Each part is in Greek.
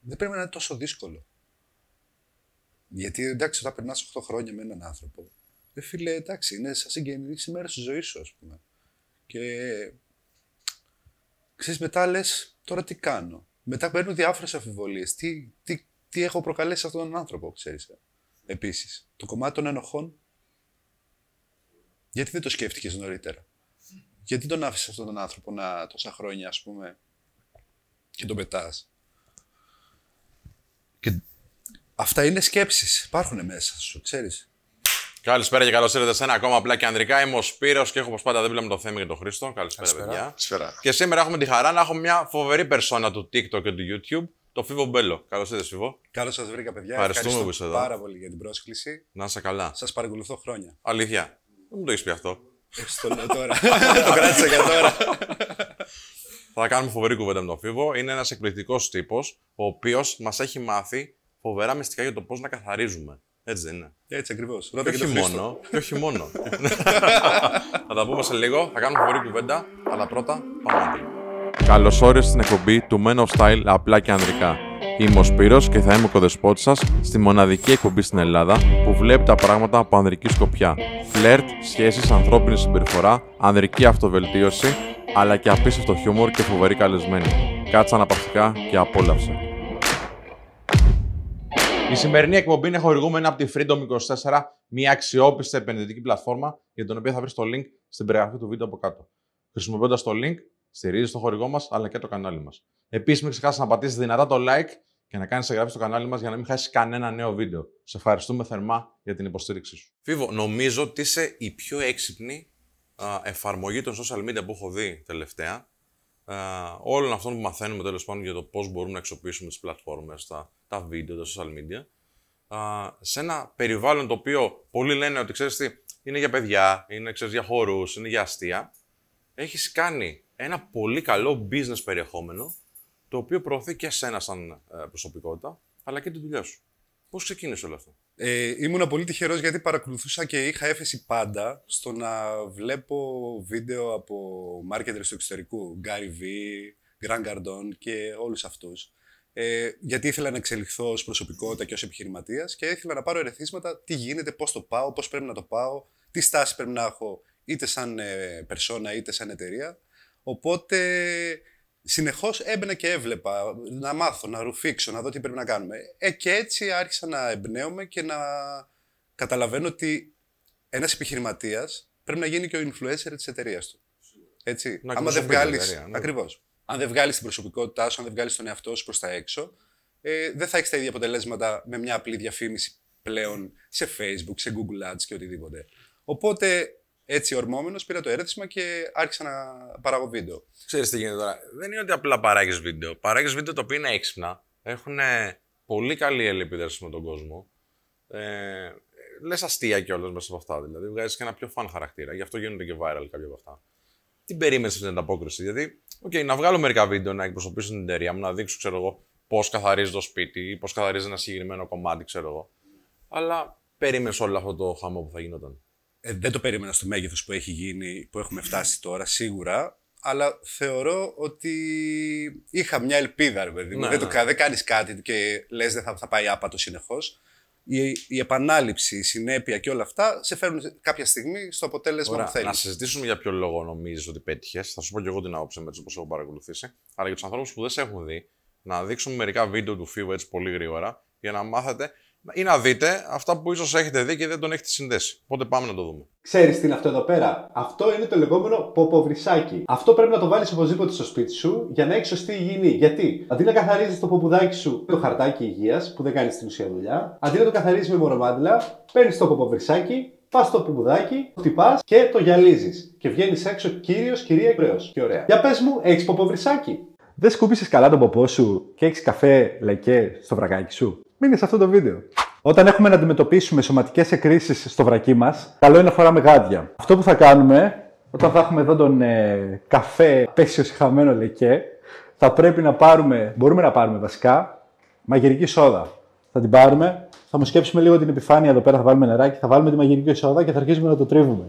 δεν πρέπει να είναι τόσο δύσκολο. Γιατί εντάξει, όταν περνάς 8 χρόνια με έναν άνθρωπο, δεν φίλε, εντάξει, είναι σαν συγγενή μέρα της ζωής σου, ας πούμε. Και ξέρεις, μετά λες, τώρα τι κάνω; Μετά παίρνω διάφορες αμφιβολίες. Τι, τι, τι έχω προκαλέσει αυτόν τον άνθρωπο, ξέρεις. Επίσης, το κομμάτι των ενοχών. Γιατί δεν το σκέφτηκες νωρίτερα; Γιατί τον άφησες αυτόν τον άνθρωπο να τόσα χρόνια, ας πούμε, και τον πετάς; Και αυτά είναι σκέψεις. Υπάρχουν μέσα σου, ξέρεις. Καλησπέρα και καλώς ήρθατε σε ένα ακόμα απλά και ανδρικά. Είμαι ο Σπύρος και έχω όπως πάντα δίπλα με το Θέμη και τον Χρήστο. Καλησπέρα, παιδιά. Καλησπέρα. Και σήμερα έχουμε τη χαρά να έχουμε μια φοβερή περσόνα του TikTok και του YouTube, το Φίβο Μπέλο. Καλώς ήρθατε, Φίβο. Καλώς σας βρήκα, παιδιά. Ευχαριστούμε που είσαι εδώ. πάρα πολύ για την πρόσκληση. Να είσαι καλά. Σας παρακολουθώ χρόνια. Αλήθεια. Δεν μου το έχεις πει αυτό. Ε, Στο λέω τώρα. το κράτησα για τώρα. Θα κάνουμε φοβερή κουβέντα με τον Φίβο. Είναι ένας εκπληκτικός τύπος, ο οποίος μας έχει μάθει φοβερά μυστικά για το πώς να καθαρίζουμε. Έτσι δεν είναι. Έτσι ακριβώς. Και όχι μόνο. Και όχι μόνο. θα τα πούμε σε λίγο. Θα κάνουμε φοβερή κουβέντα. Αλλά πρώτα πάμε άντρη. Καλώς όρισες στην εκπομπή του Men of Style απλά και ανδρικά. Είμαι ο Σπύρος και θα είμαι ο κοδεσπότης σας στη μοναδική εκπομπή στην Ελλάδα που βλέπει τα πράγματα από ανδρική σκοπιά. Φλερτ, σχέσεις, ανθρώπινη συμπεριφορά, ανδρική αυτοβελτίωση, αλλά και απίστευτο χιούμορ και φοβερή καλεσμένη. Κάτσε αναπαυτικά και απόλαυσε. Η σημερινή εκπομπή είναι χορηγούμενη από τη Freedom 24, μια αξιόπιστη επενδυτική πλατφόρμα για την οποία θα βρεις το link στην περιγραφή του βίντεο από κάτω. Χρησιμοποιώντας το link, στηρίζεις το χορηγό μας αλλά και το κανάλι μας. Επίσης, μην ξεχάσεις να πατήσεις δυνατά το like και να κάνεις εγγραφή στο κανάλι μας για να μην χάσεις κανένα νέο βίντεο. Σε ευχαριστούμε θερμά για την υποστήριξή σου. Φίβο, νομίζω ότι είσαι η πιο έξυπνη α, εφαρμογή των social media που έχω δει τελευταία. Α, όλων αυτών που μαθαίνουμε τέλος πάντων για το πώς μπορούμε να αξιοποιήσουμε τις πλατφόρμες, τα, τα βίντεο, τα social media. Α, σε ένα περιβάλλον το οποίο πολλοί λένε ότι ξέρεις τι, είναι για παιδιά, είναι ξέρεις, για χορούς, είναι για αστεία. Έχεις κάνει ένα πολύ καλό business περιεχόμενο το οποίο προωθεί και εσένα σαν ε, προσωπικότητα, αλλά και τη δουλειά σου. Πώς ξεκίνησε όλο αυτό; Ε, ήμουνα πολύ τυχερός γιατί παρακολουθούσα και είχα έφεση πάντα στο να βλέπω βίντεο από marketers του εξωτερικού, Gary Vee, Grant Cardone και όλους αυτούς. Ε, γιατί ήθελα να εξελιχθώ ως προσωπικότητα και ως επιχειρηματίας και ήθελα να πάρω ερεθίσματα τι γίνεται, πώς το πάω, πώς πρέπει να το πάω, τι στάση πρέπει να έχω είτε σαν ε, περσόνα είτε σαν εταιρεία. Οπότε συνεχώς έμπαινα και έβλεπα να μάθω, να ρουφήξω, να δω τι πρέπει να κάνουμε. Ε, και έτσι άρχισα να εμπνέομαι και να καταλαβαίνω ότι ένας επιχειρηματίας πρέπει να γίνει και ο influencer της εταιρείας του. Έτσι. Να Άμα δεν εκπροσωπεί την βγάλεις, εταιρεία, ναι. ακριβώς. Αν δεν βγάλεις την προσωπικότητά σου, αν δεν βγάλεις τον εαυτό σου προς τα έξω, ε, δεν θα έχεις τα ίδια αποτελέσματα με μια απλή διαφήμιση πλέον σε Facebook, σε Google Ads και οτιδήποτε. Οπότε έτσι ορμόμενος πήρα το έρεθισμα και άρχισα να παράγω βίντεο. Ξέρεις τι γίνεται τώρα. Δεν είναι ότι απλά παράγεις βίντεο. Παράγεις βίντεο τα οποία είναι έξυπνα, έχουν πολύ καλή επίδραση με τον κόσμο. Ε, Λες αστεία κιόλας μέσα από αυτά. Δηλαδή, βγάζεις και ένα πιο φαν χαρακτήρα. Γι' αυτό γίνονται και viral κάποια από αυτά. Τι περίμενες αυτή την ανταπόκριση. Γιατί, OK, να βγάλω μερικά βίντεο να εκπροσωπήσω την εταιρεία μου, να δείξω, ξέρω εγώ, πώς καθαρίζει το σπίτι ή πώς καθαρίζει ένα συγκεκριμένο κομμάτι, ξέρω εγώ. Αλλά περίμενες όλο αυτό το χαμό που θα γινόταν. Ε, δεν το περίμενα στο μέγεθος που έχει γίνει, που έχουμε φτάσει τώρα, σίγουρα. Αλλά θεωρώ ότι είχα μια ελπίδα, ρε παιδί μου. Ναι, δεν, ναι. το, κα- δεν κάνεις κάτι και λες δεν θα, θα πάει άπατο συνεχώς. Η, η επανάληψη, η συνέπεια και όλα αυτά σε φέρνουν κάποια στιγμή στο αποτέλεσμα Ωραία, που θέλεις. να συζητήσουμε για ποιο λόγο νομίζεις ότι πέτυχες. Θα σου πω και εγώ την άποψη μου έτσι όπως έχω παρακολουθήσει. Αλλά για τους ανθρώπους που δεν σε έχουν δει, να δείξουμε μερικά βίντεο του Φίβου έτσι πολύ γρήγορα για να μάθετε ή να δείτε αυτά που ίσως έχετε δει και δεν τον έχετε συνδέσει. Οπότε πάμε να το δούμε. Ξέρεις τι είναι αυτό εδώ πέρα; Αυτό είναι το λεγόμενο ποποβρισάκι. Αυτό πρέπει να το βάλεις οπωσδήποτε στο σπίτι σου για να έχεις σωστή υγιεινή. Γιατί; Αντί να καθαρίζεις το ποπουδάκι σου με το χαρτάκι υγείας που δεν κάνεις στην ουσία δουλειά, αντί να το καθαρίζεις με μορομάντιλα, παίρνεις το ποποβρισάκι, πας στο ποπουδάκι, χτυπάς και το γυαλίζεις. Και βγαίνεις έξω κύριος, κυρία και ωραίος. Και ωραία. Για πες μου, έχεις ποποβρισάκι; Δεν σκούπισες καλά τον ποπό σου και έχεις καφέ λεκέ στο βρακάκι σου; Μείνε σε αυτό το βίντεο. Όταν έχουμε να αντιμετωπίσουμε σωματικές εκρήσει στο βρακί μας, καλό είναι να φοράμε γάντια. Αυτό που θα κάνουμε, όταν θα έχουμε εδώ τον ε, καφέ πέσιο χαμένο λεκέ, θα πρέπει να πάρουμε, μπορούμε να πάρουμε βασικά, μαγειρική σόδα. Θα την πάρουμε, θα μου σκέψουμε λίγο την επιφάνεια εδώ πέρα, θα βάλουμε νεράκι, θα βάλουμε τη μαγειρική σόδα και θα αρχίσουμε να το τρίβουμε.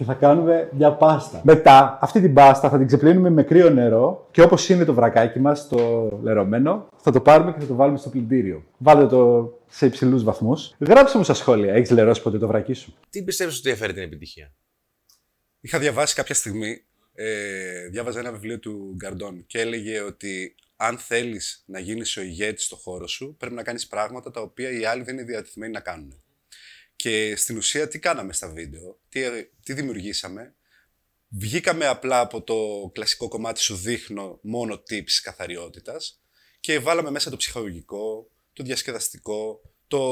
Και θα κάνουμε μια πάστα. Μετά, αυτή την πάστα θα την ξεπλύνουμε με κρύο νερό και όπως είναι το βρακάκι μας, το λερωμένο, θα το πάρουμε και θα το βάλουμε στο πλυντήριο. Βάλτε το σε υψηλούς βαθμούς. Γράψε μου στα σχόλια. Έχεις λερώσει ποτέ το βρακί σου; Τι πιστεύεις ότι έφερε την επιτυχία; Είχα διαβάσει κάποια στιγμή, ε, διάβαζα ένα βιβλίο του Γκαρντών και έλεγε ότι αν θέλεις να γίνεις ο ηγέτης στο χώρο σου, πρέπει να κάνεις πράγματα τα οποία οι άλλοι δεν είναι διατεθειμένοι να κάνουν. Και στην ουσία τι κάναμε στα βίντεο, τι, τι δημιουργήσαμε. Βγήκαμε απλά από το κλασικό κομμάτι σου δείχνω μόνο tips καθαριότητας και βάλαμε μέσα το ψυχολογικό, το διασκεδαστικό, το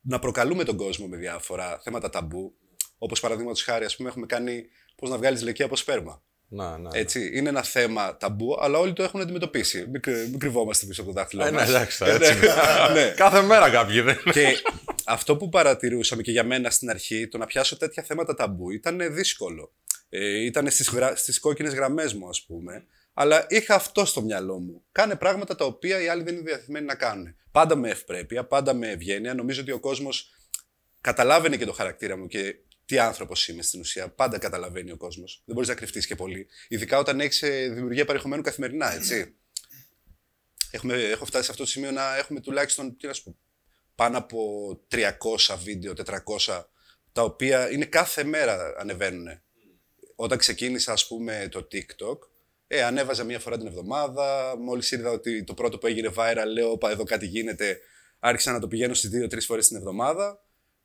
να προκαλούμε τον κόσμο με διάφορα θέματα ταμπού. Όπως παραδείγματος χάρη, ας πούμε, έχουμε κάνει πώς να βγάλεις λεκία από σπέρμα. Να, να, Έτσι, είναι ένα θέμα ταμπού, αλλά όλοι το έχουν αντιμετωπίσει. Μην, κρυ- μην κρυβόμαστε πίσω από το δάχτυλο Ε, ναι, μας. εντάξει, Ε, έτσι. ναι. Κάθε μέρα κάποιοι δεν. και αυτό που παρατηρούσαμε και για μένα στην αρχή, το να πιάσω τέτοια θέματα ταμπού ήταν δύσκολο. Ε, ήταν στις, γρα... στις κόκκινες γραμμές μου, ας πούμε. Αλλά είχα αυτό στο μυαλό μου. Κάνε πράγματα τα οποία οι άλλοι δεν είναι διαθυμένοι να κάνουν. Πάντα με ευπρέπεια, πάντα με ευγένεια. Νομίζω ότι ο κόσμος καταλάβαινε και το χαρακτήρα μου και τι άνθρωπος είμαι στην ουσία. Πάντα καταλαβαίνει ο κόσμος. Δεν μπορείς να κρυφτείς και πολύ. Ειδικά όταν έχεις δημιουργία περιεχομένου καθημερινά, έτσι. Έχουμε, έχω φτάσει σε αυτό το σημείο να έχουμε τουλάχιστον τι να σου πω, πάνω από 300 βίντεο, 400, τα οποία είναι κάθε μέρα ανεβαίνουν. Όταν ξεκίνησα, ας πούμε, το TikTok, ε, ανέβαζα μία φορά την εβδομάδα. Μόλις είδα ότι το πρώτο που έγινε viral, λέω, όπα, εδώ κάτι γίνεται. Άρχισα να το πηγαίνω στις δύο-τρεις φορές την εβδομάδα.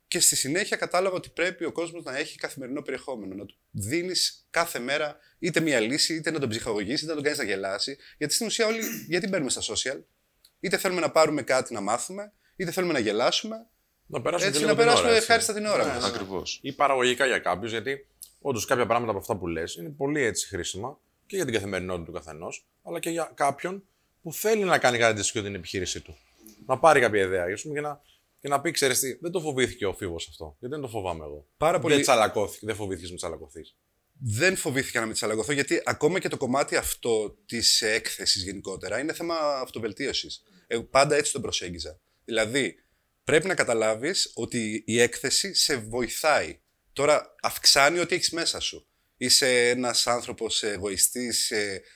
Και στη συνέχεια κατάλαβα ότι πρέπει ο κόσμος να έχει καθημερινό περιεχόμενο. Να του δίνεις κάθε μέρα είτε μία λύση, είτε να τον ψυχαγωγήσει, είτε να τον κάνεις να γελάσει. Γιατί στην ουσία όλοι, γιατί μπαίνουμε στα social; Είτε θέλουμε να πάρουμε κάτι να μάθουμε, είτε θέλουμε να γελάσουμε. Να περάσουμε Έτσι και να λίγο την περάσουμε ώρα, έτσι. ευχάριστα την ώρα Ναι, μας. ναι. Ακριβώς. Ή παραγωγικά για κάποιους, γιατί όντως κάποια πράγματα από αυτά που λες είναι πολύ έτσι χρήσιμα και για την καθημερινότητα του καθενός, αλλά και για κάποιον που θέλει να κάνει κάτι τέτοιο για την επιχείρησή του. Να πάρει κάποια ιδέα ας πούμε, και, να, και να πει: Ξέρεις τι, δεν το φοβήθηκε ο Φίβος αυτό. Γιατί δεν το φοβάμαι εγώ. Πάρα πολύ- Δεν τσαλακώθηκε, δεν φοβήθηκες με τσαλακωθείς. δεν φοβήθηκα να με τσαλαγωθώ, γιατί ακόμα και το κομμάτι αυτό της έκθεσης γενικότερα είναι θέμα αυτοβελτίωσης. Εγώ πάντα έτσι τον προσέγγιζα. Δηλαδή, πρέπει να καταλάβεις ότι η έκθεση σε βοηθάει. Τώρα, αυξάνει ό,τι έχεις μέσα σου. Είσαι ένας άνθρωπος εγωιστής,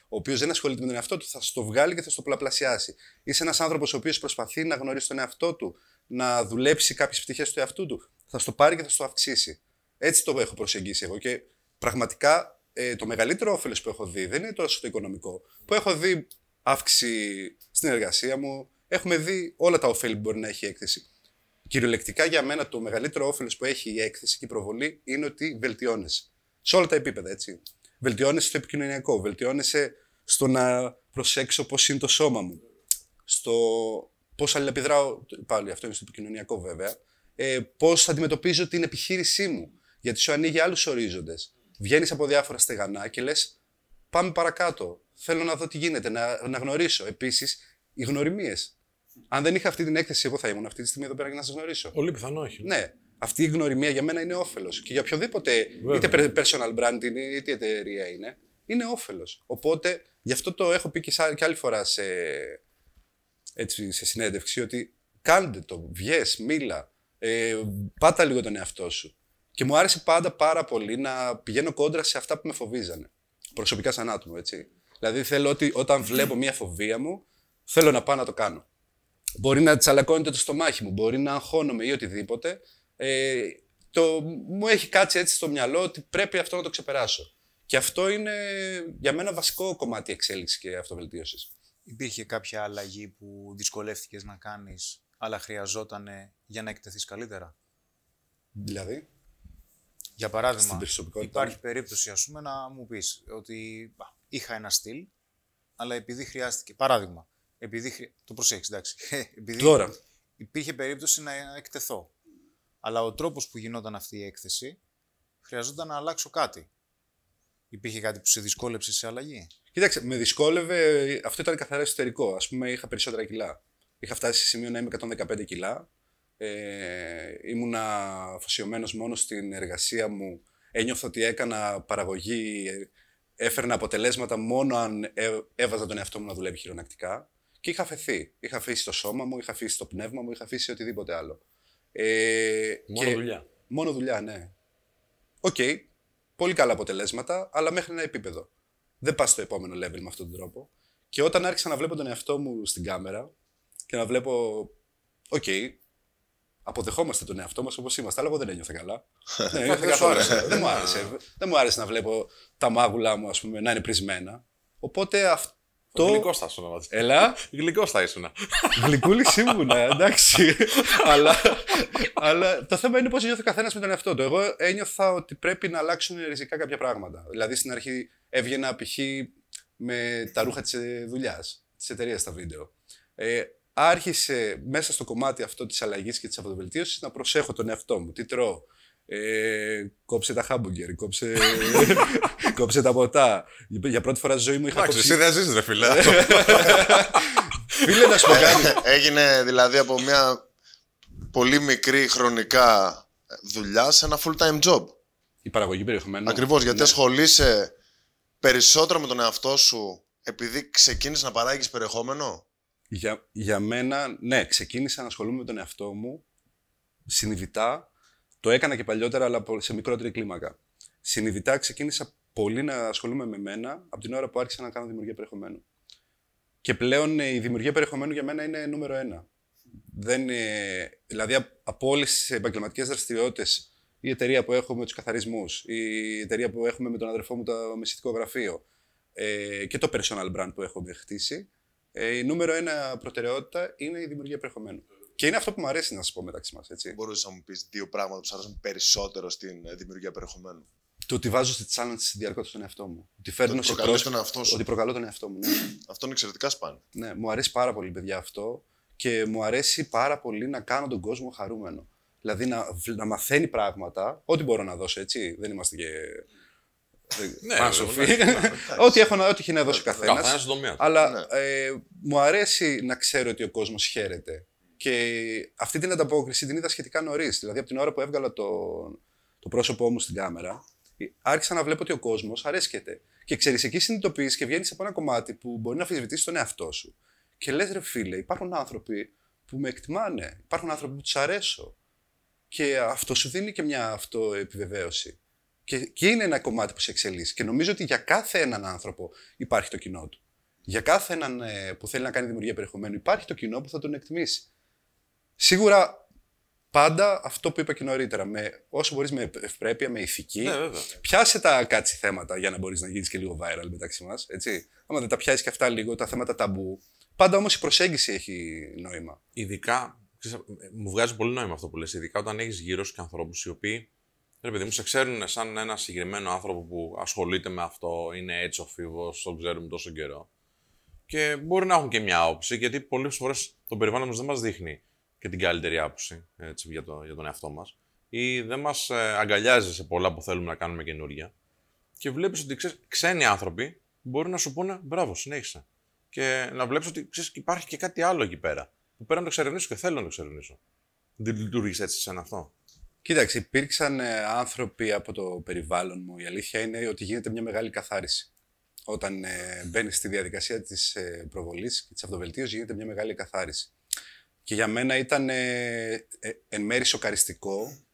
ο οποίος δεν ασχολείται με τον εαυτό του, θα στο βγάλει και θα στο πολλαπλασιάσει. Είσαι ένας άνθρωπος ο οποίος προσπαθεί να γνωρίσει τον εαυτό του, να δουλέψει κάποιες πτυχές του εαυτού του, θα στο πάρει και θα στο αυξήσει. Έτσι το έχω προσεγγίσει εγώ και πραγματικά ε, το μεγαλύτερο όφελος που έχω δει δεν είναι τόσο το οικονομικό. Που έχω δει αύξηση στην εργασία μου, έχουμε δει όλα τα ωφέλη που μπορεί να έχει η έκθεση. Κυριολεκτικά για μένα το μεγαλύτερο όφελος που έχει η έκθεση και η προβολή είναι ότι βελτιώνεσαι. Σε όλα τα επίπεδα, έτσι. Βελτιώνεσαι στο επικοινωνιακό, βελτιώνεσαι στο να προσέξω πώς είναι το σώμα μου, στο πώς αλληλεπιδράω. Πάλι αυτό είναι στο επικοινωνιακό βέβαια. Ε, πώς αντιμετωπίζω την επιχείρησή μου. Γιατί σου ανοίγει άλλους ορίζοντες. Βγαίνεις από διάφορα στεγανά και λες: Πάμε παρακάτω. Θέλω να δω τι γίνεται, να, να γνωρίσω. Επίσης, οι γνωριμίες. Αν δεν είχα αυτή την έκθεση, εγώ θα ήμουν αυτή τη στιγμή εδώ πέρα για να σας γνωρίσω. Πολύ πιθανό όχι. Ναι, αυτή η γνωριμία για μένα είναι όφελος. Και για οποιοδήποτε, είτε personal brand είναι, είτε εταιρεία είναι, είναι όφελος. Οπότε, γι' αυτό το έχω πει και, σά- και άλλη φορά σε, έτσι, σε συνέντευξη, ότι κάντε το, βγες, μίλα, ε, πάτα λίγο τον εαυτό σου. Και μου άρεσε πάντα πάρα πολύ να πηγαίνω κόντρα σε αυτά που με φοβίζανε. Προσωπικά σαν άτομο, έτσι. Δηλαδή θέλω ότι όταν βλέπω μια φοβία μου, θέλω να πάω να το κάνω. Μπορεί να τσαλακώνεται το στομάχι μου, μπορεί να αγχώνομαι ή οτιδήποτε. Ε, το, μου έχει κάτσει έτσι στο μυαλό ότι πρέπει αυτό να το ξεπεράσω. Και αυτό είναι για μένα βασικό κομμάτι εξέλιξης και αυτοβελτίωσης. Υπήρχε κάποια αλλαγή που δυσκολεύτηκες να κάνεις, αλλά χρειαζόταν για να εκτεθείς καλύτερα; Δηλαδή, Για παράδειγμα, Στην προσωπικότητα. υπάρχει περίπτωση ας πούμε να μου πεις ότι α, είχα ένα στυλ, αλλά επειδή χρειάστηκε, παράδειγμα, επειδή, χρει- το προσέχεις εντάξει, επειδή Τώρα. υπήρχε περίπτωση να εκτεθώ, αλλά ο τρόπος που γινόταν αυτή η έκθεση χρειαζόταν να αλλάξω κάτι. Υπήρχε κάτι που σε δυσκόλεψε σε αλλαγή; Κοίταξε, με δυσκόλευε. Αυτό ήταν καθαρά εσωτερικό. Α πούμε, είχα περισσότερα κιλά. Είχα φτάσει σε σημείο να είμαι 115 κιλά. Ε, ήμουνα αφοσιωμένος μόνος στην εργασία μου. Ένιωθα ότι έκανα παραγωγή, ε, έφερνα αποτελέσματα μόνο αν ε, έβαζα τον εαυτό μου να δουλεύει χειρονακτικά. Και είχα αφαιθεί. Είχα αφήσει το σώμα μου, είχα αφήσει το πνεύμα μου, είχα αφήσει οτιδήποτε άλλο. Ε, Μόνο και- δουλειά. Μόνο δουλειά, ναι. Οκ. Πολύ καλά αποτελέσματα, αλλά μέχρι ένα επίπεδο. Δεν πας στο επόμενο level με αυτόν τον τρόπο. Και όταν άρχισα να βλέπω τον εαυτό μου στην κάμερα και να βλέπω, οκ, αποδεχόμαστε τον εαυτό μας όπως είμαστε, αλλά εγώ δεν ένιωθα καλά. δεν, ένιωθα Δεν σου καθόλου. άρεσε. δεν μου άρεσε. δεν μου άρεσε να βλέπω τα μάγουλά μου, ας πούμε, να είναι πρησμένα. Οπότε αυτό. Γλυκός θα ήσουν. μάτι. Έλα. Γλυκός θα ήσουν. Γλυκούλης ήμουνα, εντάξει. αλλά, αλλά το θέμα είναι πώς νιώθει ο καθένας με τον εαυτό του. Εγώ ένιωθα ότι πρέπει να αλλάξουν ριζικά κάποια πράγματα. Δηλαδή στην αρχή έβγαινα π.χ. με τα ρούχα της δουλειάς, της εταιρείας στα βίντεο. Ε, άρχισε μέσα στο κομμάτι αυτό της αλλαγής και της αυτοβελτίωσης να προσέχω τον εαυτό μου. Τι τρώω. Ε, κόψε τα χάμπουργκερ, κόψε, κόψε τα ποτά. Για πρώτη φορά στη ζωή μου είχα Εντάξει, κόψει. εσύ δεν ζεις ρε φίλε. Φίλε, να σου πω κάτι. Έγινε δηλαδή από μια πολύ μικρή χρονικά δουλειά σε ένα full-time job. Η παραγωγή περιεχομένου. Ακριβώς, γιατί Ναι. ασχολείσαι περισσότερο με τον εαυτό σου επειδή ξεκίνησες να παράγεις περιεχόμενο; Για, για μένα, ναι, ξεκίνησα να ασχολούμαι με τον εαυτό μου συνειδητά. Το έκανα και παλιότερα, αλλά πο- σε μικρότερη κλίμακα. Συνειδητά ξεκίνησα πολύ να ασχολούμαι με μένα από την ώρα που άρχισα να κάνω δημιουργία περιεχομένου. Και πλέον ε, η δημιουργία περιεχομένου για μένα είναι νούμερο ένα. Δεν, ε, δηλαδή απ- από όλες τις επαγγελματικές δραστηριότητες, η εταιρεία που έχω με τους καθαρισμούς, η εταιρεία που έχουμε με τον αδερφό μου το μεσητικό γραφείο ε, και το personal brand που έχουμε χτίσει, ε, η νούμερο ένα προτεραιότητα είναι η δημιουργία περιεχομένου. Και είναι αυτό που μου αρέσει να σα πω μεταξύ μας. Μπορείς να μου πεις δύο πράγματα που σου αρέσουν περισσότερο στην ε, δημιουργία περιεχομένου. Το ότι βάζω στη challenge διαρκώ τον εαυτό μου. Ότι φέρνω ότι σε προκαλείς πρόσ- τον εαυτό σου. Ότι προκαλώ τον εαυτό μου. Ναι. Αυτό είναι εξαιρετικά σπάνιο. ναι, μου αρέσει πάρα πολύ, παιδιά, αυτό. Και μου αρέσει πάρα πολύ να κάνω τον κόσμο χαρούμενο. Δηλαδή να, β- να μαθαίνει πράγματα, ό,τι μπορώ να δώσω, έτσι. Δεν είμαστε και. Ναι, Πάσοφοι. βέβαια, ναι, ό,τι, έχω να, ό,τι έχει να δώσει ο καθένας. Καθένα στον τομέα του. Αλλά Ναι. ε, μου αρέσει να ξέρω ότι ο κόσμος χαίρεται. Και αυτή την ανταπόκριση την είδα σχετικά νωρίς. Δηλαδή, από την ώρα που έβγαλα το, το πρόσωπό μου στην κάμερα, ε, άρχισα να βλέπω ότι ο κόσμος αρέσκεται. Και ξέρεις, εκεί συνειδητοποιείς και βγαίνεις από ένα κομμάτι που μπορεί να αμφισβητήσει τον εαυτό σου. Και λες, ρε φίλε, υπάρχουν άνθρωποι που με εκτιμάνε. Υπάρχουν άνθρωποι που τους αρέσω. Και αυτό σου δίνει και μια αυτοεπιβεβαίωση. Και, και είναι ένα κομμάτι που σε εξελίσσει. Και νομίζω ότι για κάθε έναν άνθρωπο υπάρχει το κοινό του. Για κάθε έναν ε, που θέλει να κάνει δημιουργία περιεχομένου υπάρχει το κοινό που θα τον εκτιμήσει. Σίγουρα πάντα αυτό που είπα και νωρίτερα, με, όσο μπορείς με ευπρέπεια, με ηθική, Ναι, βέβαια. πιάσε τα κάτσι θέματα για να μπορείς να γίνεις και λίγο viral μεταξύ μας. Άμα δεν τα πιάσεις και αυτά λίγο, τα θέματα ταμπού. Πάντα όμως η προσέγγιση έχει νόημα. Ειδικά, ξέρεις, μου βγάζει πολύ νόημα αυτό που λες, ειδικά όταν έχεις γύρω σου και ανθρώπους οι οποίοι, ρε παιδί μου, σε ξέρουν σαν ένα συγκεκριμένο άνθρωπο που ασχολείται με αυτό, είναι έτσι ο φίβος, τον ξέρουμε τόσο καιρό. Και μπορεί να έχουν και μια άποψη, γιατί πολλές φορές το περιβάλλον μας δεν μας δείχνει και την καλύτερη άποψη έτσι, για, το, για τον εαυτό μας ή δεν μας ε, αγκαλιάζει σε πολλά που θέλουμε να κάνουμε καινούργια. Και βλέπεις ότι ξέρεις, ξένοι άνθρωποι μπορεί να σου πούνε μπράβο, συνέχισε. Και να βλέπεις ότι ξέρεις, υπάρχει και κάτι άλλο εκεί πέρα. Που πρέπει να το εξερευνήσω και θέλω να το εξερευνήσω. Δεν λειτουργείς έτσι σε αυτό; Κοίταξε, υπήρξαν ε, άνθρωποι από το περιβάλλον μου. Η αλήθεια είναι ότι γίνεται μια μεγάλη καθάριση. Όταν ε, μπαίνεις στη διαδικασία της ε, προβολής και της αυτοβελτίωσης, γίνεται μια μεγάλη καθάριση. Και για μένα ήταν ε, ε, εν μέρει σοκαριστικό.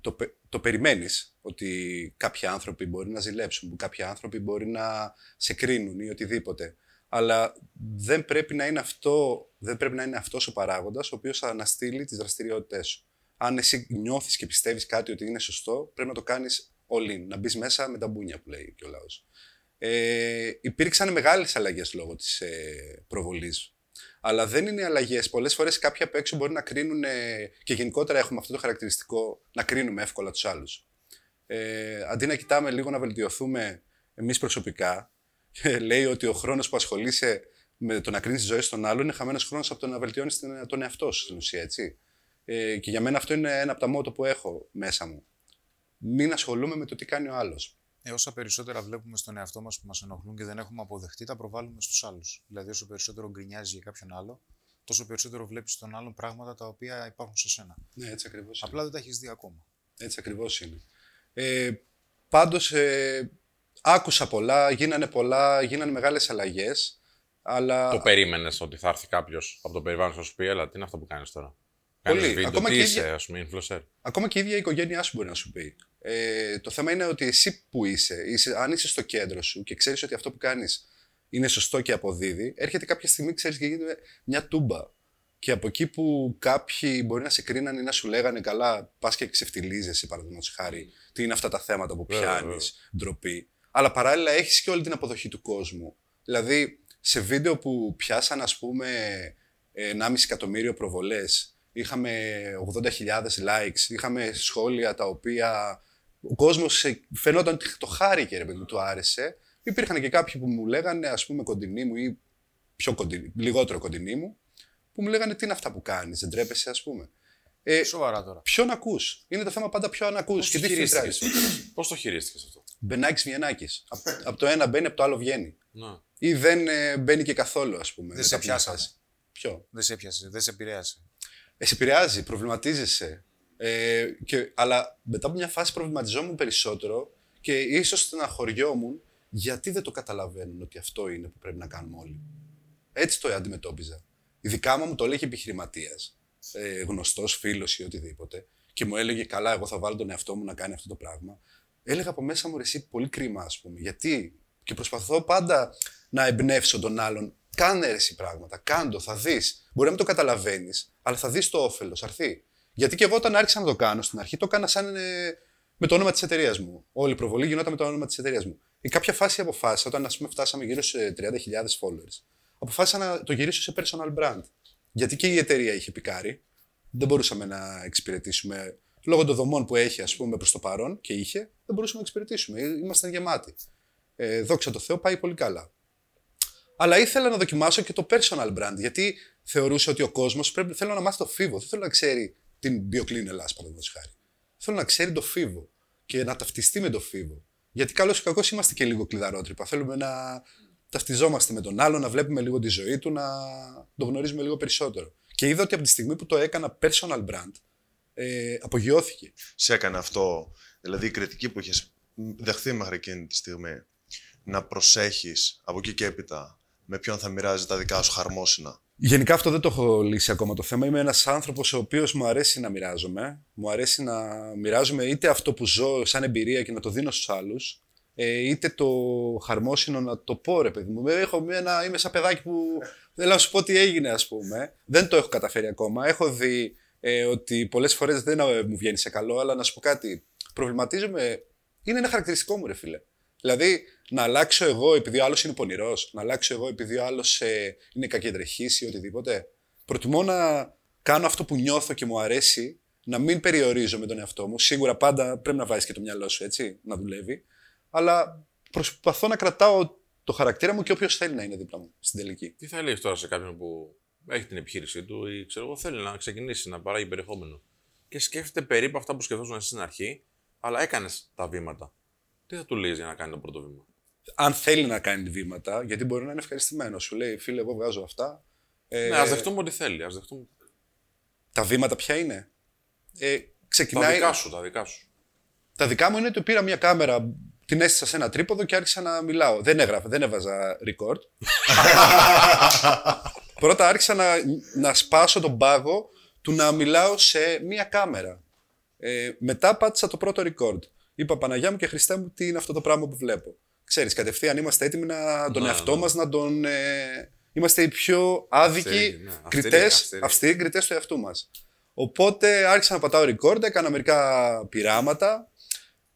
Το, πε- το περιμένεις ότι κάποιοι άνθρωποι μπορεί να ζηλέψουν, που κάποιοι άνθρωποι μπορεί να σε κρίνουν ή οτιδήποτε. Αλλά δεν πρέπει να είναι, αυτό, δεν πρέπει να είναι αυτός ο παράγοντας ο οποίος θα αναστείλει τις δραστηριότητές σου. Αν εσύ νιώθεις και πιστεύεις κάτι ότι είναι σωστό, πρέπει να το κάνεις all in, να μπεις μέσα με τα μπούνια που λέει και ο λαός. Ε, υπήρξαν μεγάλες αλλαγές λόγω της ε, προβολής. Αλλά δεν είναι αλλαγές. Πολλές φορές κάποιοι απ' έξω μπορεί να κρίνουν ε, και γενικότερα έχουμε αυτό το χαρακτηριστικό να κρίνουμε εύκολα τους άλλους. Ε, αντί να κοιτάμε λίγο να βελτιωθούμε εμείς προσωπικά, λέει ότι ο χρόνος που ασχολείσαι με το να κρίνεις τη ζωή των άλλων είναι χαμένος χρόνος από το να βελτιώνεις τον εαυτό σου στην ουσία, έτσι. Ε, και για μένα αυτό είναι ένα από τα μότο που έχω μέσα μου. Μην ασχολούμαι με το τι κάνει ο άλλος. Ε, όσα περισσότερα βλέπουμε στον εαυτό μας που μας ενοχλούν και δεν έχουμε αποδεχτεί, τα προβάλλουμε στους άλλους. Δηλαδή, όσο περισσότερο γκρινιάζει για κάποιον άλλο, τόσο περισσότερο βλέπεις στον άλλον πράγματα τα οποία υπάρχουν σε σένα. Ναι, έτσι ακριβώς. Απλά δεν τα έχεις δει ακόμα. Έτσι ακριβώς είναι. Ε, πάντως, ε, άκουσα πολλά, γίνανε πολλά, γίνανε μεγάλες αλλαγές, αλλά... Το περίμενες ότι θα έρθει κάποιος από το περιβάλλον και θα σου πει: Έλα, τι είναι αυτό που κάνεις τώρα; Πολύ. Κάνεις βίντεο, Ακόμα τι και είσαι, ίδια- ας πούμε, influencer. Ακόμα και η ίδια η οικογένειά σου μπορεί να σου πει. Ε, το θέμα είναι ότι εσύ που είσαι, είσαι, αν είσαι στο κέντρο σου και ξέρεις ότι αυτό που κάνεις είναι σωστό και αποδίδει, έρχεται κάποια στιγμή, ξέρεις, και γίνεται μια τούμπα. Και από εκεί που κάποιοι μπορεί να σε κρίνανε ή να σου λέγανε καλά, πας και ξεφτιλίζεσαι, παραδείγματος χάρη, τι είναι αυτά τα θέματα που Βέβαια, πιάνεις, βέβαια. ντροπή. Αλλά παράλληλα έχεις και όλη την αποδοχή του κόσμου. Δηλαδή, σε βίντεο που πιάσαν, ας πούμε, 1,5 εκατομμύριο προβολές, είχαμε 80.000 likes, είχαμε σχόλια τα οποία ο κόσμος φαινόταν ότι το χάρηκε, ρε παιδί μου, του άρεσε. Υπήρχαν και κάποιοι που μου λέγανε, ας πούμε, κοντινοί μου ή πιο κοντινοί, λιγότερο κοντινοί μου, που μου λέγανε τι είναι αυτά που κάνεις, δεν τρέπεσαι, ας πούμε. Ε, Σοβαρά τώρα. ποιον ακούς; Είναι το θέμα πάντα ποιον ακούς Πώς και το τι χειρίστηκες; φιλτράρεις. Πώς το χειρίστηκες αυτό; Μπενάκης Βιενάκη. Από το ένα μπαίνει, από το άλλο βγαίνει. Να. Ή δεν ε, μπαίνει και καθόλου, ας πούμε. Δεν σε σε κάποια πιάσαμε. φάση. Ποιο; Δεν σε έπιασε, δεν σε επηρέασε. Ε, σε επηρεάζει, προβληματίζεσαι. Ε, και, αλλά μετά από μια φάση προβληματιζόμουν περισσότερο και ίσως στεναχωριόμουν γιατί δεν το καταλαβαίνουν ότι αυτό είναι που πρέπει να κάνουμε όλοι. Έτσι το αντιμετώπιζα. Ειδικά μου το έλεγε επιχειρηματίας, ε, γνωστός φίλος ή οτιδήποτε, και μου έλεγε: Καλά, εγώ θα βάλω τον εαυτό μου να κάνει αυτό το πράγμα. Έλεγα από μέσα μου ρε, εσύ πολύ κρίμα, ας πούμε. Γιατί; Και προσπαθώ πάντα να εμπνεύσω τον άλλον. Κάνε ρε, εσύ πράγματα. Κάντο, θα δεις. Μπορεί να μην το καταλαβαίνεις, αλλά θα δεις το όφελος, θα έρθει. Γιατί και εγώ όταν άρχισα να το κάνω στην αρχή, το έκανα σαν ε, με το όνομα της εταιρείας μου. Όλη η προβολή γινόταν με το όνομα της εταιρείας μου. Η κάποια φάση αποφάσισα, όταν ας πούμε, φτάσαμε γύρω σε 30.000 followers, αποφάσισα να το γυρίσω σε personal brand. Γιατί και η εταιρεία είχε πικάρει. Δεν μπορούσαμε να εξυπηρετήσουμε. Λόγω των δομών που έχει, ας πούμε, προς το παρόν και είχε, δεν μπορούσαμε να εξυπηρετήσουμε. Ήμασταν γεμάτοι. Ε, δόξα τω Θεώ, πάει πολύ καλά. Αλλά ήθελα να δοκιμάσω και το personal brand, γιατί θεωρούσα ότι ο κόσμος πρέπει θέλω να μάθει το φίβο. Δεν θέλω να ξέρει την BioClean Ελλάς, παραδείγματος χάρη. Θέλω να ξέρει το φίβο και να ταυτιστεί με το φίβο. Γιατί καλώς ή κακό είμαστε και λίγο κλειδαρότρυπα. Θέλουμε να ταυτιζόμαστε με τον άλλο, να βλέπουμε λίγο τη ζωή του, να το γνωρίζουμε λίγο περισσότερο. Και είδα ότι από τη στιγμή που το έκανα personal brand, ε, απογειώθηκε. Σε έκανε αυτό, δηλαδή η κριτική που είχες δεχθεί μέχρι εκείνη τη στιγμή, να προσέχεις από εκεί και έπειτα με ποιον θα μοιράζει τα δικά σου χαρμόσυνα; Γενικά αυτό δεν το έχω λύσει ακόμα το θέμα. Είμαι ένας άνθρωπος ο οποίος μου αρέσει να μοιράζομαι. Μου αρέσει να μοιράζομαι είτε αυτό που ζω σαν εμπειρία και να το δίνω στους άλλους, ε, είτε το χαρμόσυνο να το πω ρε παιδί μου. Έχω μια, ένα, είμαι σαν παιδάκι που θέλω να σου πω τι έγινε ας πούμε. Δεν το έχω καταφέρει ακόμα. Έχω δει ε, ότι πολλές φορές δεν ε, μου βγαίνει σε καλό, αλλά να σου πω κάτι. Προβληματίζομαι. Είναι ένα χαρακτηριστικό μου ρε φίλε. Δηλαδή, να αλλάξω εγώ επειδή ο άλλος είναι πονηρός, να αλλάξω εγώ επειδή ο άλλος ε, είναι κακεντρεχής ή οτιδήποτε. Προτιμώ να κάνω αυτό που νιώθω και μου αρέσει, να μην περιορίζω με τον εαυτό μου. Σίγουρα πάντα πρέπει να βάζεις και το μυαλό σου έτσι, να δουλεύει. Αλλά προσπαθώ να κρατάω το χαρακτήρα μου και όποιος θέλει να είναι δίπλα μου στην τελική. Τι θα έλεγε τώρα σε κάποιον που έχει την επιχείρησή του ή ξέρω εγώ θέλει να ξεκινήσει να παράγει περιεχόμενο και σκέφτεται περίπου αυτά που σκεφτόσουν εσύ στην αρχή, αλλά έκανες τα βήματα. Τι θα του λέει για να κάνει το πρώτο βήμα; Αν θέλει να κάνει βήματα, γιατί μπορεί να είναι ευχαριστημένος. Σου λέει, φίλε, εγώ βγάζω αυτά. Ε, Ναι, ας δεχτούμε ότι θέλει. Ας δεχτούμε Τα βήματα ποια είναι; Ε, τα ξεκινάει. δικά σου, τα δικά σου. Τα δικά μου είναι ότι πήρα μια κάμερα, την έστησα σε ένα τρίποδο και άρχισα να μιλάω. Δεν έγραφα, δεν έβαζα record. Πρώτα άρχισα να, να σπάσω τον πάγο του να μιλάω σε μια κάμερα. Ε, μετά πάτησα το πρώτο record. Είπα Παναγιά μου και Χριστέ μου τι είναι αυτό το πράγμα που βλέπω; Ξέρεις, κατευθείαν είμαστε έτοιμοι να τον Ναι, εαυτό ναι. μας να τον... Ε, είμαστε οι πιο άδικοι Αυστηροί, ναι. Αυστηροί, κριτές, αυστηροί. αυστηροί κριτές του εαυτού μας. Οπότε άρχισα να πατάω record, έκανα μερικά πειράματα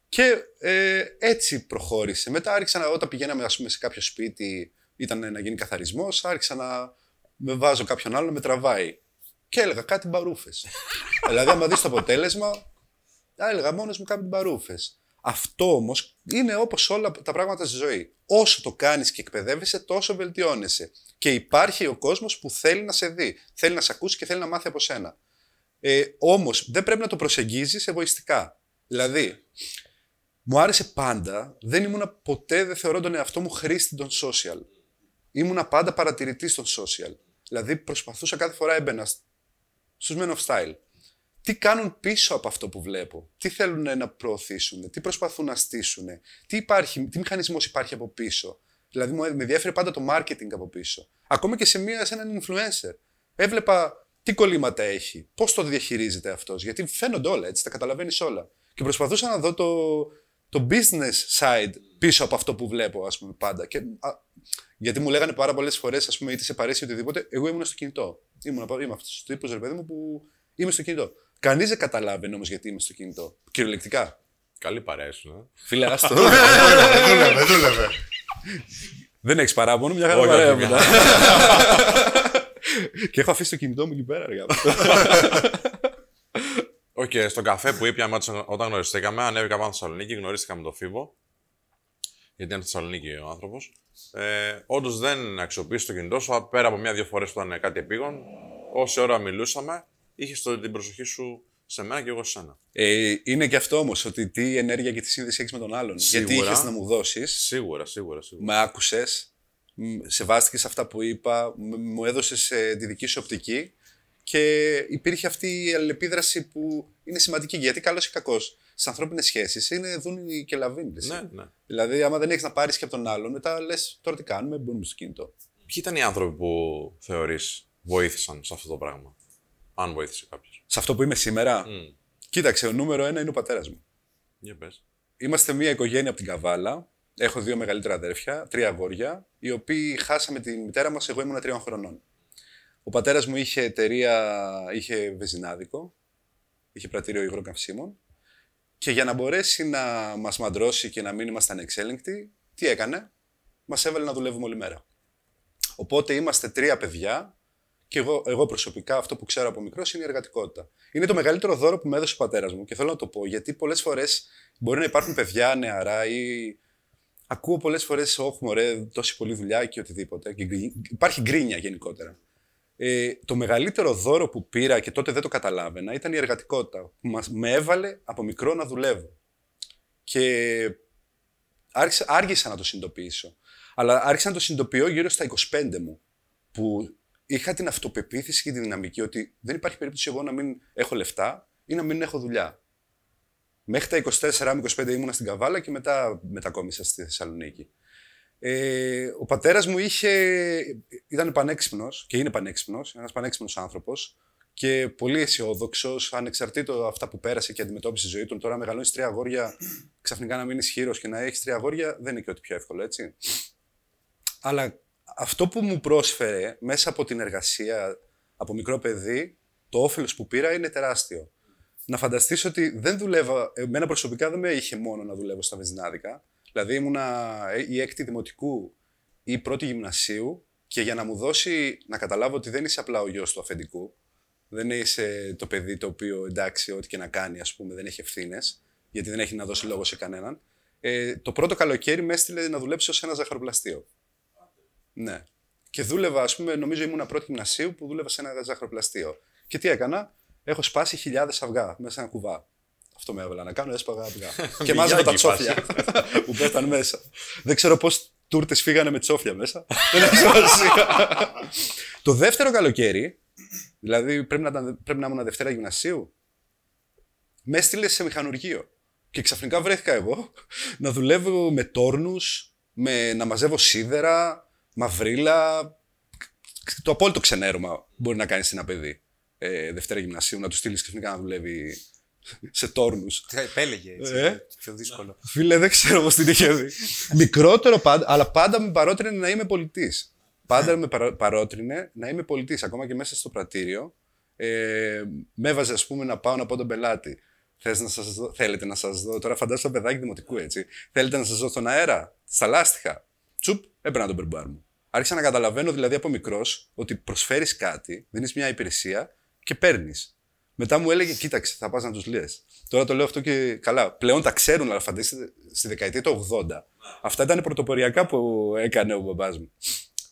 και ε, έτσι προχώρησε. Μετά άρχισα να, όταν πηγαίναμε ας πούμε, σε κάποιο σπίτι, ήταν να γίνει καθαρισμός, άρχισα να με βάζω κάποιον άλλο να με τραβάει. Και έλεγα κάτι μπαρούφες. δηλαδή, άμα δεις το αποτέλεσμα, α, έλεγα μόνος μου κάτι μπαρούφες. Αυτό όμως είναι όπως όλα τα πράγματα στη ζωή. Όσο το κάνεις και εκπαιδεύεσαι, τόσο βελτιώνεσαι. Και υπάρχει ο κόσμος που θέλει να σε δει, θέλει να σε ακούσει και θέλει να μάθει από σένα. Ε, όμως δεν πρέπει να το προσεγγίζεις εγωιστικά. Δηλαδή, μου άρεσε πάντα, δεν ήμουνα ποτέ, δεν θεωρώ τον εαυτό μου χρήστη των social. Ήμουνα πάντα παρατηρητής των social. Δηλαδή, προσπαθούσα κάθε φορά έμπαινα στους Men of Style. Τι κάνουν πίσω από αυτό που βλέπω, τι θέλουν να προωθήσουν, τι προσπαθούν να στήσουν, τι, υπάρχει, τι μηχανισμός υπάρχει από πίσω; Δηλαδή, μου με ενδιαφέρει πάντα το marketing από πίσω. Ακόμα και σε, μία, σε έναν influencer. Έβλεπα τι κολλήματα έχει, πώς το διαχειρίζεται αυτός, γιατί φαίνονται όλα έτσι, τα καταλαβαίνεις όλα. Και προσπαθούσα να δω το, το business side πίσω από αυτό που βλέπω, ας πούμε, πάντα. Και, α, γιατί μου λέγανε πάρα πολλές φορές, ας πούμε, είτε σε παρέσει οτιδήποτε, εγώ ήμουν στο κινητό. Ήμουν, είμαι αυτός ο τύπος, ρε παιδί μου, που είμαι στο κινητό. Κανείς δεν καταλάβαινε όμως γιατί είμαι στο κινητό. Κυριολεκτικά. Καλή παρέα σου. ε. Φίλε, άστο. δούλευε, δούλευε. δεν έχεις παράπονο, μια χαρά Όχι, παρέα όχι, μετά. Και έχω αφήσει το κινητό μου εκεί πέρα, ρε γάμο. Όχι, και στον καφέ που ήπια όταν γνωριστήκαμε, ανέβηκα πάνω στη Θεσσαλονίκη, γνωρίστηκα με τον Φίβο. Γιατί είναι στη Θεσσαλονίκη ο άνθρωπος. Ε, Όντως δεν αξιοποίησε το κινητό σου, πέρα από μία-δύο φορές που ήταν κάτι επίγον. Όση ώρα μιλούσαμε, είχε την προσοχή σου σε μένα και εγώ σε σένα. Ε, είναι και αυτό όμως, ότι τι ενέργεια και τι σύνδεση έχεις με τον άλλον. Γιατί Σίγουρα. είχες να μου δώσεις, Σίγουρα, σίγουρα, σίγουρα. με άκουσες, σεβάστηκες αυτά που είπα, μ- μου έδωσες τη δική σου οπτική και υπήρχε αυτή η αλληλεπίδραση που είναι σημαντική. Γιατί καλός ή κακός στι ανθρώπινες σχέσεις είναι δούνη και λαβίνη. εσύ. Ναι, ναι. Δηλαδή, άμα δεν έχεις να πάρεις και από τον άλλον, μετά λες τώρα τι κάνουμε, μπούμε στο κινητό. Ποιοι ήταν οι άνθρωποι που θεωρείς βοήθησαν σε αυτό το πράγμα, αν βοήθησε κάποιος. Σε αυτό που είμαι σήμερα, Mm. κοίταξε, ο νούμερο ένα είναι ο πατέρας μου. Για πες. Είμαστε μια οικογένεια από την Καβάλα. Έχω δύο μεγαλύτερα αδέρφια, τρία αγόρια, οι οποίοι χάσαμε τη μητέρα μας. Εγώ ήμουν τριών χρονών. Ο πατέρας μου είχε εταιρεία, είχε βεζινάδικο, είχε πρατήριο υγρών καυσίμων. Και για να μπορέσει να μας μαντρώσει και να μην ήμασταν εξέλεγκτοι, τι έκανε, μας έβαλε να δουλεύουμε όλη μέρα. Οπότε είμαστε τρία παιδιά και εγώ, εγώ προσωπικά αυτό που ξέρω από μικρός είναι η εργατικότητα. Είναι το μεγαλύτερο δώρο που με έδωσε ο πατέρας μου και θέλω να το πω γιατί πολλές φορές μπορεί να υπάρχουν παιδιά νεαρά ή. Ακούω πολλές φορές, Όχι, μωρέ, τόση πολλή δουλειά και οτιδήποτε. Και γκρι- υπάρχει γκρίνια γενικότερα. Ε, το μεγαλύτερο δώρο που πήρα και τότε δεν το καταλάβαινα ήταν η εργατικότητα. Που μας, με έβαλε από μικρό να δουλεύω. Και άρχισα, άργησα να το συνειδητοποιήσω. Αλλά άρχισα να το συνειδητοποιώ γύρω στα 25 μου. Που είχα την αυτοπεποίθηση και τη δυναμική ότι δεν υπάρχει περίπτωση εγώ να μην έχω λεφτά ή να μην έχω δουλειά. Μέχρι τα 24-25 ήμουνα στην Καβάλα και μετά μετακόμισα στη Θεσσαλονίκη. Ε, ο πατέρας μου είχε, ήταν πανέξυπνος και είναι πανέξυπνος, ένας πανέξυπνος άνθρωπος και πολύ αισιόδοξος, ανεξαρτήτως αυτά που πέρασε και αντιμετώπισε στη ζωή του. Τώρα μεγαλώνεις τρία αγόρια, ξαφνικά να μείνεις ισχυρό και να έχεις τρία αγόρια δεν είναι και ό,τι πιο εύκολο, έτσι. Αλλά αυτό που μου πρόσφερε μέσα από την εργασία από μικρό παιδί, το όφελος που πήρα είναι τεράστιο. Να φανταστείς ότι δεν δουλεύα, εμένα προσωπικά δεν με είχε μόνο να δουλεύω στα βεζινάδικα. Δηλαδή ήμουνα η έκτη δημοτικού ή η πρώτη γυμνασίου και για να μου δώσει να καταλάβω ότι δεν είσαι απλά ο γιος του αφεντικού, δεν είσαι το παιδί το οποίο εντάξει ό,τι και να κάνει ας πούμε δεν έχει ευθύνες, γιατί δεν έχει να δώσει λόγο σε κανέναν. Ε, το πρώτο καλοκαίρι με έστειλε να δουλέψω σε ένα ζαχαροπλαστείο. Ναι. Και δούλευα, ας πούμε, νομίζω ήμουν πρώτη γυμνασίου που δούλευα σε ένα ζαχαροπλαστείο. Και τι έκανα, έχω σπάσει χιλιάδες αυγά μέσα σε ένα κουβά. Αυτό με έβαλα να κάνω, έσπαγα αυγά. και μάζευα τα Μιγιάκι τσόφια που πέταν μέσα. Δεν ξέρω πώς τούρτες φύγανε με τσόφια μέσα. Δεν έχει σημασία. Το δεύτερο καλοκαίρι, δηλαδή πρέπει να, ήταν- πρέπει να ήμουν Δευτέρα γυμνασίου, με έστειλε σε μηχανουργείο. Και ξαφνικά βρέθηκα εγώ να δουλεύω με τόρνους, με να μαζεύω σίδερα, μαυρίλα. Το απόλυτο ξενέρωμα μπορεί να κάνεις ένα παιδί. Ε, Δευτέρα γυμνασίου, να του στείλεις ξαφνικά να δουλεύει σε τόρνους. Τι επέλεγε έτσι. Ε; Πιο δύσκολο. Φίλε, δεν ξέρω πώ την είχε δει. Μικρότερο πάντα, αλλά πάντα με παρότρινε να είμαι πολιτής. Πάντα με παρό- παρότρινε να είμαι πολιτής. Ακόμα και μέσα στο πρατήριο. Ε, με έβαζε, ας πούμε, να πάω να πω τον πελάτη. Θες να σας δω, θέλετε να σας δω. Τώρα φαντάζομαι παιδάκι δημοτικού έτσι. Θέλετε να σας δω στον αέρα, στα λάστιχα. Τσουπ, έπαιρνα τον περμπάρ μου. Άρχισα να καταλαβαίνω δηλαδή από μικρός ότι προσφέρεις κάτι, δίνεις μια υπηρεσία και παίρνεις. Μετά μου έλεγε, κοίταξε, θα πας να τους λες. Τώρα το λέω αυτό και καλά. Πλέον τα ξέρουν, αλλά φανταστείτε στη δεκαετία του 80. Αυτά ήταν πρωτοποριακά που έκανε ο μπαμπάς μου.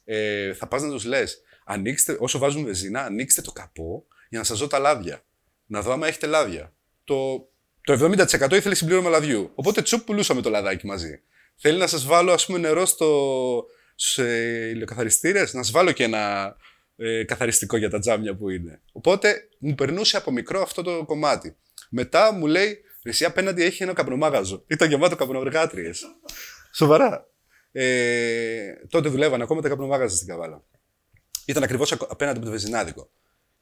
Ε, θα πας να τους λες, ανοίξτε, όσο βάζουν βεζίνα, ανοίξτε το καπό για να σας δω τα λάδια. Να δω άμα έχετε λάδια. Το, το 70% ήθελε συμπλήρωμα λαδιού. Οπότε τσουπ πουλούσαμε το λαδάκι μαζί. Θέλει να σας βάλω, ας πούμε, νερό στο, στους ε, ηλιοκαθαριστήρες, να σας βάλω και ένα ε, καθαριστικό για τα τζάμια που είναι. Οπότε μου περνούσε από μικρό αυτό το κομμάτι. Μετά μου λέει, εσύ απέναντι έχει ένα καπνομάγαζο. Ήταν γεμάτο καπνοεργάτριε. Σοβαρά. Ε, τότε δουλεύαν ακόμα τα καπνομάγαζα στην Καβάλα. Ήταν ακριβώς απέναντι από το βεζινάδικο.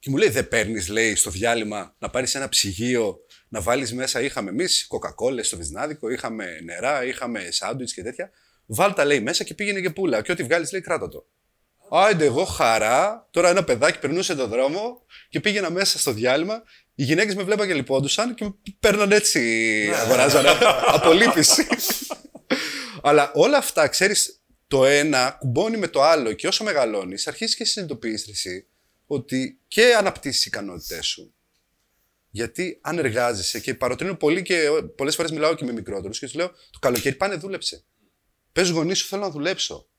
Και Και μου λέει, δεν παίρνεις, λέει, στο διάλειμμα να πάρεις ένα ψυγείο, να βάλεις μέσα. Είχαμε εμείς κοκακόλες στο βυζνάδικο, είχαμε νερά, είχαμε σάντουιτς και τέτοια. Βάλτα, λέει, μέσα και πήγαινε και πουλα. Και ό,τι βγάλεις, λέει, κράτα το. Άιντε, εγώ χαρά. Τώρα ένα παιδάκι περνούσε τον δρόμο και πήγαινα μέσα στο διάλειμμα. Οι γυναίκες με βλέπαν και λιπόντουσαν και με παίρναν έτσι. αγοράζανε απολύπηση. Αλλά όλα αυτά, ξέρεις, το ένα κουμπώνει με το άλλο και όσο μεγαλώνεις, αρχίζεις και συνειδητοποιείς εσύ ότι και αναπτύσσει τι ικανότητές σου. Γιατί αν εργάζεσαι και παροτρύνω πολύ και πολλές φορές μιλάω και με μικρότερους και του λέω: Το καλοκαίρι πάνε δούλεψε. Πες γονείς σου, θέλω να δουλέψω.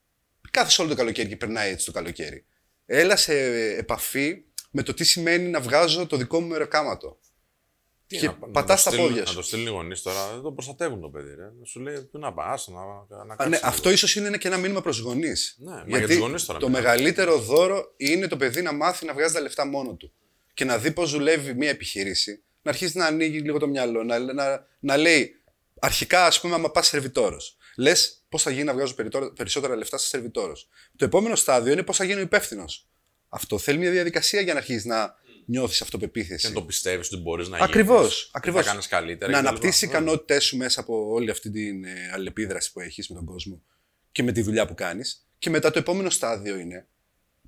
Κάθε όλο το καλοκαίρι και περνάει έτσι το καλοκαίρι. Έλα σε επαφή με το τι σημαίνει να βγάζω το δικό μου μεροκάματο. Τι Και να- να πατάς το τα στείλουν- πόδια Να σου. το στείλουν οι γονείς τώρα, δεν το προστατεύουν το παιδί. Ρε. Σου λέει πού να πας, να, να, να Α, κάτσει ναι, λίγο. αυτό ίσως είναι και ένα μήνυμα προς γονείς. Ναι, μα για τους γονείς τώρα το μιλάμε. μεγαλύτερο δώρο είναι το παιδί να μάθει να βγάζει τα λεφτά μόνο του. Και να δει πώς δουλεύει μια επιχείρηση. Να αρχίσει να ανοίγει λίγο το μυαλό. Να, να, να λέει, αρχικά, ας πούμε, άμα πας σερβιτόρος. Λες πώς θα γίνει να βγάζω περιτόρα- περισσότερα λεφτά σε σερβιτόρος. Το επόμενο στάδιο είναι πώς θα γίνω υπεύθυνος. Αυτό θέλει μια διαδικασία για να αρχίσει να νιώθεις αυτοπεποίθηση. Και να το πιστεύεις ότι μπορείς να Ακριβώς, γίνεις, ακριβώς. Θα κάνεις καλύτερα. να κτλ. αναπτύσσεις Ναι. ικανότητές σου μέσα από όλη αυτή την ε, αλληλεπίδραση που έχεις με τον κόσμο και με τη δουλειά που κάνεις. Και μετά το επόμενο στάδιο είναι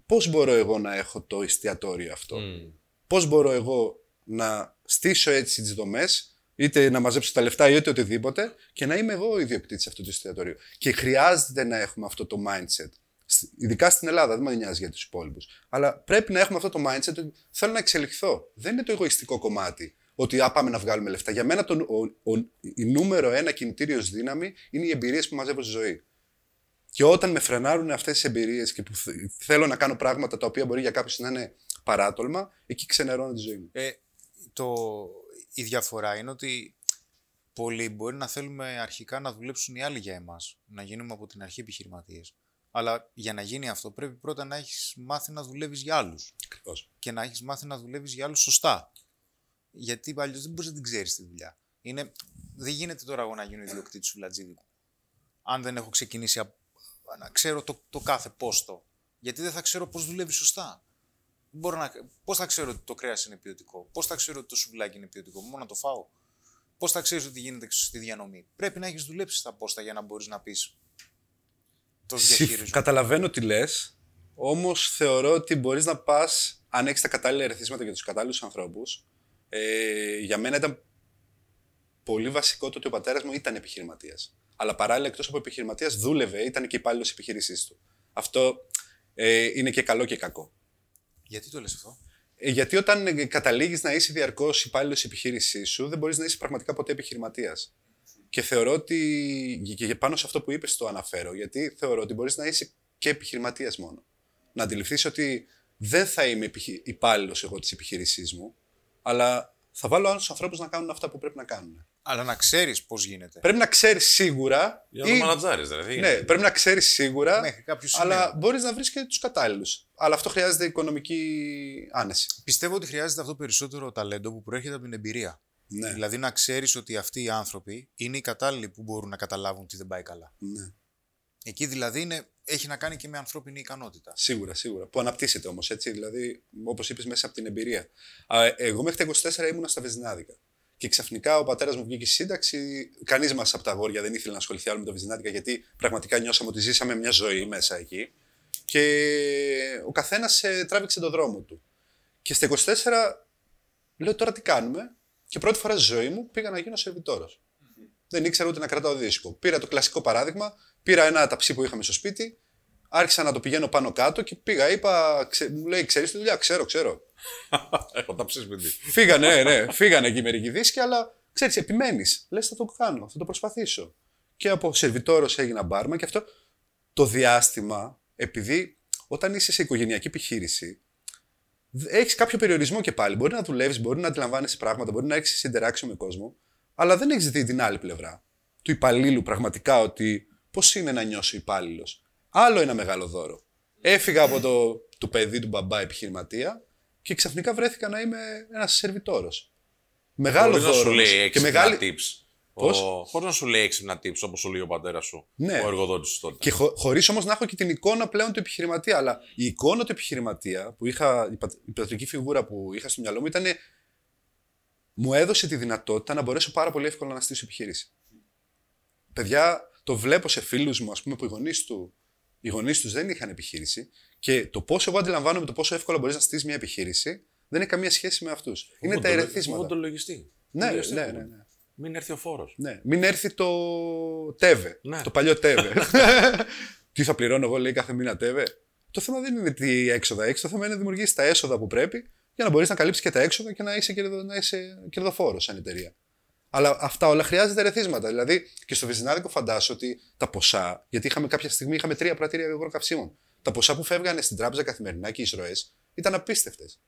πώς μπορώ εγώ να έχω το εστιατόριο αυτό; Μμ. Πώς μπορώ εγώ να στήσω έτσι τις δομές, είτε να μαζέψω τα λεφτά είτε οτιδήποτε, και να είμαι εγώ ο ιδιοκτήτης αυτού του εστιατορίου. Και χρειάζεται να έχουμε αυτό το mindset. Σ- Ειδικά στην Ελλάδα, δεν με νοιάζει για τους υπόλοιπους. Αλλά πρέπει να έχουμε αυτό το mindset ότι θέλω να εξελιχθώ. Δεν είναι το εγωιστικό κομμάτι. Ότι α, πάμε να βγάλουμε λεφτά. Για μένα το, ο, ο- η νούμερο ένα κινητήριος δύναμη είναι οι εμπειρίες που μαζεύω στη ζωή. Και όταν με φρενάρουν αυτές τις εμπειρίες και που θε- θέλω να κάνω πράγματα τα οποία μπορεί για κάποιους να είναι παράτολμα, εκεί ξενερώνω τη ζωή μου. Ε, το, η διαφορά είναι ότι πολλοί μπορεί να θέλουμε αρχικά να δουλέψουν οι άλλοι για εμάς, να γίνουμε από την αρχή επιχειρηματίες. Αλλά για να γίνει αυτό πρέπει πρώτα να έχεις μάθει να δουλεύεις για άλλους Ακριβώς. και να έχεις μάθει να δουλεύεις για άλλους σωστά. Γιατί αλλιώ δεν μπορείς να την ξέρεις τη δουλειά. Είναι, δεν γίνεται τώρα εγώ να γίνω ιδιοκτήτης του λατζίδικου. Αν δεν έχω ξεκινήσει απ- να ξέρω το, το κάθε πόστο. Γιατί δεν θα ξέρω πώς δουλεύει σωστά. Μπορώ να... Πώς θα ξέρω ότι το κρέας είναι ποιοτικό. Πώς θα ξέρω ότι το σουβλάκι είναι ποιοτικό. Μόνο να το φάω. Πώς θα ξέρεις ότι γίνεται στη διανομή. Πρέπει να έχεις δουλέψει στα πόστα για να μπορείς να πεις το Συμφ- διαχείριζω. Καταλαβαίνω τι λες, όμως θεωρώ ότι μπορείς να πας, αν έχεις τα κατάλληλα ερεθίσματα για τους κατάλληλους ανθρώπους. Ε, για μένα ήταν πολύ βασικό το ότι ο πατέρας μου ήταν επιχειρηματίας. Αλλά παράλληλα, εκτός από επιχειρηματίας, δούλευε, ήταν και υπάλληλος επιχείρησής του. Αυτό ε, είναι και καλό και κακό. Γιατί το λες αυτό; Ε, γιατί όταν ε, καταλήγεις να είσαι διαρκώς υπάλληλος επιχείρησής σου, δεν μπορείς να είσαι πραγματικά ποτέ επιχειρηματίας. Και θεωρώ ότι. και πάνω σε αυτό που είπες, το αναφέρω. Γιατί θεωρώ ότι μπορείς να είσαι και επιχειρηματίας μόνο. Να αντιληφθείς ότι δεν θα είμαι υπάλληλος εγώ της επιχείρησής μου, αλλά θα βάλω άλλους ανθρώπους να κάνουν αυτά που πρέπει να κάνουν. Αλλά να ξέρεις πώς γίνεται. Πρέπει να ξέρεις σίγουρα. Για να το μανατζάρεις, δηλαδή. Ναι, πρέπει να ξέρεις σίγουρα. Μέχρι κάποιος σημείο. αλλά μπορείς να βρεις και τους κατάλληλους. Αλλά αυτό χρειάζεται οικονομική άνεση. Πιστεύω ότι χρειάζεται αυτό περισσότερο ταλέντο που προέρχεται από την εμπειρία. Ναι. Δηλαδή να ξέρεις ότι αυτοί οι άνθρωποι είναι οι κατάλληλοι που μπορούν να καταλάβουν τι δεν πάει καλά. ναι. Εκεί δηλαδή είναι, έχει να κάνει και με ανθρώπινη ικανότητα. Σίγουρα, σίγουρα. Που αναπτύσσεται όμως έτσι. Δηλαδή, όπως είπες, μέσα από την εμπειρία. Α, ε, εγώ μέχρι τα 24 ήμουνα στα Βεζινάδικα. Και ξαφνικά ο πατέρας μου βγήκε στη σύνταξη. Κανείς μας από τα αγόρια δεν ήθελε να ασχοληθεί άλλο με τα Βεζινάδικα, γιατί πραγματικά νιώσαμε ότι ζήσαμε μια ζωή μέσα εκεί. Και ο καθένας τράβηξε τον δρόμο του. Και στα 24 λέω τώρα τι κάνουμε; Και πρώτη φορά στη ζωή μου πήγα να γίνω σερβιτόρος. Δεν ήξερα ούτε να κρατάω δίσκο. Πήρα το κλασικό παράδειγμα, πήρα ένα ταψί που είχαμε στο σπίτι, άρχισα να το πηγαίνω πάνω κάτω και πήγα, είπα, ξε, μου λέει, ξέρεις τη δουλειά, ξέρω, ξέρω. Έχω τα σπίτι. Φύγανε, ναι, φύγανε εκεί μερικοί δίσκοι, αλλά ξέρεις, επιμένεις. Λες, θα το κάνω, θα το προσπαθήσω. Και από σερβιτόρος έγινα μπάρμα και αυτό το διάστημα, επειδή όταν είσαι σε οικογενειακή επιχείρηση, έχεις κάποιο περιορισμό και πάλι. Μπορεί να δουλεύεις, μπορεί να αντιλαμβάνεσαι πράγματα, μπορεί να έχεις interaction με κόσμο, αλλά δεν έχεις δει την άλλη πλευρά του υπαλλήλου πραγματικά ότι πώς είναι να νιώσω υπάλληλος. Άλλο ένα μεγάλο δώρο. Έφυγα από το, το παιδί του μπαμπά επιχειρηματία και ξαφνικά βρέθηκα να είμαι ένας σερβιτόρος. Μεγάλο Μπορεί να δώρο. σου όμως. λέει και έξι μεγάλη... tips. Πώς; Πώς να σου λέει έξυπνα tips όπως σου λέει ο πατέρας σου, Ναι. ο εργοδότης σου τότε; Και χω, χωρίς όμως να έχω και την εικόνα πλέον του επιχειρηματία. Αλλά η εικόνα του επιχειρηματία που είχα, η, πατ- η πατρική φιγούρα που είχα στο μυαλό μου ήταν. Μου έδωσε τη δυνατότητα να μπορέσω πάρα πολύ εύκολα να στήσω επιχείρηση. Παιδιά, το βλέπω σε φίλους μου, ας πούμε, που οι γονείς του, οι γονείς τους δεν είχαν επιχείρηση και το πόσο εγώ αντιλαμβάνομαι το πόσο εύκολα μπορείς να στήσεις μια επιχείρηση δεν έχει καμία σχέση με αυτούς. Είναι τα ερεθίσματα. το λογιστή. Ναι, Μην ναι, λογιστή ναι, έχουμε. ναι. Μην έρθει ο φόρος. Ναι. Μην έρθει το ΤΕΒΕ. Ναι. Το παλιό ΤΕΒΕ. τι θα πληρώνω εγώ, λέει, κάθε μήνα ΤΕΒΕ. Το θέμα δεν είναι τι έξοδα έχεις. Το θέμα είναι να δημιουργήσεις τα έσοδα που πρέπει για να μπορείς να καλύψεις και τα έξοδα και να είσαι, κερδο, να είσαι κερδοφόρος σαν εταιρεία. Αλλά αυτά όλα χρειάζεται ρεθίσματα. Δηλαδή και στο βυζινάδικο φαντάσου ότι τα ποσά, γιατί είχαμε κάποια στιγμή είχαμε τρία πρατήρια αγρών καυσίμων. Τα ποσά που φεύγανε στην τράπεζα καθημερινά και οι εισρωές ήταν απίστευτες.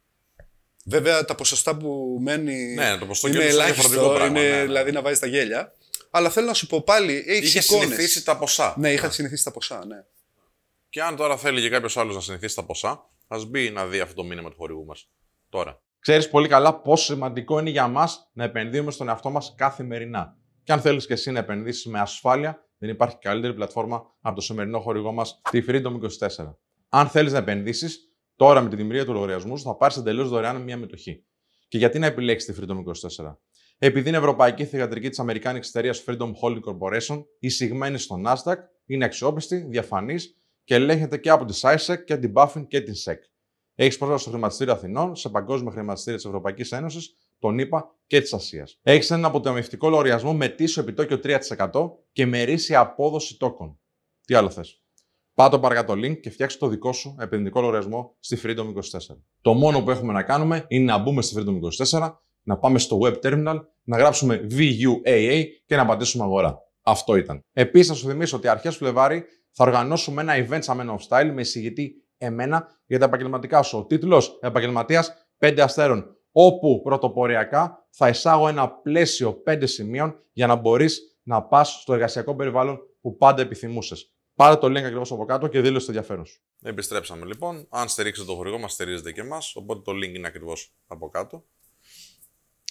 Βέβαια τα ποσοστά που μένει Ναι, το ποσοστό είναι κέρδους είναι ελάχιστο, διαφορετικό πράγμα, είναι, ναι, ναι. δηλαδή να βάζεις τα γέλια. Αλλά θέλω να σου πω πάλι, έχει Είχες εικόνες. συνηθίσει τα ποσά. Ναι, είχα συνηθίσει τα ποσά, ναι. Και αν τώρα θέλει και κάποιος άλλος να συνηθίσει τα ποσά, ας μπει να δει αυτό το μήνυμα του χορηγού μας. Τώρα. Ξέρεις πολύ καλά πόσο σημαντικό είναι για μας να επενδύουμε στον εαυτό μας καθημερινά. Και αν θέλεις και εσύ να επενδύσεις με ασφάλεια, δεν υπάρχει καλύτερη πλατφόρμα από το σημερινό χορηγό μας, τη Freedom 24. Αν θέλεις να επενδύσεις, τώρα με τη δημιουργία του λογαριασμού σου θα πάρεις εντελώς δωρεάν μια μετοχή. Και γιατί να επιλέξεις τη Freedom 24. Επειδή είναι ευρωπαϊκή θηγατρική της Αμερικάνικης εταιρείας Freedom Holding Corporation, εισηγμένη στο Nasdaq, είναι αξιόπιστη, διαφανής και ελέγχεται και από τη SISEC και την Buffin και την SEC. Έχεις πρόσβαση στο χρηματιστήριο Αθηνών, σε παγκόσμια χρηματιστήρια της Ευρωπαϊκής Ένωσης, τον ΗΠΑ και της Ασίας. Έχεις έναν αποταμιευτικό λογαριασμό με τίσο επιτόκιο 3% και μερίσια απόδοση τόκων. Τι άλλο θες; Πάτε παρακάτω link και φτιάξε το δικό σου επενδυτικό λογαριασμό στη Freedom 24. Το μόνο που έχουμε να κάνουμε είναι να μπούμε στη Freedom 24, να πάμε στο web terminal, να γράψουμε VUAA και να πατήσουμε αγορά. Αυτό ήταν. Επίσης, να σου θυμίσω ότι αρχές Φλεβάρι θα οργανώσουμε ένα event σαν Men of Style με εισηγητή εμένα για τα επαγγελματικά σου. Ο τίτλος Επαγγελματίας 5 αστέρων. Όπου πρωτοποριακά θα εισάγω ένα πλαίσιο 5 σημείων για να μπορείς να πας στο εργασιακό περιβάλλον που πάντα επιθυμούσες. Πάρε το link ακριβώς από κάτω και δήλωσε το ενδιαφέρον σου. Επιστρέψαμε λοιπόν. Αν στηρίξετε το χορηγό, μας στηρίζετε και εμάς. Οπότε το link είναι ακριβώς από κάτω.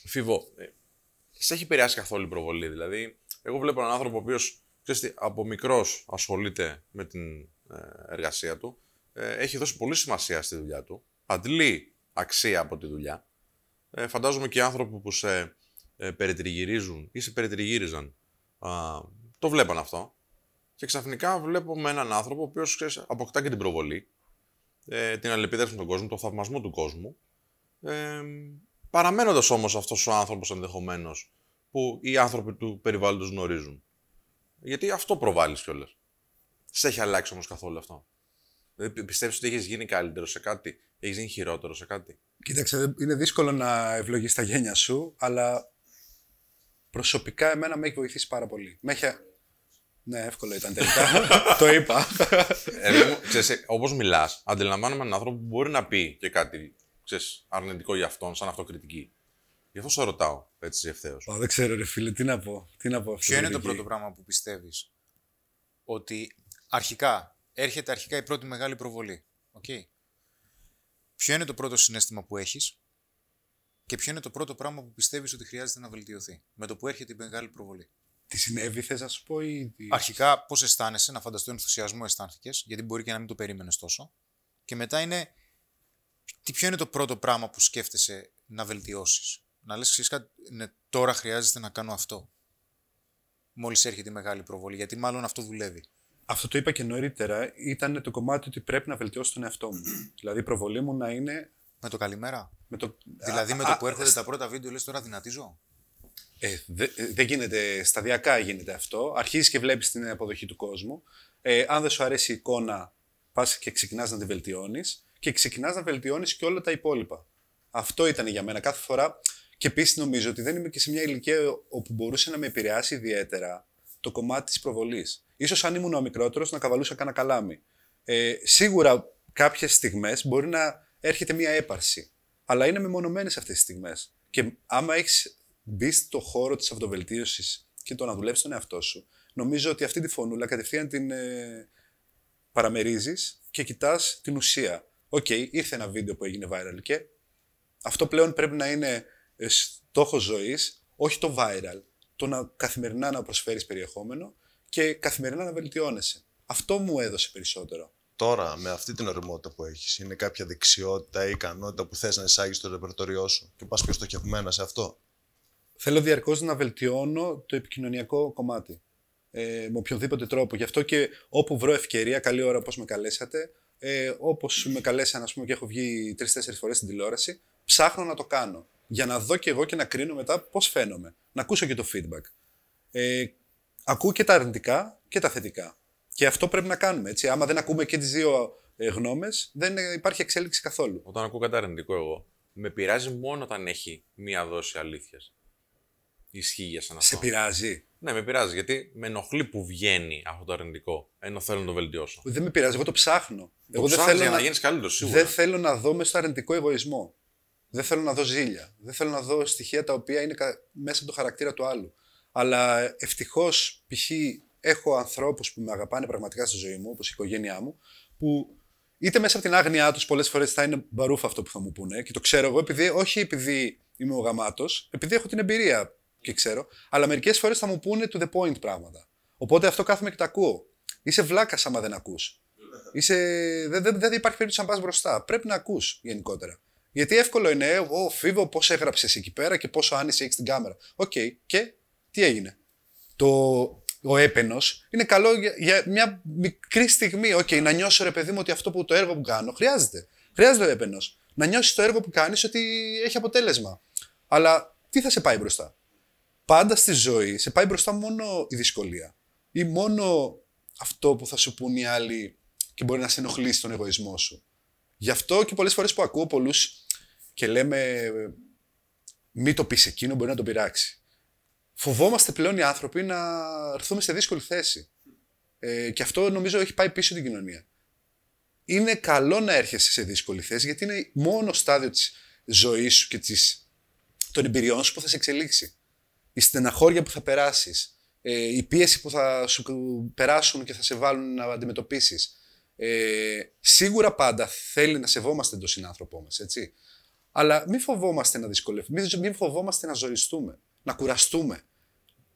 Φίβο, ε, σε έχει επηρεάσει καθόλου η προβολή. Δηλαδή, εγώ βλέπω έναν άνθρωπο ο οποίος από μικρός ασχολείται με την ε, εργασία του. Ε, έχει δώσει πολύ σημασία στη δουλειά του. Αντλεί αξία από τη δουλειά. Ε, φαντάζομαι και οι άνθρωποι που σε ε, περιτριγυρίζουν ή σε περιτριγύριζαν α, το βλέπαν αυτό. Και ξαφνικά βλέπουμε έναν άνθρωπο ο οποίος αποκτά και την προβολή, ε, την αλληλεπίδραση με τον κόσμο, το θαυμασμό του κόσμου. Ε, Παραμένοντας όμως αυτός ο άνθρωπος ενδεχομένως που οι άνθρωποι του περιβάλλοντος γνωρίζουν. Γιατί αυτό προβάλλεις κιόλας. Σε έχει αλλάξει όμως καθόλου αυτό. Δηλαδή, πιστεύεις ότι έχεις γίνει καλύτερο σε κάτι, έχεις γίνει χειρότερο σε κάτι; Κοίταξε, δεν- είναι δύσκολο να ευλογείς τα γένια σου, αλλά προσωπικά εμένα με έχει βοηθήσει πάρα πολύ. Με έχει... Ναι, εύκολο ήταν τελικά. το είπα. Ε, ξέρεις, όπως μιλάς, αντιλαμβάνομαι έναν άνθρωπο που μπορεί να πει και κάτι ξέρεις, αρνητικό για αυτόν, σαν αυτοκριτική. Γι' αυτό σε ρωτάω, έτσι ευθέως. Ω, δεν ξέρω ρε φίλε, τι να πω. Τι να πω Ποιο είναι το αυτοκριτική. πρώτο πράγμα που πιστεύεις; Ότι αρχικά, έρχεται αρχικά η πρώτη μεγάλη προβολή. Okay. Ποιο είναι το πρώτο συνέστημα που έχεις και ποιο είναι το πρώτο πράγμα που πιστεύεις ότι χρειάζεται να βελτιωθεί με το που έρχεται η μεγάλη προβολή; Τι συνέβη, θες να σου πω ή... τι- Αρχικά, πώς αισθάνεσαι, να φανταστώ ενθουσιασμός αισθάνθηκες, γιατί μπορεί και να μην το περίμενες τόσο. Και μετά είναι. Τι, ποιο είναι το πρώτο πράγμα που σκέφτεσαι να βελτιώσεις; Να λες, ξέρεις κάτι, ναι, τώρα χρειάζεται να κάνω αυτό. Μόλις έρχεται η μεγάλη προβολή, γιατί μάλλον αυτό δουλεύει. Αυτό το είπα και νωρίτερα, ήταν το κομμάτι ότι πρέπει να βελτιώσω τον εαυτό μου. δηλαδή η προβολή μου να είναι... Με το καλημέρα. Με το... Δηλαδή Α, με α, το που έρχονται α, τα πρώτα βίντεο, λες τώρα δυνατίζω. Ε, δε- ε, δεν γίνεται, σταδιακά γίνεται αυτό. Αρχίζεις και βλέπεις την αποδοχή του κόσμου. Ε, αν δεν σου αρέσει η εικόνα, πας και ξεκινάς να τη βελτιώνεις και ξεκινάς να βελτιώνεις και όλα τα υπόλοιπα. Αυτό ήταν για μένα κάθε φορά. Και επίσης νομίζω ότι δεν είμαι και σε μια ηλικία όπου μπορούσε να με επηρεάσει ιδιαίτερα το κομμάτι της προβολής. Ίσως αν ήμουν ο μικρότερος να καβαλούσα κάνα καλάμι. Ε, σίγουρα κάποιες στιγμές μπορεί να έρχεται μια έπαρση. Αλλά είναι μεμονωμένες αυτές τις στιγμές. Και άμα έχεις μπει στο χώρο της αυτοβελτίωσης και το να δουλέψεις τον εαυτό σου, νομίζω ότι αυτή τη φωνούλα κατευθείαν την ε, παραμερίζεις και κοιτάς την ουσία. Οκ, ήρθε ένα βίντεο που έγινε viral και αυτό πλέον πρέπει να είναι ε, στόχος ζωής, όχι το viral. το να καθημερινά να προσφέρεις περιεχόμενο και καθημερινά να βελτιώνεσαι. Αυτό μου έδωσε περισσότερο. Τώρα, με αυτή την οριμότητα που έχεις, είναι κάποια δεξιότητα ή ικανότητα που θες να εισάγεις στο ρεπερτόριό σου και πας πιο στοχευμένα σε αυτό; Θέλω διαρκώς να βελτιώνω το επικοινωνιακό κομμάτι. Ε, με οποιονδήποτε τρόπο. Γι' αυτό και όπου βρω ευκαιρία, καλή ώρα όπως με καλέσατε, ε, όπως με καλέσαν ας πούμε, και έχω βγει τρει-τέσσερι φορές στην τηλεόραση, ψάχνω να το κάνω. Για να δω και εγώ και να κρίνω μετά πώς φαίνομαι. Να ακούσω και το feedback. Ε, ακούω και τα αρνητικά και τα θετικά. Και αυτό πρέπει να κάνουμε. Έτσι. Άμα δεν ακούμε και τις δύο ε, γνώμες, δεν ε, υπάρχει εξέλιξη καθόλου. Όταν ακούω κάτι αρνητικό εγώ, με πειράζει μόνο όταν έχει μία δόση αλήθειας. Ισχύει για σένα Σε αυτό; πειράζει; Ναι, με πειράζει γιατί με ενοχλεί που βγαίνει αυτό το αρνητικό, ενώ θέλω να το βελτιώσω. Δεν με πειράζει, εγώ το ψάχνω. Το εγώ δεν ψάχνεις θέλω, για να, να, γίνεις καλύτερος σίγουρα. δεν θέλω να δω μέσα στο αρνητικό εγωισμό. Δεν θέλω να δω ζήλια. Δεν θέλω να δω στοιχεία τα οποία είναι κα- μέσα από το χαρακτήρα του άλλου. Αλλά ευτυχώς, π.χ. έχω ανθρώπους που με αγαπάνε πραγματικά στη ζωή μου, όπως η οικογένειά μου, που είτε μέσα από την άγνοιά τους πολλές φορές θα είναι μπαρούφα αυτό που θα μου πούνε και το ξέρω εγώ, επειδή, όχι επειδή είμαι ο γαμάτος, επειδή έχω την εμπειρία και ξέρω, αλλά μερικές φορές θα μου πούνε to the point πράγματα. Οπότε αυτό κάθομαι και τα ακούω. Είσαι βλάκας άμα δεν ακούς. Είσαι... Δεν, δεν, δεν υπάρχει περίπτωση να πας μπροστά. Πρέπει να ακούς γενικότερα. Γιατί εύκολο είναι, εγώ Φοίβο πώς έγραψες εκεί πέρα και πόσο άνεση έχεις την κάμερα. Οκ, και τι έγινε. Το, ο έπαινος είναι καλό για, για μια μικρή στιγμή. Οκ, να νιώσω ρε παιδί μου ότι αυτό που το έργο που κάνω χρειάζεται. Χρειάζεται ο έπαινος. Να νιώσεις το έργο που κάνεις ότι έχει αποτέλεσμα. Αλλά τι θα σε πάει μπροστά; Πάντα στη ζωή σε πάει μπροστά μόνο η δυσκολία. Ή μόνο αυτό που θα σου πούν οι άλλοι και μπορεί να σε ενοχλήσει τον εγωισμό σου. Γι' αυτό και πολλές φορές που ακούω πολλούς και λέμε μη το πεις εκείνο, μπορεί να τον πειράξει. Φοβόμαστε πλέον οι άνθρωποι να έρθουμε σε δύσκολη θέση. Ε, και αυτό νομίζω έχει πάει πίσω την κοινωνία. Είναι καλό να έρχεσαι σε δύσκολη θέση γιατί είναι μόνο στάδιο της ζωής σου και της, των εμπειριών σου που θα σε εξελίξει. Η στεναχώρια που θα περάσεις, ε, η πίεση που θα σου περάσουν και θα σε βάλουν να αντιμετωπίσεις. Ε, σίγουρα πάντα θέλει να σεβόμαστε τον συνάνθρωπό μας, έτσι. Αλλά μην φοβόμαστε να δυσκολευτούμε, μην- μην φοβόμαστε να ζοριστούμε, να κουραστούμε,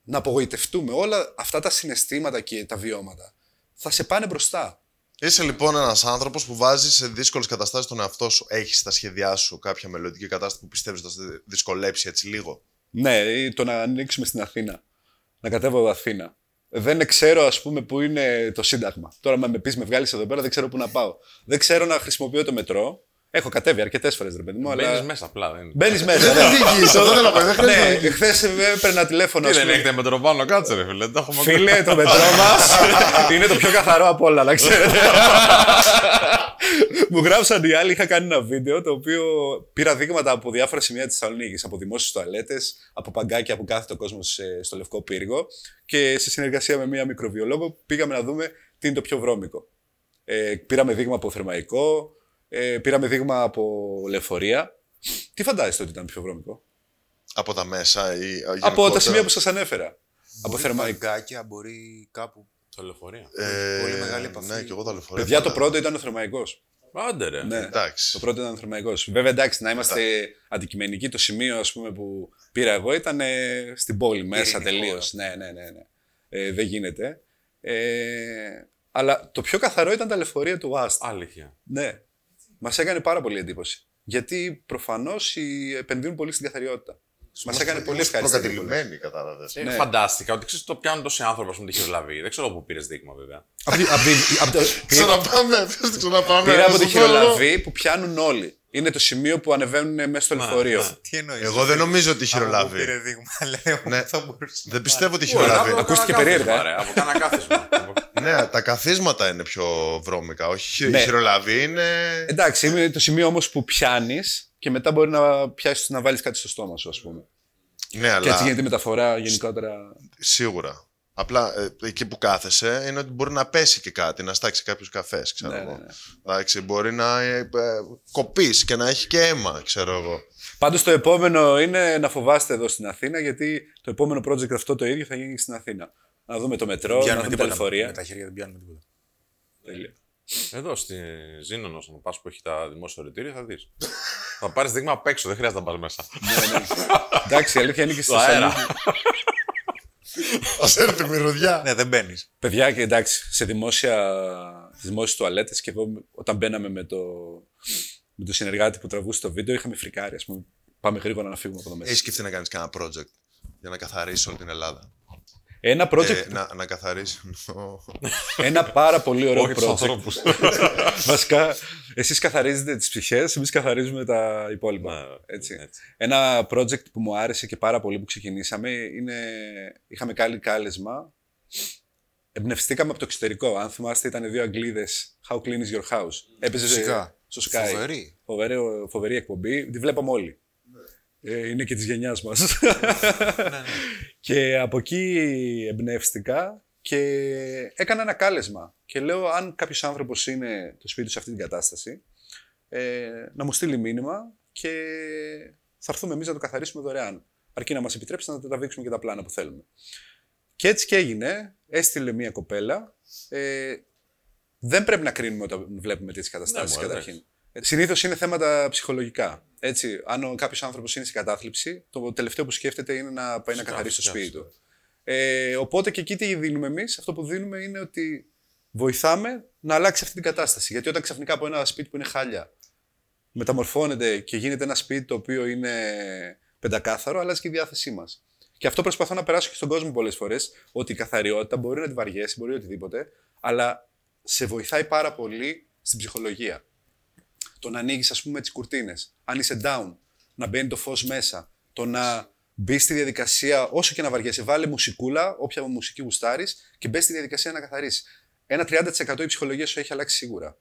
να απογοητευτούμε. Όλα αυτά τα συναισθήματα και τα βιώματα θα σε πάνε μπροστά. Είσαι λοιπόν ένας άνθρωπος που βάζει σε δύσκολες καταστάσεις τον εαυτό σου. Έχεις στα σχέδιά σου κάποια μελλοντική κατάσταση που πιστεύεις ότι θα σε δυσκολέψει έτσι λίγο; Ναι, ή το να ανοίξουμε στην Αθήνα. Να κατέβω Αθήνα. Δεν ξέρω, ας πούμε, πού είναι το Σύνταγμα. Τώρα, με πεις, με βγάλεις εδώ πέρα, δεν ξέρω πού να πάω. Δεν ξέρω να χρησιμοποιώ το μετρό. Έχω κατέβει αρκετές φορές, ρε παιδί μου, Μπαίνεις αλλά. μέσα απλά. Δεν... Μπαίνεις μέσα. Δεν οδηγείς, αυτό θέλω να πω, δεν χρειάζεται να Ναι, οδηγείς. χθε έπαιρνα τηλέφωνο. Τι ας δεν πούμε. έχετε μετροπάνω, κάτσε ρε φίλε. Το έχουμε Φίλε, το μετρό μας είναι το πιο καθαρό από όλα, να ξέρετε. Μου γράψαν οι άλλοι, είχα κάνει ένα βίντεο το οποίο πήρα δείγματα από διάφορα σημεία της Θεσσαλονίκης, από δημόσιες τουαλέτες, από παγκάκια που κάθεται ο κόσμος στο λευκό πύργο και σε συνεργασία με μία μικροβιολόγο πήγαμε να δούμε τι είναι το πιο βρώμικο. Ε, πήραμε δείγμα από θερμαϊκό, ε, πήραμε δείγμα από λεωφορεία. Τι φαντάζεστε ότι ήταν πιο βρώμικο; Από τα μέσα ή Από τα γενικότερα. σημεία που σας ανέφερα. Από Μπορεί θερμαϊκό. παγκάκια, μπορεί κάπου. Το λεωφορείο. Ε, Πολύ μεγάλη επαφή. Ναι, και εγώ τα λεωφορεία. Παιδιά, το φαντάζομαι. πρώτο ήταν ο θερμαϊκός. Άντε ρε. Ναι. Εντάξει. Το πρώτο ήταν ο θερμαϊκός. Βέβαια, εντάξει, να είμαστε αντικειμενικοί. Το σημείο ας πούμε, που πήρα εγώ ήταν ε, στην πόλη μέσα Ειρηνικό, τελείως. Ναι, ναι, ναι. ναι. Ε, δεν γίνεται. Ε, αλλά το πιο καθαρό ήταν τα λεωφορεία του Ast. Αλήθεια. Ναι. Μας έκανε πάρα πολύ εντύπωση. Γιατί προφανώς επενδύουν πολύ στην καθαριότητα. Μας έκανε πολύ Είμαστε ευχαριστή. προκατηλημένοι, κατάλαβες. Ε, Ναι. Φαντάστηκα ότι ξέρεις το πιάνουν τόσοι άνθρωποι ας πούμε τη χειρολαβή. Δεν ξέρω πού πήρες δείγμα βέβαια. Απ' τη- απ' τη- απ' το- Ξαναπάμε, πες το ξαναπάμε. Πήρα από τη Στο χρόνο. χειρολαβή που πιάνουν όλοι. Είναι το σημείο που ανεβαίνουν μέσα στο λεωφορείο. ναι. Τι εννοείς. Εγώ δεν νομίζω ότι χειρολάβει. Πήρε δείγμα, λέει. Ναι. Θα μπορούσε. Δεν πιστεύω ότι Ωραία, χειρολάβει. από Ακούστηκε κάνα περίεργα, κάθισμα, ε. ρε, Από κάνα κάθισμα. Από- Ναι, τα καθίσματα είναι πιο βρώμικα. Όχι, χει- Ναι. η χειρολαβή είναι. Εντάξει, είναι το σημείο όμως που πιάνεις και μετά μπορεί να πιάσεις να βάλεις κάτι στο στόμα σου, ας πούμε. Ναι, Και έτσι αλλά γίνεται η μεταφορά γενικότερα. σίγουρα. Απλά ε, εκεί που κάθεσαι είναι ότι μπορεί να πέσει και κάτι, να στάξει κάποιους καφές, ξέρω Ναι, εγώ. ναι, ναι. Εντάξει, μπορεί να ε, ε, κοπείς και να έχει και αίμα, ξέρω εγώ. Πάντως το επόμενο είναι να φοβάστε εδώ στην Αθήνα, γιατί το επόμενο project αυτό το ίδιο θα γίνει και στην Αθήνα. Να δούμε το μετρό, να Πιάνουμε δούμε τα τίποτα. λεωφορεία. Με τα χέρια δεν πιάνουμε τίποτα. Τέλεια. Εδώ στη Ζήνονο, όταν πα που έχει τα δημόσια ορετήρια, θα δεις. θα πάρεις δείγμα απ' έξω, δεν χρειάζεται να πας μέσα. Ναι, ναι. Εντάξει, η αλήθεια είναι και στη Στο αέρα. Θεσσαλονίκη. Α έρθει η μυρωδιά. ναι, δεν μπαίνεις. Παιδιά, και εντάξει, σε δημόσια, στις δημόσιες τουαλέτες και εγώ όταν μπαίναμε με το, με το συνεργάτη που τραβούσε το βίντεο είχαμε φρικάρει, ας πούμε. Πάμε γρήγορα να φύγουμε από εδώ μέσα. Έχει σκεφτεί να κάνεις κανένα project για να καθαρίσει όλη την Ελλάδα; Ένα project, Ε, να, να καθαρίσει. ένα πάρα πολύ ωραίο Όχι τους project. ανθρώπους. Βασικά, εσείς καθαρίζετε τις ψυχές, εμείς καθαρίζουμε τα υπόλοιπα. έτσι. έτσι. Ένα project που μου άρεσε και πάρα πολύ που ξεκινήσαμε είναι, είχαμε κάνει κάλεσμα, εμπνευστήκαμε από το εξωτερικό. Αν θυμάστε ήταν δύο Αγγλίδες, How clean is your house. Έπαιζε Φυσικά. στο Sky. Φοβερή. Φοβερή, φοβερή εκπομπή, τη βλέπαμε όλοι. Ε, είναι και της γενιάς μας. και από εκεί εμπνεύστηκα και έκανα ένα κάλεσμα. Και λέω, αν κάποιος άνθρωπος είναι το σπίτι του σε αυτή την κατάσταση, ε, να μου στείλει μήνυμα και θα έρθουμε εμείς να το καθαρίσουμε δωρεάν. Αρκεί να μας επιτρέψει να τα τραβήξουμε και τα πλάνα που θέλουμε. Και έτσι και έγινε. Έστειλε μία κοπέλα. Ε, δεν πρέπει να κρίνουμε όταν βλέπουμε τέτοιες καταστάσεις Ναι, μωρέ, καταρχήν. Συνήθως είναι θέματα ψυχολογικά. Έτσι, αν κάποιος άνθρωπος είναι σε κατάθλιψη, το τελευταίο που σκέφτεται είναι να πάει να Φυσικά, καθαρίσει το φυσικά, σπίτι του. Ε, οπότε και εκεί τι δίνουμε εμείς, αυτό που δίνουμε είναι ότι βοηθάμε να αλλάξει αυτή την κατάσταση. Γιατί όταν ξαφνικά από ένα σπίτι που είναι χάλια μεταμορφώνεται και γίνεται ένα σπίτι το οποίο είναι πεντακάθαρο, αλλάζει και η διάθεσή μας. Και αυτό προσπαθώ να περάσω και στον κόσμο πολλές φορές, ότι η καθαριότητα μπορεί να τη βαριέσει, μπορεί οτιδήποτε, αλλά σε βοηθάει πάρα πολύ στην ψυχολογία. Το να ανοίγεις, ας πούμε, τις κουρτίνες. Αν είσαι down, να μπαίνει το φως μέσα. Το να μπεις στη διαδικασία, όσο και να βαριέσαι, βάλε μουσικούλα, όποια μουσική γουστάρεις και μπες στη διαδικασία να καθαρίσει. Ένα 30% η ψυχολογία σου έχει αλλάξει σίγουρα.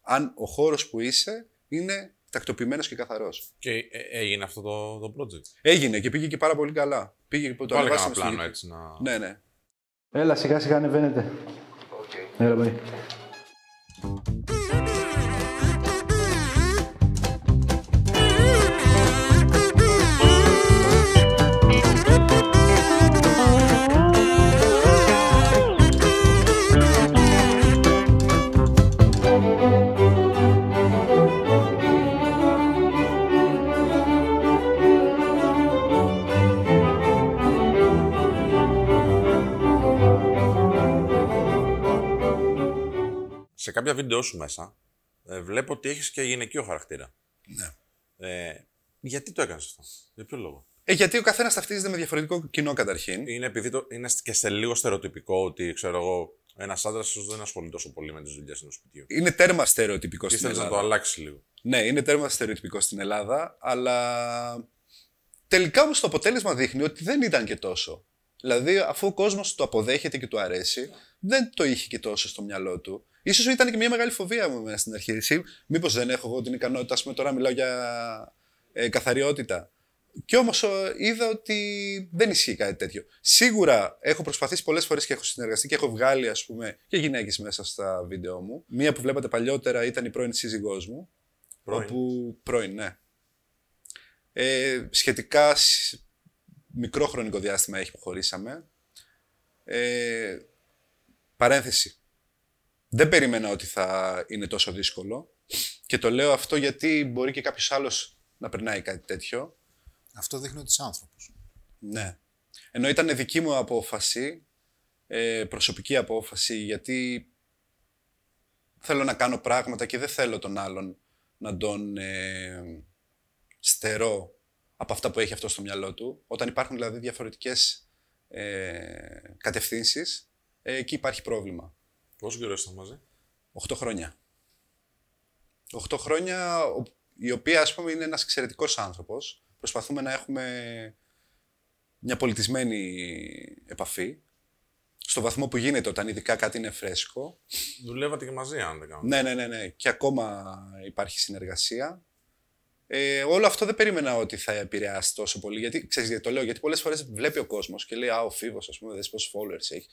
Αν ο χώρος που είσαι είναι τακτοποιημένος και καθαρός. Και ε, έγινε αυτό το, το project; Έγινε και πήγε και πάρα πολύ καλά. Πήγε που το Πάλι ανεβάσαμε ένα στο πλάνο YouTube. έτσι να... Ναι, ναι. Έλα, σιγά σιγά ανεβαίνετε. Έλα, μπай. Κάποια βίντεο σου μέσα ε, βλέπω ότι έχεις και γυναικείο χαρακτήρα. ναι. Ε, γιατί το έκανες αυτό, για ποιο λόγο; Ε, γιατί ο καθένας ταυτίζεται με διαφορετικό κοινό καταρχήν. Είναι επειδή το, είναι και σε λίγο στερεοτυπικό ότι, ξέρω εγώ, ένας άντρας δεν ασχολείται τόσο πολύ με τις δουλειές ενός σπιτιού. Είναι τέρμα στερεοτυπικό στην Ήθελες να Ελλάδα. το αλλάξεις λίγο. Ναι, είναι τέρμα στερεοτυπικό στην Ελλάδα, αλλά τελικά όμως το αποτέλεσμα δείχνει ότι δεν ήταν και τόσο. Δηλαδή, αφού ο κόσμος το αποδέχεται και του αρέσει, δεν το είχε και τόσο στο μυαλό του. Ίσως ήταν και μια μεγάλη φοβία μου εμένα στην αρχή. Εσύ, μήπως δεν έχω εγώ την ικανότητα, ας πούμε, τώρα μιλάω για ε, καθαριότητα. Και όμως είδα ότι δεν ισχύει κάτι τέτοιο. Σίγουρα έχω προσπαθήσει πολλές φορές και έχω συνεργαστεί και έχω βγάλει ας πούμε, και γυναίκες μέσα στα βίντεο μου. Μία που βλέπατε παλιότερα ήταν η πρώην σύζυγός μου. Πρώην. Όπου, πρώην, ναι. Ε, σχετικά σ- μικρό χρονικό διάστημα έχει που χωρίσαμε. Ε, παρένθεση. Δεν περίμενα ότι θα είναι τόσο δύσκολο. Και το λέω αυτό γιατί μπορεί και κάποιος άλλος να περνάει κάτι τέτοιο. Αυτό δείχνει ότι είσαι άνθρωπος. Ναι. Ενώ ήταν δική μου απόφαση, ε, προσωπική απόφαση, γιατί θέλω να κάνω πράγματα και δεν θέλω τον άλλον να τον ε, στερώ από αυτά που έχει αυτό στο μυαλό του. Όταν υπάρχουν δηλαδή διαφορετικές ε, κατευθύνσεις, ε, εκεί υπάρχει πρόβλημα. Πόσο καιρό ήσασταν μαζί; 8 χρόνια. 8 χρόνια, ο- η οποία ας πούμε είναι ένας εξαιρετικός άνθρωπος. Προσπαθούμε να έχουμε μια πολιτισμένη επαφή. Στο βαθμό που γίνεται όταν ειδικά κάτι είναι φρέσκο. Δουλεύατε και μαζί, αν δεν κάνω. Ναι, ναι, ναι, ναι. Και ακόμα υπάρχει συνεργασία. Ε, όλο αυτό δεν περίμενα ότι θα επηρεάσει τόσο πολύ. Γιατί, ξέρεις γιατί το λέω, γιατί πολλές φορές βλέπει ο κόσμος και λέει «Α, ο Φίβος, ας πούμε, δες πόσους followers έχει».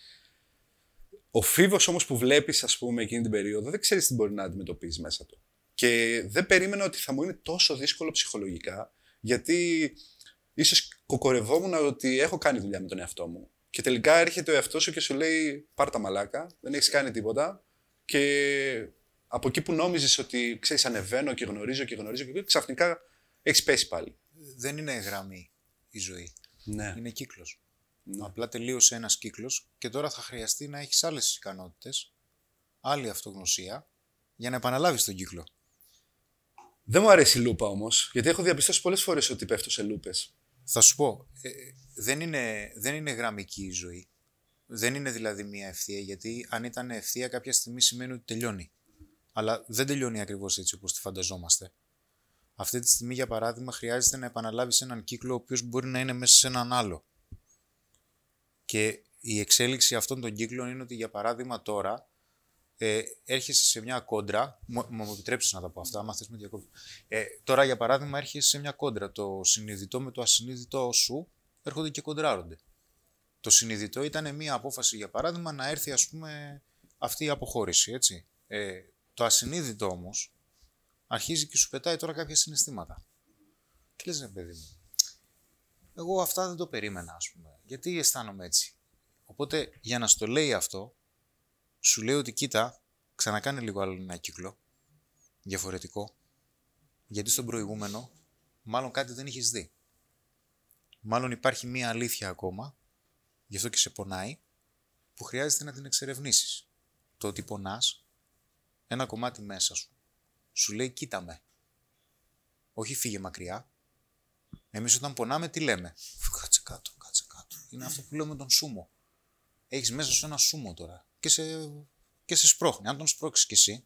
Ο Φίβος όμως που βλέπεις, ας πούμε, εκείνη την περίοδο, δεν ξέρεις τι μπορεί να αντιμετωπίζεις μέσα του. Και δεν περίμενα ότι θα μου είναι τόσο δύσκολο ψυχολογικά, γιατί ίσως κοκορευόμουν ότι έχω κάνει δουλειά με τον εαυτό μου. Και τελικά έρχεται ο εαυτός σου και σου λέει: Πάρ τα μαλάκα, δεν έχεις κάνει τίποτα. Και από εκεί που νόμιζες ότι ξέρεις, ανεβαίνω και γνωρίζω και γνωρίζω και ξαφνικά έχεις πέσει πάλι. Δεν είναι γραμμή η ζωή. Ναι. Είναι κύκλος. Ναι. Απλά τελείωσε ένας κύκλος και τώρα θα χρειαστεί να έχεις άλλες ικανότητες, άλλη αυτογνωσία, για να επαναλάβεις τον κύκλο. Δεν μου αρέσει η λούπα όμως, γιατί έχω διαπιστώσει πολλές φορές ότι πέφτω σε λούπες. Θα σου πω, ε, δεν, είναι, δεν είναι γραμμική η ζωή. Δεν είναι δηλαδή μια ευθεία, γιατί αν ήταν ευθεία κάποια στιγμή σημαίνει ότι τελειώνει. Αλλά δεν τελειώνει ακριβώς έτσι όπως τη φανταζόμαστε. Αυτή τη στιγμή, για παράδειγμα, χρειάζεται να επαναλάβεις έναν κύκλο ο οποίος μπορεί να είναι μέσα σε έναν άλλο. Και η εξέλιξη αυτών των κύκλων είναι ότι, για παράδειγμα, τώρα ε, έρχεσαι σε μια κόντρα. Μου, μου επιτρέψεις να τα πω αυτά, άμα θες με διακόπτω. Ε, τώρα, για παράδειγμα, έρχεσαι σε μια κόντρα. Το συνειδητό με το ασυνείδητό σου έρχονται και κοντράρονται. Το συνειδητό ήταν μια απόφαση, για παράδειγμα, να έρθει, ας πούμε, αυτή η αποχώρηση, έτσι. Ε, το ασυνείδητο όμως αρχίζει και σου πετάει τώρα κάποια συναισθήματα. Και λες, ρε παιδί μου, εγώ αυτά δεν το περίμενα, ας πούμε. Γιατί αισθάνομαι έτσι. Οπότε, για να στο λέει αυτό, σου λέει ότι κοίτα, ξανακάνε λίγο άλλο ένα κύκλο, διαφορετικό, γιατί στον προηγούμενο, μάλλον κάτι δεν έχεις δει. Μάλλον υπάρχει μία αλήθεια ακόμα, γι' αυτό και σε πονάει, που χρειάζεται να την εξερευνήσεις. Το ότι πονάς, ένα κομμάτι μέσα σου, σου λέει κοίτα με. Όχι φύγε μακριά. Εμείς όταν πονάμε τι λέμε; Κάτσε κάτω, κάτσε κάτω. Είναι αυτό που λέμε τον σούμο. Έχεις μέσα σου ένα σούμο τώρα και σε, και σε σπρώχνει. Αν τον σπρώξεις κι εσύ,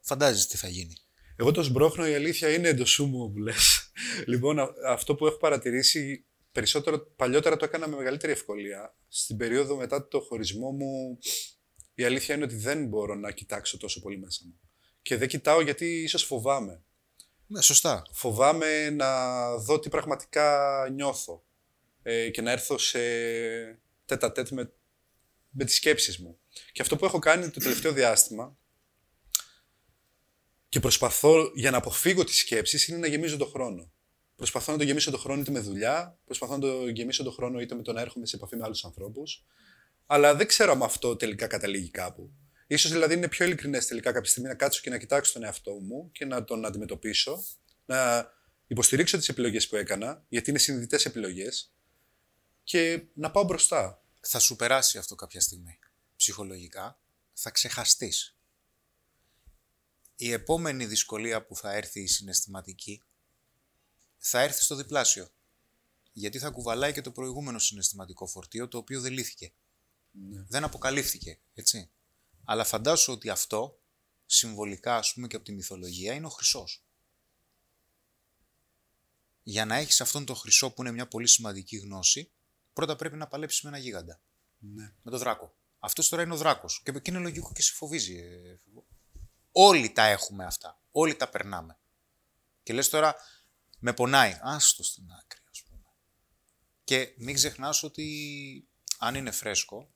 φαντάζεσαι τι θα γίνει. Εγώ το σμπρώχνω, η αλήθεια είναι το σούμο που λες. λοιπόν, α- αυτό που έχω παρατηρήσει περισσότερο, παλιότερα το έκανα με μεγαλύτερη ευκολία. Στην περίοδο μετά το χωρισμό μου, η αλήθεια είναι ότι δεν μπορώ να κοιτάξω τόσο πολύ μέσα μου. Και δεν κοιτάω γιατί ίσως φοβάμαι. Ναι, σωστά. Φοβάμαι να δω τι πραγματικά νιώθω ε, και να έρθω σε τέτα τέτ με, με τις σκέψεις μου. Και αυτό που έχω κάνει το τελευταίο διάστημα και προσπαθώ για να αποφύγω τις σκέψεις είναι να γεμίζω το χρόνο. Προσπαθώ να το γεμίσω το χρόνο είτε με δουλειά, προσπαθώ να το γεμίσω το χρόνο είτε με το να έρχομαι σε επαφή με άλλους ανθρώπους. Αλλά δεν ξέρω αν αυτό τελικά καταλήγει κάπου. Ίσως δηλαδή είναι πιο ειλικρινές τελικά κάποια στιγμή να κάτσω και να κοιτάξω τον εαυτό μου και να τον αντιμετωπίσω, να υποστηρίξω τις επιλογές που έκανα, γιατί είναι συνειδητές επιλογές, και να πάω μπροστά. Θα σου περάσει αυτό κάποια στιγμή. Ψυχολογικά θα ξεχαστείς. Η επόμενη δυσκολία που θα έρθει η συναισθηματική θα έρθει στο διπλάσιο. Γιατί θα κουβαλάει και το προηγούμενο συναισθηματικό φορτίο το οποίο δεν λύθηκε. Δεν αποκαλύφθηκε, έτσι. Αλλά φαντάσου ότι αυτό, συμβολικά ας πούμε και από τη μυθολογία, είναι ο χρυσός. Για να έχεις αυτόν τον χρυσό που είναι μια πολύ σημαντική γνώση, πρώτα πρέπει να παλέψεις με ένα γίγαντα. Ναι. Με τον δράκο. Αυτός τώρα είναι ο δράκος. Και και είναι λογικό και σε φοβίζει. ε, Φιβό. Όλοι τα έχουμε αυτά. Όλοι τα περνάμε. Και λες τώρα, με πονάει. Άστο στην άκρη, ας πούμε. Και μην ξεχνάς ότι αν είναι φρέσκο,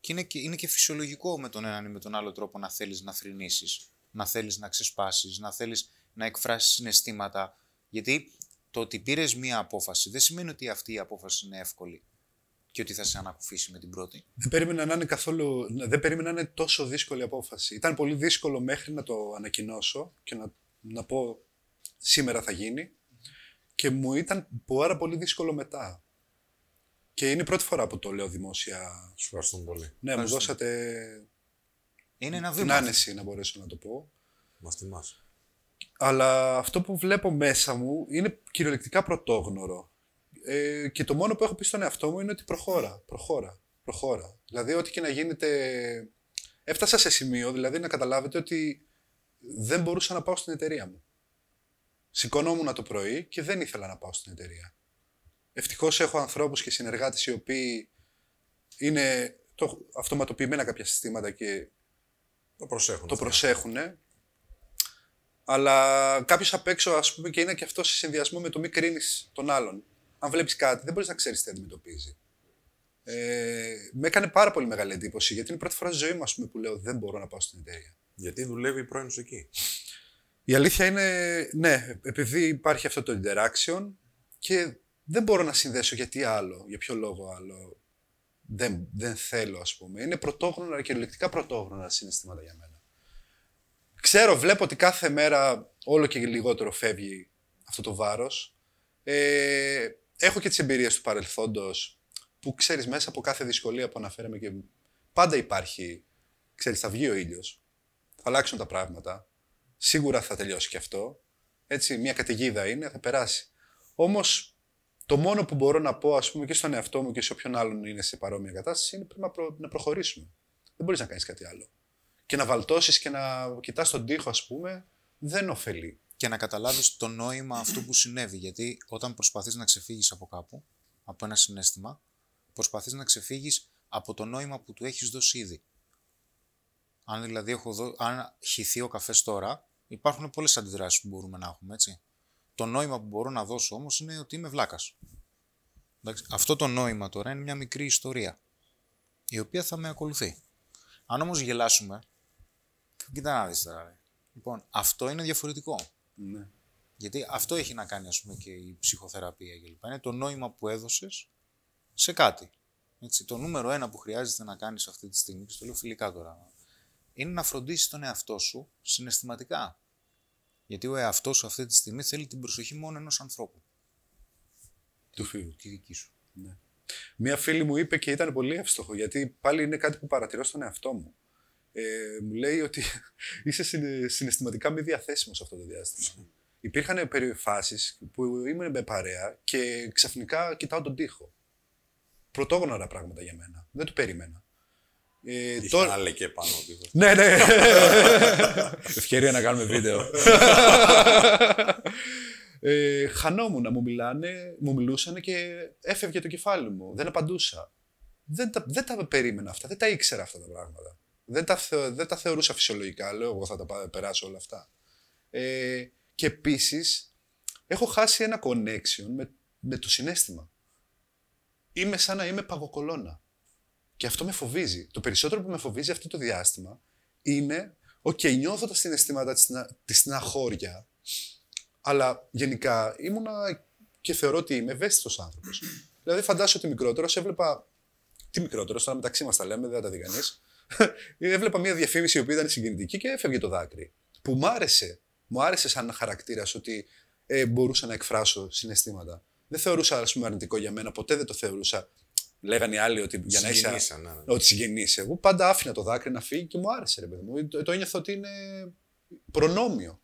και είναι, και είναι και φυσιολογικό με τον έναν ή με τον άλλο τρόπο να θέλεις να θρηνήσεις, να θέλεις να ξεσπάσεις, να θέλεις να εκφράσεις συναισθήματα. Γιατί το ότι πήρες μία απόφαση δεν σημαίνει ότι αυτή η απόφαση είναι εύκολη και ότι θα σε ανακουφίσει με την πρώτη. Δεν περίμενα να είναι καθόλου. Δεν περίμενα να είναι τόσο δύσκολη απόφαση. Ήταν πολύ δύσκολο μέχρι να το ανακοινώσω και να, να πω σήμερα θα γίνει. Και μου ήταν πάρα πολύ δύσκολο μετά. Και είναι η πρώτη φορά που το λέω δημόσια. Σου ευχαριστούμε πολύ. Ναι, μου Ευχαριστούμε. δώσατε Είναι ένα την βήμα. άνεση να μπορέσω να το πω. Μας τιμά. Αλλά αυτό που βλέπω μέσα μου είναι κυριολεκτικά πρωτόγνωρο. Ε, και το μόνο που έχω πει στον εαυτό μου είναι ότι προχώρα, προχώρα, προχώρα. Δηλαδή, ό,τι και να γίνεται. Έφτασα σε σημείο, δηλαδή, να καταλάβετε ότι δεν μπορούσα να πάω στην εταιρεία μου. Σηκωνόμουν το πρωί και δεν ήθελα να πάω στην εταιρεία. Ευτυχώς έχω ανθρώπους και συνεργάτες οι οποίοι είναι το, αυτοματοποιημένα κάποια συστήματα και Το προσέχουν. το αυτά. προσέχουν. Αλλά κάποιος απ' έξω, ας πούμε, και είναι και αυτός σε συνδυασμό με το μη κρίνεις τον άλλον. Αν βλέπεις κάτι, δεν μπορείς να ξέρεις τι αντιμετωπίζει. Ε, με έκανε πάρα πολύ μεγάλη εντύπωση γιατί είναι η πρώτη φορά στη ζωή μου ας πούμε, που λέω δεν μπορώ να πάω στην εταιρεία. Γιατί δουλεύει η πρώην σου εκεί. Η αλήθεια είναι, ναι, επειδή υπάρχει αυτό το interaction και δεν μπορώ να συνδέσω γιατί άλλο, για ποιο λόγο άλλο. Δεν, δεν θέλω, ας πούμε. Είναι πρωτόγνωρα, κυριολεκτικά πρωτόγνωρα συναισθήματα για μένα. Ξέρω, βλέπω ότι κάθε μέρα όλο και λιγότερο φεύγει αυτό το βάρος. Ε, έχω και τις εμπειρίες του παρελθόντος που ξέρεις μέσα από κάθε δυσκολία που αναφέραμε και πάντα υπάρχει, ξέρεις, θα βγει ο ήλιος, θα αλλάξουν τα πράγματα, σίγουρα θα τελειώσει και αυτό, έτσι, μια καταιγίδα είναι, θα περάσει. Όμως, το μόνο που μπορώ να πω, ας πούμε, και στον εαυτό μου και σε όποιον άλλον είναι σε παρόμοια κατάσταση, είναι πρέπει να, προ- να προχωρήσουμε. Δεν μπορείς να κάνεις κάτι άλλο. Και να βαλτώσεις και να κοιτάς τον τοίχο, ας πούμε, δεν ωφελεί. Και να καταλάβεις το νόημα αυτού που συνέβη. Γιατί όταν προσπαθείς να ξεφύγεις από κάπου, από ένα συνέστημα, προσπαθείς να ξεφύγεις από το νόημα που του έχεις δώσει ήδη. Αν δηλαδή έχω δω... αν χυθεί ο καφές τώρα, υπάρχουν πολλές αντιδράσεις που μπορούμε να έχουμε, έτσι. Το νόημα που μπορώ να δώσω όμως είναι ότι είμαι βλάκας. Εντάξει, Αυτό το νόημα τώρα είναι μια μικρή ιστορία, η οποία θα με ακολουθεί. Αν όμως γελάσουμε, κοίτα να δεις τώρα. ρε. Λοιπόν, αυτό είναι διαφορετικό. Ναι. Γιατί αυτό έχει να κάνει, ας πούμε, και η ψυχοθεραπεία κλπ. Είναι το νόημα που έδωσες σε κάτι. Έτσι, το νούμερο ένα που χρειάζεται να κάνεις αυτή τη στιγμή, και στο λέω φιλικά τώρα, είναι να φροντίσεις τον εαυτό σου συναισθηματικά. Γιατί ο εαυτός σου αυτή τη στιγμή θέλει την προσοχή μόνο ενός ανθρώπου. Του φίλου. Τη δική σου. Μία φίλη μου είπε και ήταν πολύ εύστοχο, γιατί πάλι είναι κάτι που παρατηρώ στον εαυτό μου. Ε, μου λέει ότι είσαι συναι- συναισθηματικά μη διαθέσιμος αυτό το διάστημα. Υπήρχαν περιφάσεις που ήμουν με παρέα και ξαφνικά κοιτάω τον τοίχο. Πρωτόγνωρα πράγματα για μένα. Δεν το περίμενα. Ε, Είχε τώρα- άλλα και πάνω. τείχο. ναι, ναι. Ευκαιρία να κάνουμε βίντεο. ε, χανόμουν να μου μιλάνε, μου μιλούσαν και έφευγε το κεφάλι μου. Δεν απαντούσα. Δεν τα, δεν τα περίμενα αυτά, δεν τα ήξερα αυτά τα πράγματα. Δεν τα, θε- δεν τα θεωρούσα φυσιολογικά. Λέω, εγώ θα τα πά- περάσω όλα αυτά. Ε, και επίσης, έχω χάσει ένα connection με, με το συνέστημα. Είμαι σαν να είμαι παγοκολόνα. Και αυτό με φοβίζει. Το περισσότερο που με φοβίζει αυτό το διάστημα είναι, οκ, νιώθω τα συναισθήματα της, στενα- της στεναχώρια, αλλά γενικά ήμουνα και θεωρώ ότι είμαι ευαίσθητος άνθρωπος. δηλαδή φαντάσου ότι μικρότερος έβλεπα, τι μικρότερος, τώρα μεταξύ μας τα λέμε, δεν θα τα δει κανείς, έβλεπα μια διαφήμιση η οποία ήταν συγκινητική και έφευγε το δάκρυ. Που μ' άρεσε. Μου άρεσε σαν χαρακτήρας ότι ε, μπορούσα να εκφράσω συναισθήματα. Δεν θεωρούσα ας πούμε, αρνητικό για μένα, ποτέ δεν το θεωρούσα. Λέγανε οι άλλοι ότι για να είσαι. Συγκινήσαν, ναι, ναι. Ότι συγγενείσαι. Εγώ πάντα άφηνα το δάκρυ να φύγει και μου άρεσε, ρε παιδί μου. Το, το ένιωθα ότι είναι προνόμιο.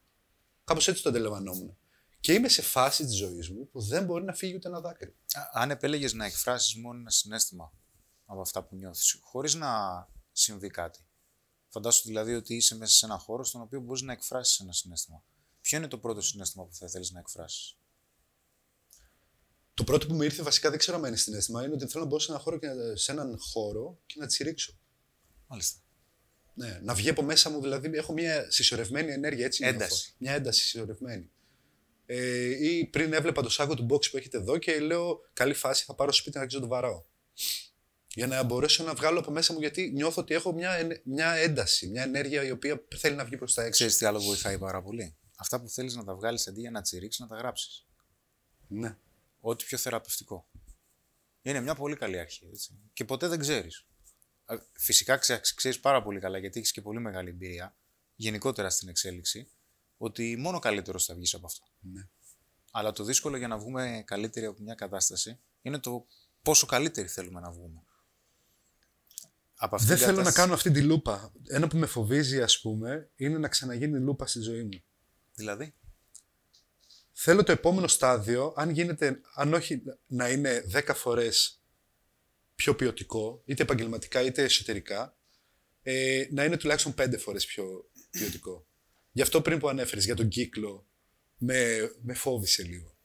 Κάπως έτσι το αντιλαμβανόμουν. Και είμαι σε φάση της ζωής μου που δεν μπορεί να φύγει ούτε ένα δάκρυ. Α- Αν επέλεγες να εκφράσεις μόνο ένα συνέστημα από αυτά που νιώθεις, χωρίς να συμβεί κάτι. Φαντάσου δηλαδή ότι είσαι μέσα σε ένα χώρο στον οποίο μπορείς να εκφράσεις ένα συνέστημα. Ποιο είναι το πρώτο συνέστημα που θα θέλεις να εκφράσεις; Το πρώτο που μου ήρθε βασικά δεν ξέρω αν είναι συνέστημα είναι ότι θέλω να μπω σε έναν χώρο, και να, σε έναν χώρο και να τσιρίξω. Μάλιστα. Ναι, να βγει από μέσα μου, δηλαδή έχω μια συσσωρευμένη ενέργεια, έτσι νιώθω. Ένταση. Μια ένταση συσσωρευμένη. Ε, ή πριν έβλεπα το σάκο του box που έχετε εδώ και λέω καλή φάση, θα πάρω στο σπίτι να αρχίσω να το βαράω. Για να μπορέσω να βγάλω από μέσα μου, γιατί νιώθω ότι έχω μια, εν- μια ένταση, μια ενέργεια η οποία θέλει να βγει προς τα έξω. Ξέρεις τι άλλο βοηθάει πάρα πολύ; Αυτά που θέλεις να τα βγάλεις αντί για να τσιρίξεις, να τα γράψεις. Ναι. Ό,τι πιο θεραπευτικό. Είναι μια πολύ καλή αρχή. Έτσι. Και ποτέ δεν ξέρεις. Α, Φυσικά ξέ, ξέρεις πάρα πολύ καλά, γιατί έχεις και πολύ μεγάλη εμπειρία, γενικότερα στην εξέλιξη, ότι μόνο καλύτερος θα βγεις από αυτό. ναι. Αλλά το δύσκολο για να βγούμε καλύτεροι από μια κατάσταση είναι το πόσο καλύτεροι θέλουμε να βγούμε. Από αυτή Δεν την θέλω να κατάσταση- κάνω αυτή τη λούπα. Ένα που με φοβίζει, ας πούμε, είναι να ξαναγίνει λούπα στη ζωή μου. Δηλαδή, Θέλω το επόμενο στάδιο, αν γίνεται, αν όχι να είναι 10 φορές πιο ποιοτικό, είτε επαγγελματικά είτε εσωτερικά, ε, να είναι τουλάχιστον 5 φορές πιο ποιοτικό. Γι' αυτό πριν που ανέφερες για τον κύκλο, με, με φόβησε λίγο.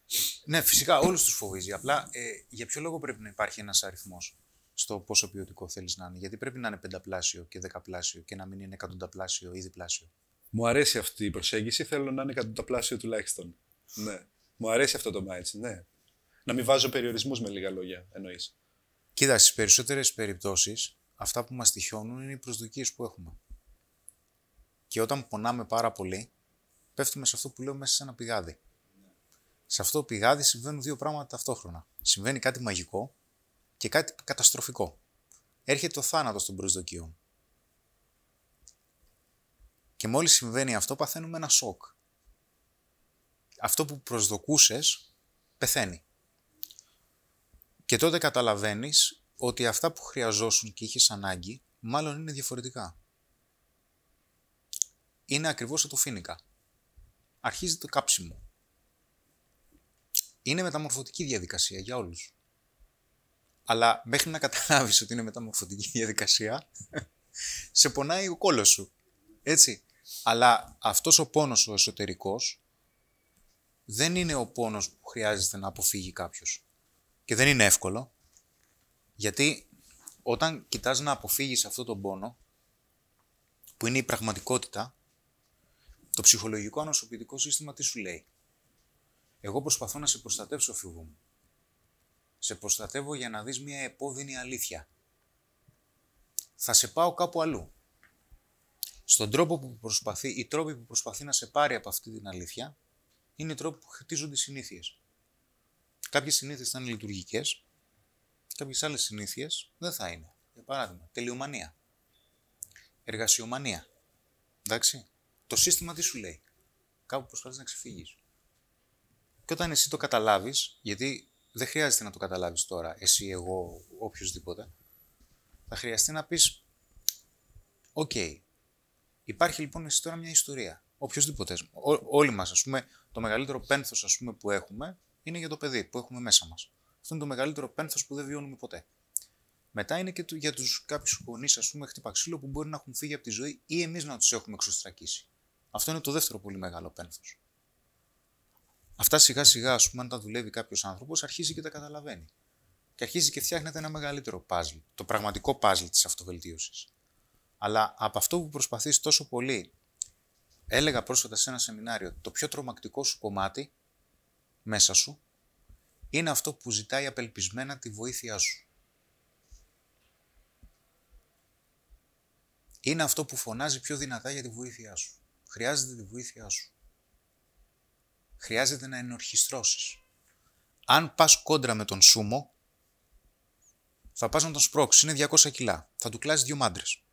ναι, φυσικά όλους τους φοβίζει. Απλά ε, για ποιο λόγο πρέπει να υπάρχει ένας αριθμός; Στο πόσο ποιοτικό θέλεις να είναι. Γιατί πρέπει να είναι πενταπλάσιο και δεκαπλάσιο και να μην είναι εκατονταπλάσιο ή διπλάσιο. Μου αρέσει αυτή η προσέγγιση, θέλω να είναι εκατονταπλάσιο τουλάχιστον. Ναι. Μου αρέσει αυτό το mindset, ναι. Να μην βάζω περιορισμούς με λίγα λόγια, εννοείς. Κοίτα, στις περισσότερες περιπτώσεις, αυτά που μας τυχιώνουν είναι οι προσδοκίες που έχουμε. Και όταν πονάμε πάρα πολύ, πέφτουμε σε αυτό που λέω μέσα σε ένα πηγάδι. Σε αυτό το πηγάδι συμβαίνουν δύο πράγματα ταυτόχρονα. Συμβαίνει κάτι μαγικό και κάτι καταστροφικό. Έρχεται ο θάνατος των προσδοκιών. Και μόλις συμβαίνει αυτό, παθαίνουμε ένα σοκ. Αυτό που προσδοκούσες, πεθαίνει. Και τότε καταλαβαίνεις ότι αυτά που χρειαζόσουν και είχες ανάγκη, μάλλον είναι διαφορετικά. Είναι ακριβώς σαν το φίνικα. Αρχίζει το κάψιμο. Είναι μεταμορφωτική διαδικασία για όλους. Αλλά μέχρι να καταλάβεις ότι είναι μεταμορφωτική διαδικασία, σε πονάει ο κόλος σου. Έτσι. Αλλά αυτός ο πόνος ο εσωτερικός δεν είναι ο πόνος που χρειάζεται να αποφύγει κάποιος. Και δεν είναι εύκολο. Γιατί όταν κοιτάς να αποφύγεις αυτό τον πόνο, που είναι η πραγματικότητα, το ψυχολογικό ανοσοποιητικό σύστημα τι σου λέει; Εγώ προσπαθώ να σε προστατεύσω, φίβο μου. Σε προστατεύω για να δεις μια επώδυνη αλήθεια. Θα σε πάω κάπου αλλού. Στον τρόπο που προσπαθεί, οι τρόποι που προσπαθεί να σε πάρει από αυτή την αλήθεια, είναι οι τρόποι που χτίζονται οι συνήθειες. Κάποιες συνήθειες θα είναι λειτουργικές, κάποιες άλλες συνήθειες δεν θα είναι. Για παράδειγμα, τελειομανία, εργασιομανία. Εντάξει, το σύστημα τι σου λέει; Κάπου προσπαθείς να ξεφύγεις. Και όταν εσύ το καταλάβεις, γιατί δεν χρειάζεται να το καταλάβεις τώρα, εσύ, εγώ, οποιοδήποτε, θα χρειαστεί να πεις, οκ, υπάρχει λοιπόν εσύ τώρα μια ιστορία. Οποιοδήποτε. Όλοι μας, ας πούμε, το μεγαλύτερο πένθος που έχουμε είναι για το παιδί που έχουμε μέσα μας. Αυτό είναι το μεγαλύτερο πένθος που δεν βιώνουμε ποτέ. Μετά είναι και για τους κάποιους γονείς, ας πούμε, χτυπαξίλο που μπορεί να έχουν φύγει από τη ζωή ή εμείς να τους έχουμε εξωστρακίσει. Αυτό είναι το δεύτερο πολύ μεγάλο πένθος. Αυτά σιγά σιγά, ας πούμε, αν τα δουλεύει κάποιος άνθρωπος, αρχίζει και τα καταλαβαίνει. Και αρχίζει και φτιάχνεται ένα μεγαλύτερο παζλ. Το πραγματικό παζλ της αυτοβελτίωσης. Αλλά από αυτό που προσπαθείς τόσο πολύ, έλεγα πρόσφατα σε ένα σεμινάριο, το πιο τρομακτικό σου κομμάτι μέσα σου είναι αυτό που ζητάει απελπισμένα τη βοήθειά σου. Είναι αυτό που φωνάζει πιο δυνατά για τη βοήθειά σου. Χρειάζεται τη βοήθειά σου. Χρειάζεται να ενορχιστρώσεις. Αν πας κόντρα με τον Σούμο, θα πας να τον σπρώξεις. Είναι 200 κιλά. Θα του κλάσεις δύο μάντρες.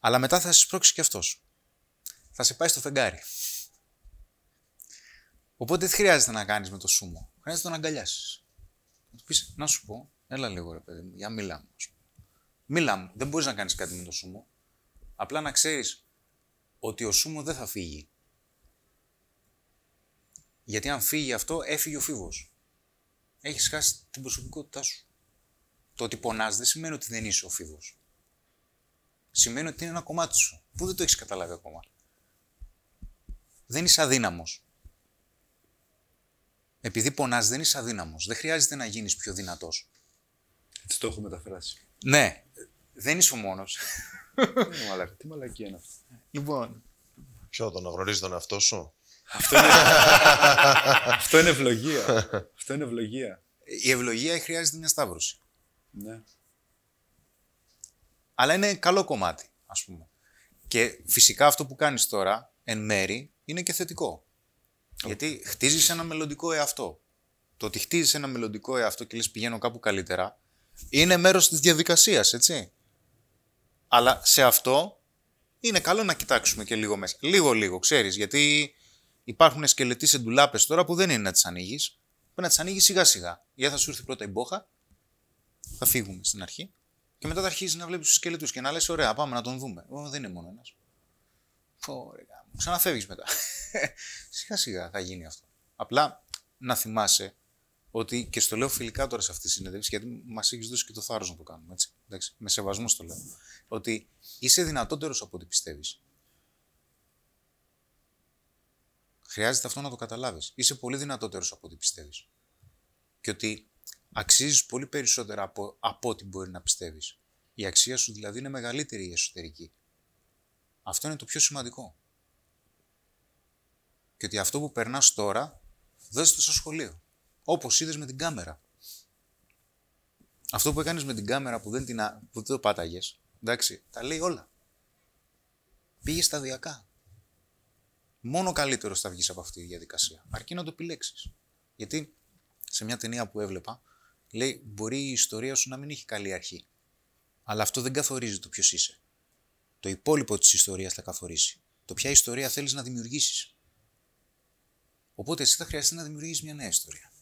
Αλλά μετά θα σε σπρώξει και αυτός. Θα σε πάει στο φεγγάρι. Οπότε τι χρειάζεται να κάνεις με το Σούμο; Χρειάζεται να τον αγκαλιάσεις. Να του πεις, να σου πω, έλα λίγο ρε παιδί μου, για μίλα μου. Μίλα μου, δεν μπορείς να κάνεις κάτι με το Σούμο. Απλά να ξέρεις ότι ο Σούμο δεν θα φύγει. Γιατί αν φύγει αυτό, έφυγε ο φίβος. Έχεις χάσει την προσωπικότητά σου. Το ότι πονάς δεν σημαίνει ότι δεν είσαι ο φίβος. Σημαίνει ότι είναι ένα κομμάτι σου, που δεν το έχεις καταλάβει ακόμα. Δεν είσαι αδύναμος. Επειδή πονάς δεν είσαι αδύναμος. Δεν χρειάζεται να γίνεις πιο δυνατός. Έτσι το έχω μεταφράσει. Ναι, δεν είσαι ο μόνος. Τι μαλακία είναι αυτό. Λοιπόν, Ποιο, το να γνωρίζεις τον εαυτό σου. Αυτό είναι, αυτό είναι ευλογία. Αυτό είναι ευλογία. η ευλογία χρειάζεται μια σταύρωση. Ναι. Αλλά είναι καλό κομμάτι, ας πούμε. Και φυσικά αυτό που κάνεις τώρα, εν μέρη, είναι και θετικό. Γιατί χτίζεις ένα μελλοντικό εαυτό. Το ότι χτίζεις ένα μελλοντικό εαυτό και λες πηγαίνω κάπου καλύτερα, είναι μέρος της διαδικασίας, έτσι. Αλλά σε αυτό είναι καλό να κοιτάξουμε και λίγο μέσα. Λίγο-λίγο, ξέρεις, γιατί υπάρχουν σκελετοί σε ντουλάπες τώρα που δεν είναι να τις ανοίγεις. Πρέπει να τις ανοίγεις σιγά-σιγά. Γιατί θα σου έρθει πρώτα η μπόχα, θα φύγουμε στην αρχή και μετά θα αρχίσεις να βλέπεις τους σκελετούς και να λες: Ωραία, πάμε να τον δούμε. Ω, δεν είναι μόνο ένας. Ωραία, ξαναφεύγεις μετά. σιγά σιγά θα γίνει αυτό. Απλά να θυμάσαι ότι και στο λέω φιλικά τώρα σε αυτή τη συνέντευξη, γιατί μας έχεις δώσει και το θάρρος να το κάνουμε. Έτσι. Εντάξει, με σεβασμό στο λέω. Ότι είσαι δυνατότερος από ό,τι πιστεύεις. Χρειάζεται αυτό να το καταλάβεις. Είσαι πολύ δυνατότερος από ό,τι πιστεύεις. Και ότι αξίζεις πολύ περισσότερα από, από ό,τι μπορεί να πιστεύεις. Η αξία σου δηλαδή είναι μεγαλύτερη η εσωτερική. Αυτό είναι το πιο σημαντικό. Και ότι αυτό που περνάς τώρα, δώσε το στο σχολείο. Όπως είδες με την κάμερα. Αυτό που έκανες με την κάμερα που δεν, την, που δεν το πάταγες, εντάξει, τα λέει όλα. Πήγες σταδιακά. Μόνο καλύτερος θα βγεις από αυτή τη διαδικασία. Αρκεί να το επιλέξεις. Γιατί σε μια ταινία που έβλεπα, λέει: Μπορεί η ιστορία σου να μην έχει καλή αρχή. Αλλά αυτό δεν καθορίζει το ποιος είσαι. Το υπόλοιπο της ιστορίας θα καθορίσει. Το ποια ιστορία θέλεις να δημιουργήσεις. Οπότε εσύ θα χρειαστεί να δημιουργήσεις μια νέα ιστορία.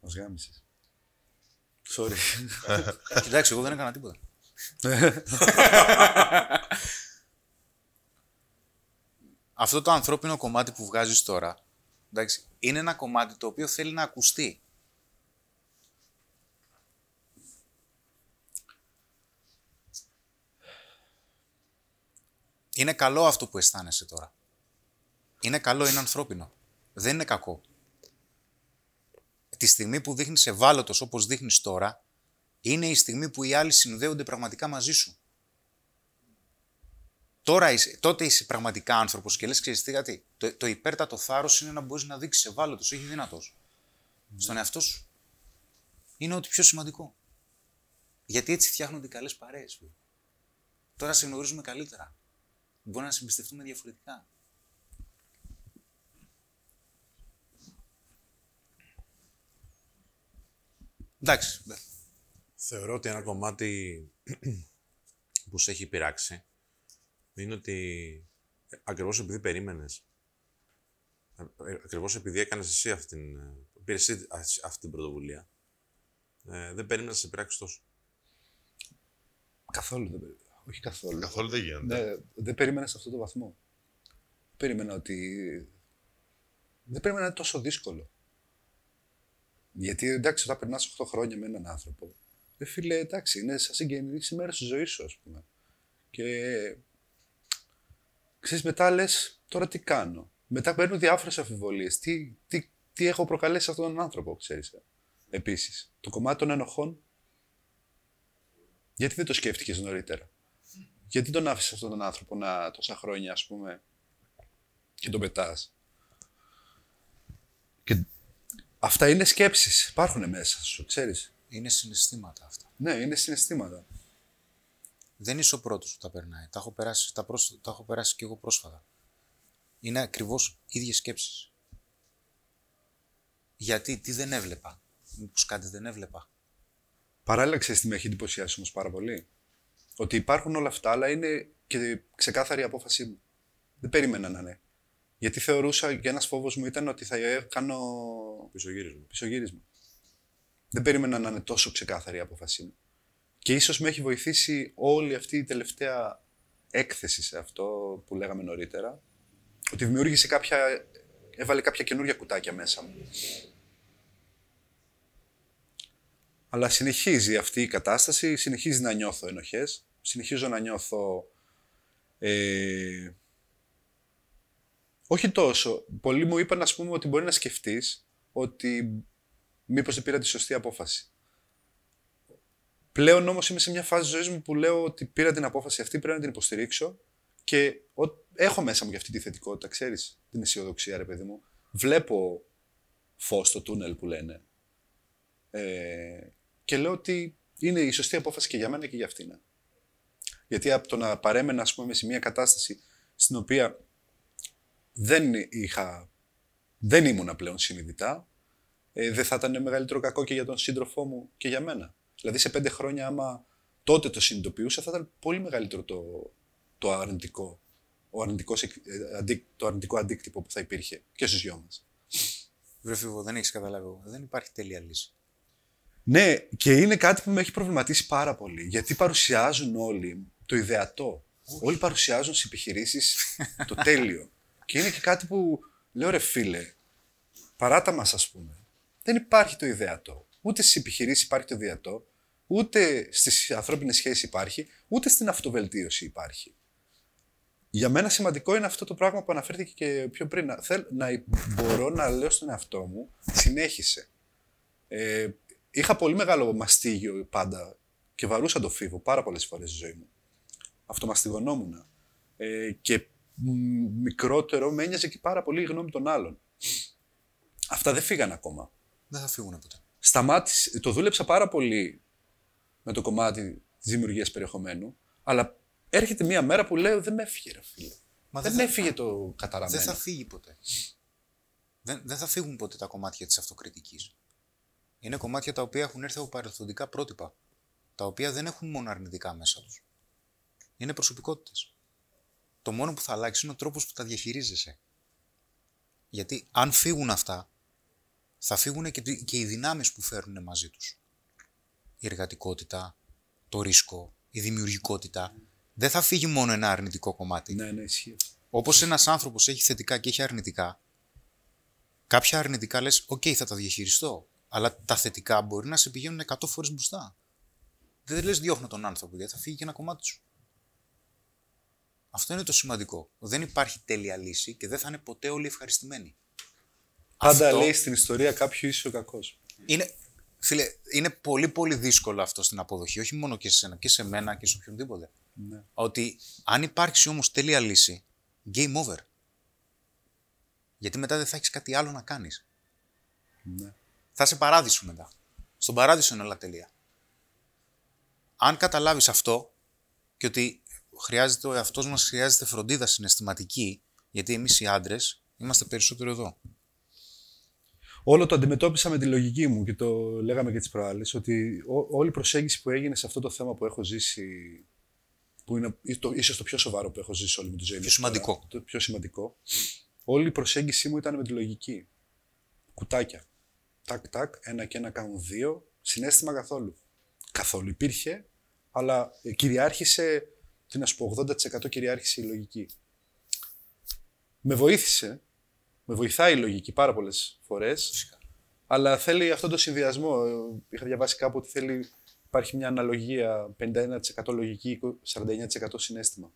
Μας γάμισες. Sorry. Κοιτάξτε, εγώ δεν έκανα τίποτα. Αυτό το ανθρώπινο κομμάτι που βγάζεις τώρα, εντάξει, είναι ένα κομμάτι το οποίο θέλει να ακουστεί. Είναι καλό αυτό που αισθάνεσαι τώρα. Είναι καλό, είναι ανθρώπινο. Δεν είναι κακό. Τη στιγμή που δείχνεις ευάλωτος όπως δείχνεις τώρα, είναι η στιγμή που οι άλλοι συνδέονται πραγματικά μαζί σου. Τώρα είσαι, τότε είσαι πραγματικά άνθρωπος και λες, ξέρεις τι, γιατί το, το υπέρτατο θάρρος είναι να μπορείς να δείξεις ευάλωτος, όχι δυνατός. Στον εαυτό σου. Είναι ό,τι πιο σημαντικό. Γιατί έτσι φτιάχνονται οι καλές παρέες. φίλε. Τώρα σε γνωρίζουμε καλύτερα. Μπορεί να σε εμπιστευτούμε διαφορετικά. Εντάξει. Θεωρώ ότι ένα κομμάτι που σε έχει πειράξει είναι ότι ακριβώς επειδή περίμενες. Ακριβώς επειδή έκανες εσύ αυτή την, ε, πήρες εσύ αυτή την πρωτοβουλία. Ε, δεν περίμενες να σε πειράξει τόσο. καθόλου δεν περίμενα. Όχι καθόλου. Καθόλου δεν γίνεται. Ναι, δεν περίμενα σε αυτό το βαθμό. Περίμενα ότι. Δεν περίμενα να είναι τόσο δύσκολο. Γιατί εντάξει, όταν περνάς 8 χρόνια με έναν άνθρωπο, ε, φίλε, εντάξει, είναι σαν συγγενείς ημέρα τη ζωή σου, ας πούμε. Και ξέρεις, μετά λες, τώρα τι κάνω; Μετά παίρνω διάφορες αμφιβολίε. Τι, τι, τι έχω προκαλέσει σε αυτόν τον άνθρωπο, ξέρεις. Επίσης, το κομμάτι των ενοχών. Γιατί δεν το σκέφτηκες νωρίτερα; Γιατί τον άφησες αυτόν τον άνθρωπο να τόσα χρόνια, ας πούμε, και τον πετάς; Και αυτά είναι σκέψεις. Υπάρχουν μέσα σου, ξέρεις. Είναι συναισθήματα αυτά. Ναι, είναι συναισθήματα. Δεν είσαι ο πρώτος που τα περνάει. Τα έχω περάσει, τα πρόσ... τα έχω περάσει και εγώ πρόσφατα. Είναι ακριβώς ίδιες σκέψεις. Γιατί, τι δεν έβλεπα. Μήπως κάτι δεν έβλεπα. Παράλληλα, ξέρεις τι με έχει εντυπωσιάσει όμως πάρα πολύ; Ότι υπάρχουν όλα αυτά, αλλά είναι και ξεκάθαρη η απόφασή μου. Δεν περίμενα να είναι. Γιατί θεωρούσα και ένας φόβος μου ήταν ότι θα κάνω Πισωγύρισμα. πισωγύρισμα. Δεν περίμενα να είναι τόσο ξεκάθαρη η απόφασή μου. Και ίσως με έχει βοηθήσει όλη αυτή η τελευταία έκθεση σε αυτό που λέγαμε νωρίτερα. Ότι δημιούργησε κάποια, έβαλε κάποια καινούργια κουτάκια μέσα μου. Αλλά συνεχίζει αυτή η κατάσταση, συνεχίζει να νιώθω ενοχές, συνεχίζω να νιώθω... Ε, όχι τόσο. Πολλοί μου είπαν, ας πούμε, ότι μπορεί να σκεφτείς ότι μήπως δεν πήρα τη σωστή απόφαση. Πλέον όμως είμαι σε μια φάση ζωής μου που λέω ότι πήρα την απόφαση αυτή, πρέπει να την υποστηρίξω και ο- έχω μέσα μου και αυτή τη θετικότητα, ξέρεις, την αισιοδοξία, ρε παιδί μου. Βλέπω φως στο τούνελ που λένε. Ε, και λέω ότι είναι η σωστή απόφαση και για μένα και για αυτήν. Γιατί από το να παρέμενα, ας πούμε, σε μια κατάσταση στην οποία δεν είχα, δεν ήμουνα πλέον συνειδητά, ε, δεν θα ήταν μεγαλύτερο κακό και για τον σύντροφό μου και για μένα. Δηλαδή σε πέντε χρόνια, άμα τότε το συνειδητοποιούσα, θα ήταν πολύ μεγαλύτερο το, το αρνητικό, ο αρνητικός, εκ- ε, αντί- το αρνητικό αντίκτυπο που θα υπήρχε και στους δυο μας. Βρε Φίβο, δεν έχεις καταλάβει. Δεν υπάρχει τέλεια λύση. Ναι, και είναι κάτι που με έχει προβληματίσει πάρα πολύ. Γιατί παρουσιάζουν όλοι το ιδεατό. Όλοι παρουσιάζουν στις επιχειρήσεις το τέλειο. και είναι και κάτι που λέω ρε φίλε, παράτα μας ας πούμε. Δεν υπάρχει το ιδεατό. Ούτε στις επιχειρήσεις υπάρχει το ιδεατό, ούτε στις ανθρώπινες σχέσεις υπάρχει, ούτε στην αυτοβελτίωση υπάρχει. Για μένα σημαντικό είναι αυτό το πράγμα που αναφέρθηκε και πιο πριν. Να, θέλ, να μπορώ να λέω στον εαυτό μου, συνέχισε. Ε, είχα πολύ μεγάλο μαστίγιο πάντα και βαρούσα το φίβο πάρα πολλές φορές στη ζωή μου. Αυτομαστιγωνόμουν. Ε, και μ, μικρότερο με ένοιαζε και πάρα πολύ η γνώμη των άλλων. Αυτά δεν φύγαν ακόμα. Δεν θα φύγουν ποτέ. Σταμάτησε, το δούλεψα πάρα πολύ με το κομμάτι της δημιουργίας περιεχομένου, αλλά έρχεται μια μέρα που λέω δεν με έφυγε ρε φίλε. Μα δεν δεν θα- έφυγε το καταραμένο. Δεν θα φύγει ποτέ. Δεν, δεν θα φύγουν ποτέ τα κομμάτια της αυτοκριτικής. Είναι κομμάτια τα οποία έχουν έρθει από παρελθοντικά πρότυπα. Τα οποία δεν έχουν μόνο αρνητικά μέσα τους. Είναι προσωπικότητες. Το μόνο που θα αλλάξει είναι ο τρόπος που τα διαχειρίζεσαι. Γιατί αν φύγουν αυτά, θα φύγουν και, τι- και οι δυνάμεις που φέρνουν μαζί τους. Η εργατικότητα, το ρίσκο, η δημιουργικότητα. Δεν θα φύγει μόνο ένα αρνητικό κομμάτι. Ναι, ναι, ισχύει. Όπως ένας άνθρωπος έχει θετικά και έχει αρνητικά, κάποια αρνητικά λες, οκ, θα τα διαχειριστώ, αλλά τα θετικά μπορεί να σε πηγαίνουν 100 φορές μπροστά. Δεν λες διώχνω τον άνθρωπο, γιατί θα φύγει και ένα κομμάτι σου. Αυτό είναι το σημαντικό. Δεν υπάρχει τέλεια λύση και δεν θα είναι ποτέ όλοι ευχαριστημένοι. Πάντα Αυτό- λέει στην ιστορία κάποιο είσαι ο κακός. Είναι, φίλε, είναι πολύ πολύ δύσκολο αυτό στην αποδοχή, όχι μόνο και σε σένα, και σε μένα και σε οποιονδήποτε. Ναι. Ότι αν υπάρξει όμως τέλεια λύση, game over. Γιατί μετά δεν θα έχεις κάτι άλλο να κάνεις. Ναι. Θα είσαι παράδεισο μετά. Στον παράδεισο είναι όλα τελεία. Αν καταλάβεις αυτό και ότι χρειάζεται ο εαυτός μας χρειάζεται φροντίδα συναισθηματική, γιατί εμείς οι άντρες είμαστε περισσότερο εδώ. Όλο το αντιμετώπισα με τη λογική μου και το λέγαμε και τις προάλλες, ότι ό- όλη η προσέγγιση που έγινε σε αυτό το θέμα που έχω ζήσει, που είναι ή το, ίσως το πιο σοβαρό που έχω ζήσει όλη μου τη ζωή. μέχρι τώρα, σημαντικό. Το πιο σημαντικό. Όλη η προσέγγιση μου ήταν με τη λογική. Κουτάκια. Τάκ, τάκ, ένα και ένα κάνουν δύο. Συνέστημα καθόλου. Καθόλου υπήρχε, αλλά ε, κυριάρχησε, τι να σου πω, 80% κυριάρχησε η λογική. Με βοήθησε, με βοηθάει η λογική πάρα πολλές φορές. Αλλά θέλει αυτό το συνδυασμό. Ε, Είχα διαβάσει κάπου ότι θέλει, υπάρχει μια αναλογία 51% λογική, 49% συνέστημα.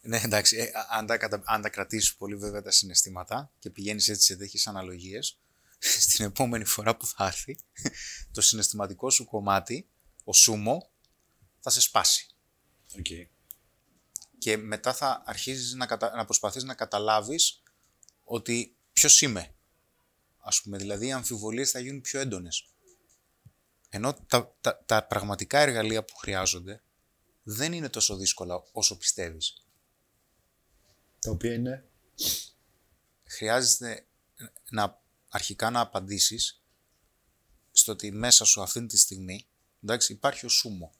Ναι, εντάξει, ε, α- αν, τα, κατα... αν τα κρατήσεις πολύ βέβαια τα συναισθήματα και πηγαίνεις έτσι σε τέτοιες αναλογίες, στην επόμενη φορά που θα έρθει, το συναισθηματικό σου κομμάτι, ο σούμο, θα σε σπάσει. Okay. Και μετά θα αρχίζεις να, κατα... να προσπαθείς να καταλάβεις ότι ποιος είμαι. Ας πούμε, δηλαδή οι αμφιβολίες θα γίνουν πιο έντονες. Ενώ τα, τα, τα πραγματικά εργαλεία που χρειάζονται δεν είναι τόσο δύσκολα όσο πιστεύεις. Τα οποία είναι; χρειάζεται να αρχικά να απαντήσεις στο ότι μέσα σου αυτή τη στιγμή εντάξει, υπάρχει ο σούμο.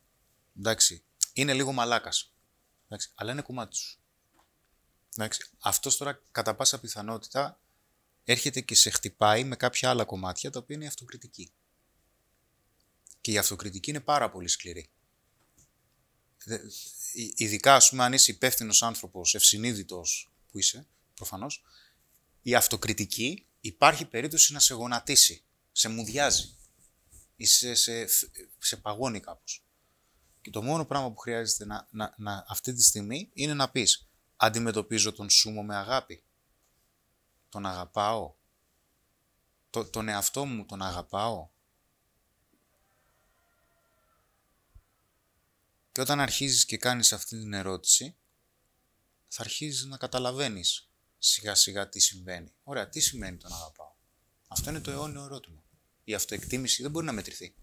Εντάξει, είναι λίγο μαλάκας. Εντάξει, αλλά είναι κομμάτι σου. Εντάξει, αυτός τώρα κατά πάσα πιθανότητα έρχεται και σε χτυπάει με κάποια άλλα κομμάτια τα οποία είναι η αυτοκριτική. Και η αυτοκριτική είναι πάρα πολύ σκληρή. Δε- ει- Ειδικά, ας πούμε, αν είσαι υπεύθυνος άνθρωπος, ευσυνείδητος που είσαι, προφανώς, η αυτοκριτική υπάρχει περίπτωση να σε γονατίσει, σε μουδιάζει ή σε, σε, σε παγώνει κάπως. Και το μόνο πράγμα που χρειάζεται να, να, να, αυτή τη στιγμή είναι να πεις αντιμετωπίζω τον σούμο με αγάπη. Τον αγαπάω. Το, τον εαυτό μου τον αγαπάω. Και όταν αρχίζεις και κάνεις αυτή την ερώτηση, θα αρχίζεις να καταλαβαίνεις σιγά σιγά τι συμβαίνει. Ωραία, τι σημαίνει τον αγαπάω. Αυτό είναι το αιώνιο ερώτημα. Η αυτοεκτίμηση δεν μπορεί να μετρηθεί.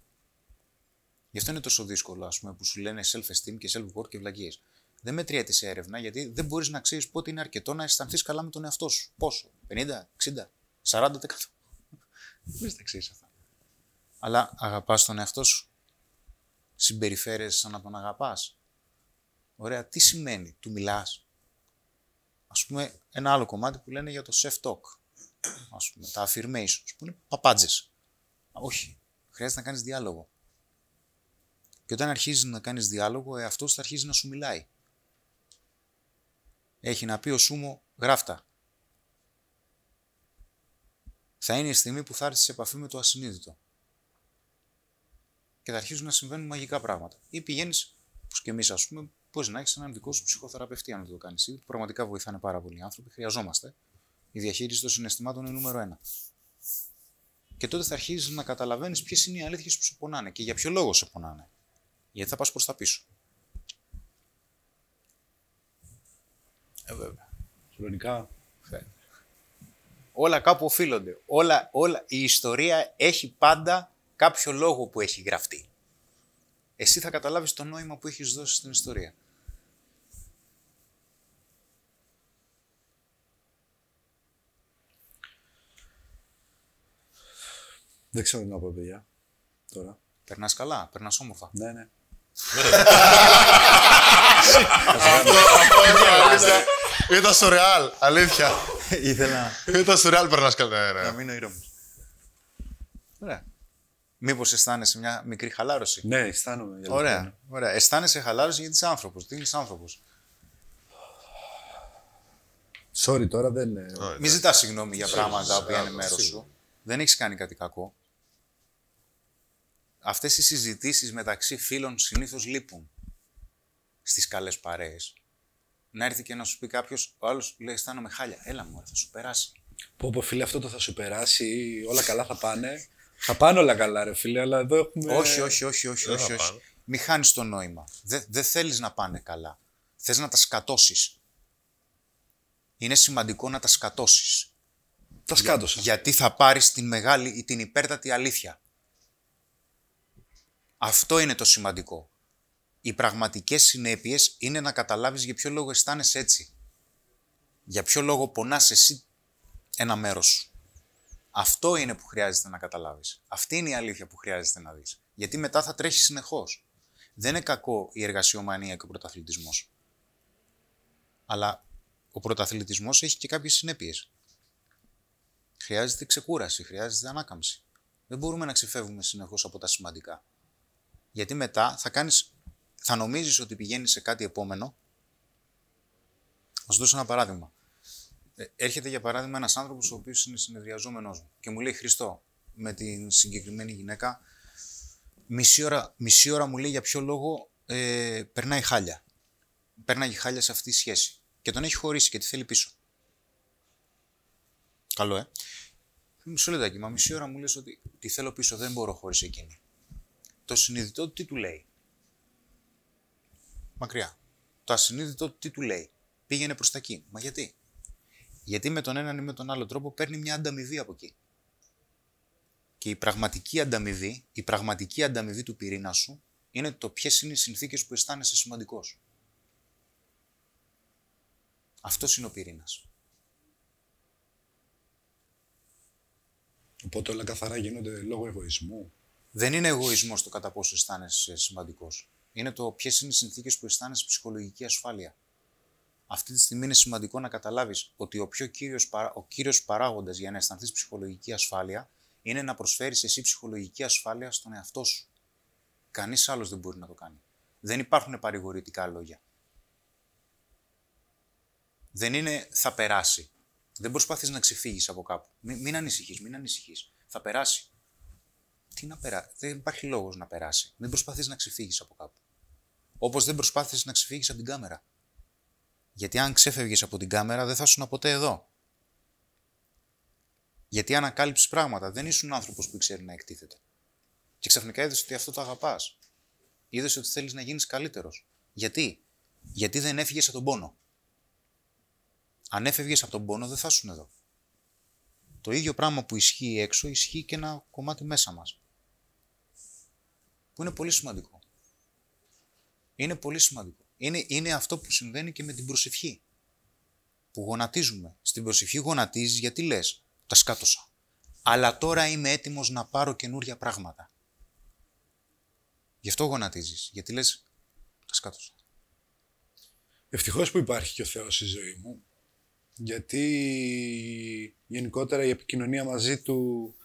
Γι' αυτό είναι τόσο δύσκολο, ας πούμε, που σου λένε self-esteem και self-worth και βλαγίες. Δεν μετριέται σε έρευνα, γιατί δεν μπορείς να ξέρεις πότε είναι αρκετό να αισθανθείς καλά με τον εαυτό σου. Πόσο, 50, 60, 40%. Δεν μπορείς να τα ξέρεις αυτά. Αλλά αγαπάς τον εαυτό σου. Συμπεριφέρεσαι σαν να τον αγαπάς. Ωραία, τι σημαίνει, του μιλάς. Ας πούμε, ένα άλλο κομμάτι που λένε για το self-talk. Ας πούμε, τα affirmations, που είναι παπάντζες. Α, Όχι, χρειάζεται να κάνεις διάλογο. Και όταν αρχίζεις να κάνεις διάλογο, ο εαυτός θα αρχίζει να σου μιλάει. Έχει να πει ο Σούμο, γράφτα. Θα είναι η στιγμή που θα έρθεις σε επαφή με το ασυνείδητο. Και θα αρχίζουν να συμβαίνουν μαγικά πράγματα. Ή πηγαίνεις, όπως και εμείς, ας πούμε, μπορεί να έχεις έναν δικό σου ψυχοθεραπευτή, αν δεν το κάνεις ήδη. που Πραγματικά βοηθάνε πάρα πολλοί άνθρωποι. Χρειαζόμαστε. Η διαχείριση των συναισθημάτων είναι νούμερο ένα. Και τότε θα αρχίσεις να καταλαβαίνεις ποιες είναι οι αλήθειες που σε πονάνε και για ποιο λόγο σε πονάνε. Γιατί θα πας προς τα πίσω. Ε, βέβαια. Χρονικά. Όλα κάπου οφείλονται. Όλα, όλα, η ιστορία έχει πάντα κάποιο λόγο που έχει γραφτεί. Εσύ θα καταλάβεις το νόημα που έχεις δώσει στην ιστορία. Δεν ξέρω τι να πω, παιδιά. Τώρα. Περνάς καλά, περνάς όμορφα. Ναι, ναι. Ήταν σουρεάλ, αλήθεια. Ήθελα Ήταν σουρεάλ περνάς καλά. Ναι, ναι. μείνω ήρεμος. Ωραία. Μήπως αισθάνεσαι μια μικρή χαλάρωση; Ναι, αισθάνομαι. η αλήθεια Ωραία. είναι. Ωραία. Αισθάνεσαι χαλάρωση γιατί είσαι άνθρωπος. Τι είναι άνθρωπος; Sorry, τώρα δεν είναι. Ωραία, Μην ζητάς συγγνώμη για Σίγουρα, πράγματα τα οποία είναι σίγουρα, μέρος σίγουρα. σου. Δεν έχεις κάνει κάτι κακό. Αυτές οι συζητήσεις μεταξύ φίλων συνήθως λείπουν στις καλές παρέες. Να έρθει και να σου πει κάποιος, ο άλλος λέει: Αισθάνομαι χάλια. Έλα μου, θα σου περάσει. Πω, πω, φίλε, αυτό το θα σου περάσει. Όλα καλά θα πάνε. Θα πάνε όλα καλά, ρε φίλε, αλλά εδώ έχουμε. Όχι, όχι, όχι, όχι, δεν όχι. θα όχι. πάνε. Μην χάνεις το νόημα. Δεν δεν θέλεις να πάνε καλά. Θες να τα σκατώσεις. Είναι σημαντικό να τα σκατώσεις. Τα σκάτωσα. Γιατί θα πάρεις την μεγάλη ή την υπέρτατη αλήθεια. Αυτό είναι το σημαντικό. Οι πραγματικές συνέπειες είναι να καταλάβεις για ποιο λόγο αισθάνεσαι έτσι. Για ποιο λόγο πονάς εσύ ένα μέρος σου. Αυτό είναι που χρειάζεται να καταλάβεις. Αυτή είναι η αλήθεια που χρειάζεται να δεις. Γιατί μετά θα τρέχεις συνεχώς. Δεν είναι κακό η εργασιομανία και ο πρωταθλητισμός. Αλλά ο πρωταθλητισμός έχει και κάποιες συνέπειες. Χρειάζεται ξεκούραση, χρειάζεται ανάκαμψη. Δεν μπορούμε να ξεφεύγουμε συνεχώς από τα σημαντικά. Γιατί μετά θα κάνεις, θα νομίζεις ότι πηγαίνεις σε κάτι επόμενο; Θα σου δώσω ένα παράδειγμα. Ε, έρχεται για παράδειγμα ένας άνθρωπος ο οποίος είναι συνεδριαζόμενος μου και μου λέει Χριστό, με την συγκεκριμένη γυναίκα, μισή ώρα, μισή ώρα μου λέει για ποιο λόγο ε, περνάει χάλια. Περνάει χάλια σε αυτή τη σχέση. Και τον έχει χωρίσει και τη θέλει πίσω. Καλό, ε. Μισό λεπτάκι, μα μισή ώρα μου λες ότι τη θέλω πίσω, δεν μπορώ χωρίς εκείνη. Το συνειδητό τι του λέει. Μακριά. Το ασυνείδητο τι του λέει. Πήγαινε προς τα εκεί. Μα γιατί; Γιατί με τον έναν ή με τον άλλο τρόπο παίρνει μια ανταμοιβή από εκεί. Και η πραγματική ανταμοιβή, η πραγματική ανταμοιβή του πυρήνα σου είναι το ποιες είναι οι συνθήκες που αισθάνεσαι σημαντικός. Αυτός είναι ο πυρήνας. Οπότε όλα καθαρά γίνονται λόγω εγωισμού. Δεν είναι εγωισμός το κατά πόσο αισθάνεσαι σημαντικός. Είναι το ποιες είναι οι συνθήκες που αισθάνεσαι ψυχολογική ασφάλεια. Αυτή τη στιγμή είναι σημαντικό να καταλάβεις ότι ο πιο κύριος, παρά, ο κύριος παράγοντας για να αισθανθείς ψυχολογική ασφάλεια είναι να προσφέρεις εσύ ψυχολογική ασφάλεια στον εαυτό σου. Κανείς άλλος δεν μπορεί να το κάνει. Δεν υπάρχουν παρηγορητικά λόγια. Δεν είναι θα περάσει. Δεν προσπαθείς να ξεφύγεις από κάπου. Μην, μην ανησυχείς, μην ανησυχείς. Θα περάσει. Τι να περάσει. Δεν υπάρχει λόγος να περάσει. Δεν προσπαθείς να ξεφύγεις από κάπου. Όπως δεν προσπάθησες να ξεφύγεις από την κάμερα. Γιατί αν ξέφευγες από την κάμερα δεν θα ήσουν ποτέ εδώ. Γιατί ανακάλυψες πράγματα. Δεν ήσουν άνθρωπος που ξέρει να εκτίθεται. Και ξαφνικά είδες ότι αυτό το αγαπάς. Είδες ότι θέλεις να γίνεις καλύτερος. Γιατί; Γιατί δεν έφυγες από τον πόνο. Αν έφευγες από τον πόνο δεν θα ήσουν εδώ. Το ίδιο πράγμα που ισχύει έξω ισχύει και ένα κομμάτι μέσα μας. Που είναι πολύ σημαντικό. Είναι πολύ σημαντικό. Είναι, είναι αυτό που συμβαίνει και με την προσευχή. Που γονατίζουμε. Στην προσευχή γονατίζεις γιατί λες, τα σκάτωσα. Αλλά τώρα είμαι έτοιμος να πάρω καινούρια πράγματα. Γι' αυτό γονατίζεις. Γιατί λες, τα σκάτωσα. Ευτυχώς που υπάρχει και ο Θεός στη ζωή μου. Γιατί γενικότερα η επικοινωνία μαζί του...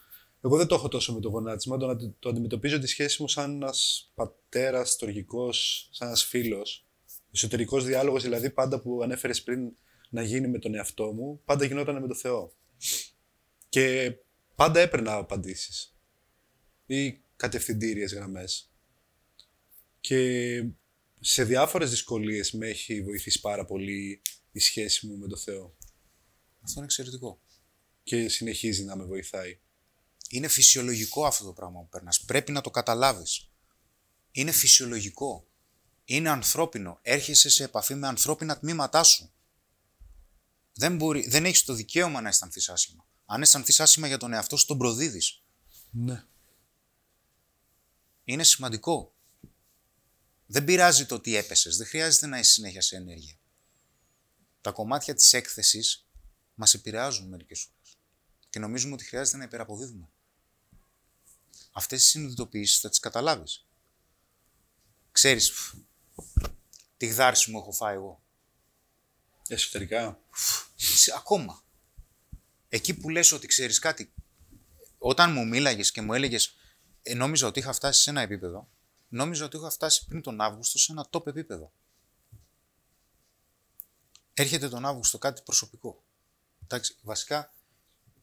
Εγώ δεν το έχω τόσο με το γονάτισμα, το, αντι- το αντιμετωπίζω τη σχέση μου σαν ένας πατέρας, τοργικός, σαν ένας φίλος. Εσωτερικός διάλογος δηλαδή πάντα που ανέφερες πριν να γίνει με τον εαυτό μου, πάντα γινόταν με τον Θεό. Και πάντα έπαιρνα απαντήσεις ή κατευθυντήριες γραμμές. Και σε διάφορες δυσκολίες με έχει βοηθήσει πάρα πολύ η σχέση μου με τον Θεό Αυτό είναι εξαιρετικό. και συνεχίζει να με βοηθάει. Είναι φυσιολογικό αυτό το πράγμα που περνάς. Πρέπει να το καταλάβεις. Είναι φυσιολογικό. Είναι ανθρώπινο. Έρχεσαι σε επαφή με ανθρώπινα τμήματά σου. Δεν, μπορεί, δεν έχεις το δικαίωμα να αισθανθείς άσχημα. Αν αισθανθείς άσχημα για τον εαυτό σου, τον προδίδεις. Ναι. Είναι σημαντικό. Δεν πειράζει το τι έπεσες. Δεν χρειάζεται να είσαι συνέχεια σε ενέργεια. Τα κομμάτια της έκθεσης μας επηρεάζουν μερικές φορές. Και νομίζουμε ότι χρειάζεται να υπεραποδίδουμε. Αυτές τις συνειδητοποιήσεις θα τις καταλάβεις. Ξέρεις, φ, τι γδάρση μου έχω φάει εγώ. Εσωτερικά. Σε- Ακόμα. Εκεί που λες ότι ξέρεις κάτι, όταν μου μίλαγες και μου έλεγες, ε, νόμιζα ότι είχα φτάσει σε ένα επίπεδο, νόμιζα ότι είχα φτάσει πριν τον Αύγουστο σε ένα top επίπεδο. Έρχεται τον Αύγουστο κάτι προσωπικό. Εντάξει, βασικά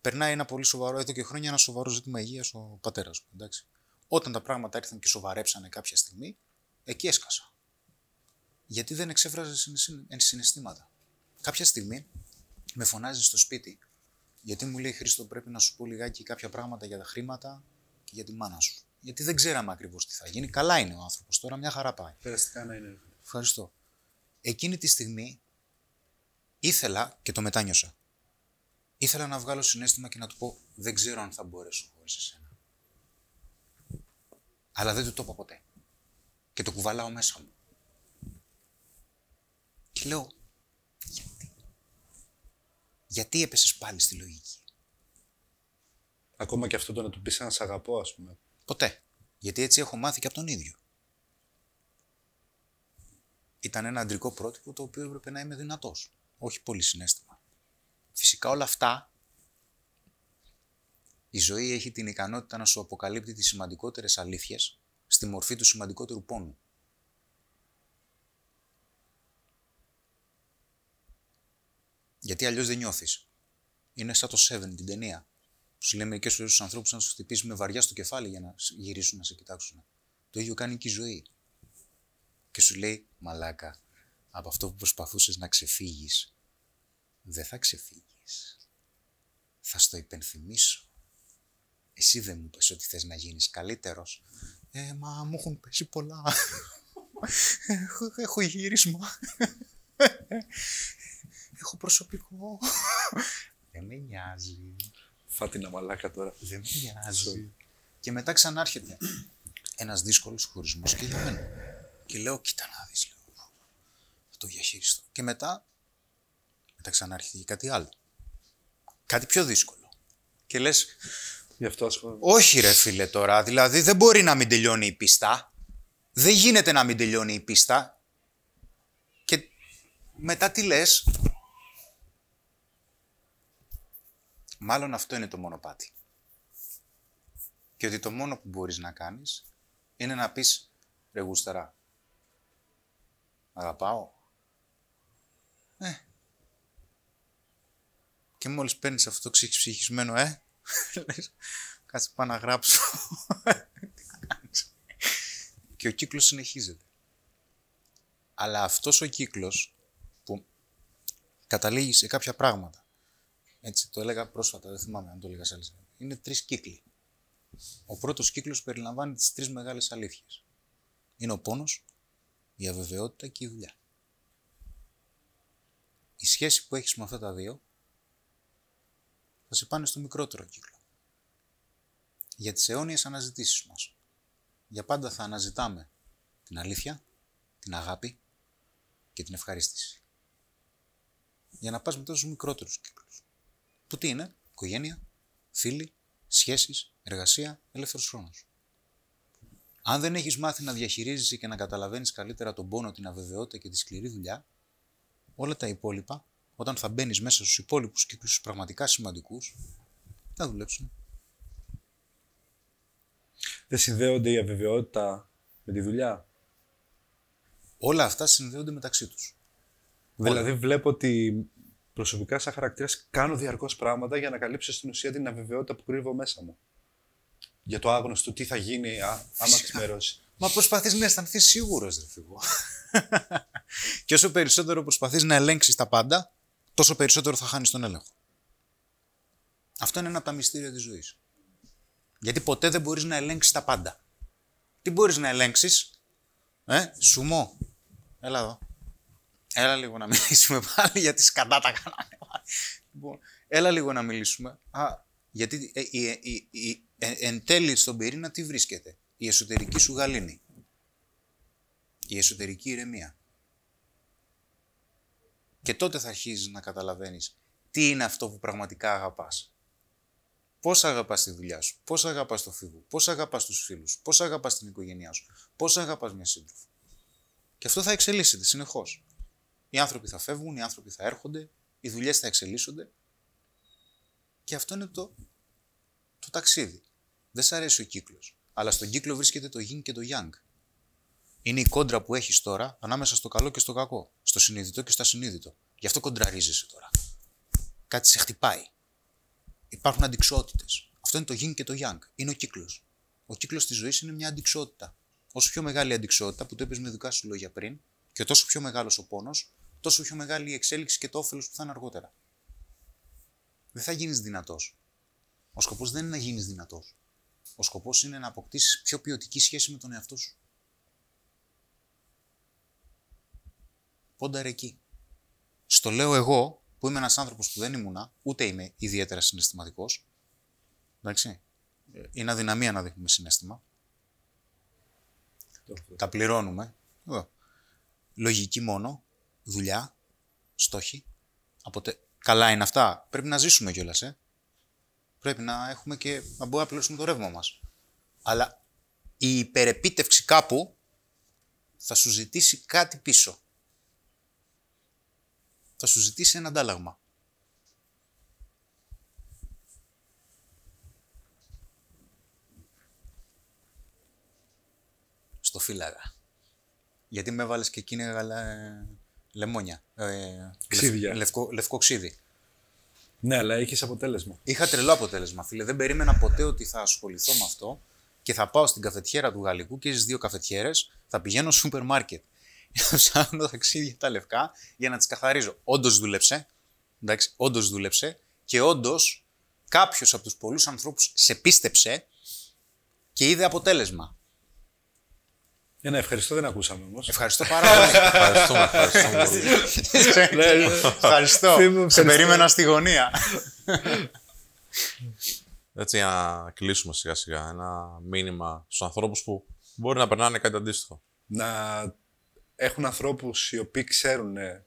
περνάει ένα πολύ σοβαρό, εδώ και χρόνια ένα σοβαρό ζήτημα υγείας ο πατέρας μου. Εντάξει. Όταν τα πράγματα ήρθαν και σοβαρέψανε κάποια στιγμή, εκεί έσκασα. Γιατί δεν εξέφραζε συναισθη- συναισθήματα. Κάποια στιγμή με φωνάζει στο σπίτι, γιατί μου λέει Χρήστο, πρέπει να σου πω λιγάκι κάποια πράγματα για τα χρήματα και για τη μάνα σου. Γιατί δεν ξέραμε ακριβώς τι θα γίνει. Καλά είναι ο άνθρωπος τώρα, μια χαρά πάει. Περαστικά να είναι. Ευχαριστώ. Εκείνη τη στιγμή ήθελα και το μετάνιωσα. Ήθελα να βγάλω συνέστημα και να του πω δεν ξέρω αν θα μπορέσω χωρίς εσένα. Αλλά δεν του το είπα ποτέ. Και το κουβαλάω μέσα μου. Και λέω, γιατί; Γιατί έπεσες πάλι στη λογική; Ακόμα και αυτό το να του πεις να σ' αγαπώ, ας πούμε. Ποτέ. Γιατί έτσι έχω μάθει και από τον ίδιο. Ήταν ένα αντρικό πρότυπο το οποίο έπρεπε να είμαι δυνατός. Όχι πολύ συνέστημα. Φυσικά όλα αυτά, η ζωή έχει την ικανότητα να σου αποκαλύπτει τις σημαντικότερες αλήθειες στη μορφή του σημαντικότερου πόνου. Γιατί αλλιώς δεν νιώθεις. Είναι σαν το Seven, την ταινία. Σου λέει μερικές φορές στους ανθρώπους να σου χτυπήσεις με βαριά στο κεφάλι για να σ- γυρίσουν να σε κοιτάξουν. Το ίδιο κάνει και η ζωή. Και σου λέει, Μαλάκα, από αυτό που προσπαθούσες να ξεφύγεις, δεν θα ξεφύγεις. Θα στο υπενθυμίσω. Εσύ δεν μου πες ότι θες να γίνεις καλύτερος. Ε, μα μου έχουν πέσει πολλά. έχω, έχω γύρισμα. έχω προσωπικό. δεν με νοιάζει. Φάτινα μαλάκα τώρα. Δεν με νοιάζει. Και μετά ξανάρχεται ένας δύσκολος χωρισμός και για μένα. Και λέω, κοίτα να δεις, λέω, θα το διαχειριστώ. Και μετά, μετά ξανάρχεται και κάτι άλλο. Κάτι πιο δύσκολο. Και λες, Γι' αυτό ασχολούμαι. όχι ρε φίλε τώρα, δηλαδή δεν μπορεί να μην τελειώνει η πίστα. Δεν γίνεται να μην τελειώνει η πίστα. Και μετά τι λες; Μάλλον αυτό είναι το μονοπάτι. Και ότι το μόνο που μπορείς να κάνεις είναι να πεις ρε γούστερα. Αγαπάω. Ε. Και μόλις παίρνεις αυτό το ξυψυχισμένο ε, λες, κάτσε πάω να γράψω. Τι να κάνεις. και ο κύκλος συνεχίζεται. Αλλά αυτός ο κύκλος που καταλήγει σε κάποια πράγματα, έτσι το έλεγα πρόσφατα, δεν θυμάμαι αν το έλεγα σε άλλες, είναι τρεις κύκλοι. Ο πρώτος κύκλος περιλαμβάνει τις τρεις μεγάλες αλήθειες. Είναι ο πόνος, η αβεβαιότητα και η δουλειά. Η σχέση που έχεις με αυτά τα δύο θα σε πάνε στο μικρότερο κύκλο. Για τις αιώνιες αναζητήσεις μας. Για πάντα θα αναζητάμε την αλήθεια, την αγάπη και την ευχαρίστηση. Για να πας μετά στους μικρότερους κύκλους. Που τι είναι, οικογένεια, φίλοι, σχέσεις, εργασία, ελεύθερος χρόνος. Αν δεν έχεις μάθει να διαχειρίζεσαι και να καταλαβαίνεις καλύτερα τον πόνο, την αβεβαιότητα και τη σκληρή δουλειά, όλα τα υπόλοιπα, όταν θα μπαίνεις μέσα στους υπόλοιπους κύκλους τους πραγματικά σημαντικούς, θα δουλέψουν. Δεν συνδέονται η αβεβαιότητα με τη δουλειά; Όλα αυτά συνδέονται μεταξύ τους. Δηλαδή βλέπω ότι προσωπικά σαν χαρακτήρας κάνω διαρκώς πράγματα για να καλύψω στην ουσία την αβεβαιότητα που κρύβω μέσα μου. Για το άγνωστο, τι θα γίνει α, άμα Φυσικά. ξημερώσει. Μα προσπαθείς να αισθανθείς σίγουρος, ρε φυγό. και όσο περισσότερο προσπαθείς να ελέγξεις τα πάντα, τόσο περισσότερο θα χάνεις τον έλεγχο. Αυτό είναι ένα από τα μυστήρια της ζωής. Γιατί ποτέ δεν μπορείς να ελέγξεις τα πάντα. Τι μπορείς να ελέγξεις, ε, σουμό. Έλα εδώ. Έλα λίγο να μιλήσουμε πάλι γιατί σκατά τα κάναμε. Λοιπόν, έλα λίγο να μιλήσουμε. Α, γιατί ε, η- η- η- ε, εν τέλει στον πυρήνα τι βρίσκεται; Η εσωτερική σου γαλήνη. Η εσωτερική ηρεμία. Και τότε θα αρχίζεις να καταλαβαίνεις τι είναι αυτό που πραγματικά αγαπάς. Πώς αγαπάς τη δουλειά σου, πώς αγαπάς το φίλο, πώς αγαπάς τους φίλους, πώς αγαπάς την οικογένειά σου, πώς αγαπάς μια σύντροφο. Και αυτό θα εξελίσσεται συνεχώς. Οι άνθρωποι θα φεύγουν, οι άνθρωποι θα έρχονται, οι δουλειές θα εξελίσσονται. Και αυτό είναι το, το ταξίδι. Δεν σ' αρέσει ο κύκλος. Αλλά στον κύκλο βρίσκεται το yin και το yang. Είναι η κόντρα που έχεις τώρα ανάμεσα στο καλό και στο κακό. Στο συνειδητό και στο ασυνείδητο. Γι' αυτό κοντραρίζεσαι τώρα. Κάτι σε χτυπάει. Υπάρχουν αντικσότητες. Αυτό είναι το yin και το yang. Είναι ο κύκλος. Ο κύκλος της ζωής είναι μια αντικσότητα. Όσο πιο μεγάλη η αντικσότητα, που το είπες με δικά σου λόγια πριν, και τόσο πιο μεγάλος ο πόνος, τόσο πιο μεγάλη η εξέλιξη και το όφελος που θα είναι αργότερα. Δεν θα γίνεις δυνατός. Ο σκοπός δεν είναι να γίνεις δυνατός. Ο σκοπός είναι να αποκτήσεις πιο ποιοτική σχέση με τον εαυτό σου. Πόνταρε εκεί. Στο λέω εγώ, που είμαι ένας άνθρωπος που δεν ήμουνα, ούτε είμαι ιδιαίτερα συναισθηματικός. Εντάξει. Ε, Είναι αδυναμία να δείχνουμε συνέστημα. Τα πληρώνουμε. Εδώ. Λογική μόνο. Δουλειά. Στόχοι. Αποτε... Καλά είναι αυτά. Πρέπει να ζήσουμε κιόλας, ε. Πρέπει να έχουμε και να μπορούμε να πληρώσουμε το ρεύμα μας. Αλλά η υπερεπίτευξη κάπου θα σου ζητήσει κάτι πίσω. Θα σου ζητήσει ένα αντάλλαγμα. Στο φύλαγα. Γιατί με έβαλες και εκείνη γαλα... λεμόνια. Ε, Ξύδια. λευ- λευκό, λευκό ξύδι. Ναι, αλλά έχει αποτέλεσμα. Είχα τρελό αποτέλεσμα, φίλε. Δεν περίμενα ποτέ ότι θα ασχοληθώ με αυτό και θα πάω στην καφετιέρα του Γαλλικού και στις δύο καφετιέρες θα πηγαίνω στο σούπερ μάρκετ. Θα ψάχνω ταξίδια τα λευκά για να τις καθαρίζω. Όντως δούλεψε. Εντάξει, όντως δούλεψε και όντως κάποιος από τους πολλούς ανθρώπους σε πίστεψε και είδε αποτέλεσμα. Ε, ναι, ευχαριστώ, δεν ακούσαμε όμως. Ευχαριστώ πάρα πολύ. Ευχαριστούμε, ευχαριστούμε πολύ. Ναι, ναι. Ευχαριστώ. Φίλοι μου, Σε ευχαριστώ. περίμενα στη γωνία. Έτσι, για να κλείσουμε σιγά σιγά ένα μήνυμα στους ανθρώπους που μπορεί να περνάνε κάτι αντίστοιχο. να έχουν ανθρώπους οι οποίοι ξέρουν ε,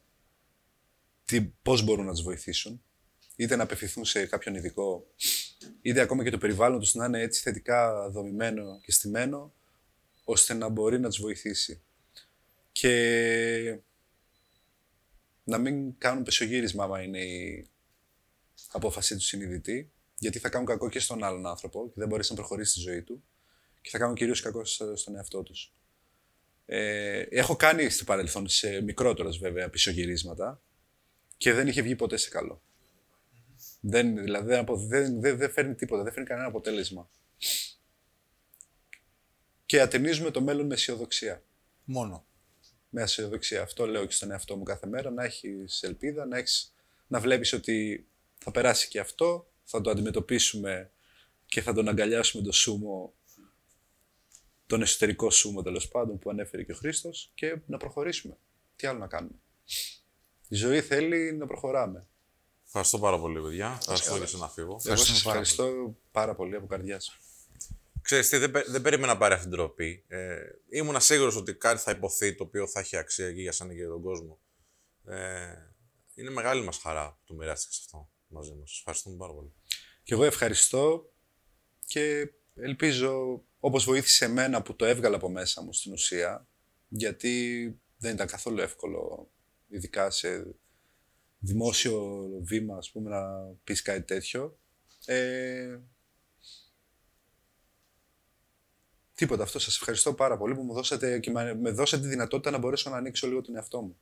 τι, πώς μπορούν να τους βοηθήσουν, είτε να απευθυνθούν σε κάποιον ειδικό, είτε ακόμα και το περιβάλλον τους να είναι έτσι θετικά δομημένο και στημένο, ώστε να μπορεί να τους βοηθήσει. Και να μην κάνουν πεσογύρισμα άμα είναι η απόφασή του συνειδητή, γιατί θα κάνουν κακό και στον άλλον άνθρωπο και δεν μπορείς να προχωρήσεις στη ζωή του και θα κάνουν κυρίως κακό στο- στον εαυτό τους. Ε, έχω κάνει στο παρελθόν σε μικρότερος βέβαια πισωγυρίσματα και δεν είχε βγει ποτέ σε καλό. Δεν, δηλαδή δεν, απο- δεν, δεν, δεν φέρνει τίποτα, δεν φέρνει κανένα αποτέλεσμα. Και ατενίζουμε το μέλλον με αισιοδοξία. Μόνο. Με αισιοδοξία. Αυτό λέω και στον εαυτό μου κάθε μέρα. Να έχεις ελπίδα, να, έχεις, να βλέπεις ότι θα περάσει και αυτό, θα το αντιμετωπίσουμε και θα τον αγκαλιάσουμε το σούμο, τον εσωτερικό σούμο τέλος πάντων που ανέφερε και ο Χρήστος και να προχωρήσουμε. Τι άλλο να κάνουμε. Η ζωή θέλει να προχωράμε. Ευχαριστώ πάρα πολύ, παιδιά. Ευχαριστώ και σε να φύγω. Εγώ Ευχαριστούμε σας πάρα ευχαριστώ πάρα πολύ από καρδιάς. Ξέρεις τι, δεν, πε- δεν περίμενα να πάρει αυτή την τροπή. Ε, ήμουνα σίγουρος ότι κάτι θα υποθεί το οποίο θα έχει αξία και για σένα και για τον κόσμο. Ε, είναι μεγάλη μας χαρά που το μοιράστηκες αυτό μαζί μας. Σας ευχαριστούμε πάρα πολύ. Και εγώ ευχαριστώ και ελπίζω όπως βοήθησε εμένα που το έβγαλα από μέσα μου στην ουσία, γιατί δεν ήταν καθόλου εύκολο, ειδικά σε δημόσιο βήμα, ας πούμε, να πεις κάτι τέτοιο. Ε, τίποτα αυτό. Σας ευχαριστώ πάρα πολύ που μου δώσατε και με με δώσατε τη δυνατότητα να μπορέσω να ανοίξω λίγο τον εαυτό μου.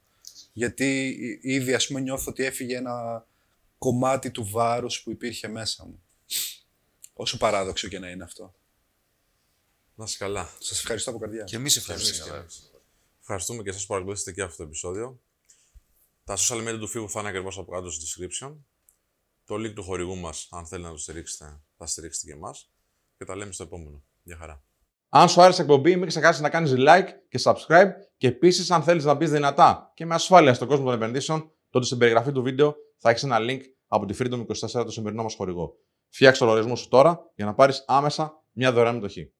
Γιατί εί- ήδη, ας πούμε, νιώθω ότι έφυγε ένα κομμάτι του βάρους που υπήρχε μέσα μου. Όσο παράδοξο και να είναι αυτό. Να είσαι καλά. Σας ευχαριστώ από καρδιά. Και εμείς ευχαριστούμε. Ευχαριστούμε και εσάς που παρακολουθήσατε και αυτό το επεισόδιο. Τα social media του Φίβου θα είναι ακριβώς από κάτω στο description. Το link του χορηγού μας, αν θέλετε να το στηρίξετε, θα στηρίξετε και εμάς. Και τα λέμε στο επόμενο. Γεια χαρά. Αν σου άρεσε η εκπομπή, μην ξεχάσεις να κάνεις like και subscribe. Και επίσης, αν θέλεις να μπεις δυνατά και με ασφάλεια στον κόσμο των επενδύσεων, τότε στην περιγραφή του βίντεο θα έχεις ένα link από τη Freedom 24 το σημερινό μας χορηγό. Φτιάξε το λογαριασμό σου τώρα για να πάρεις άμεσα μια δωρεάν μετοχή.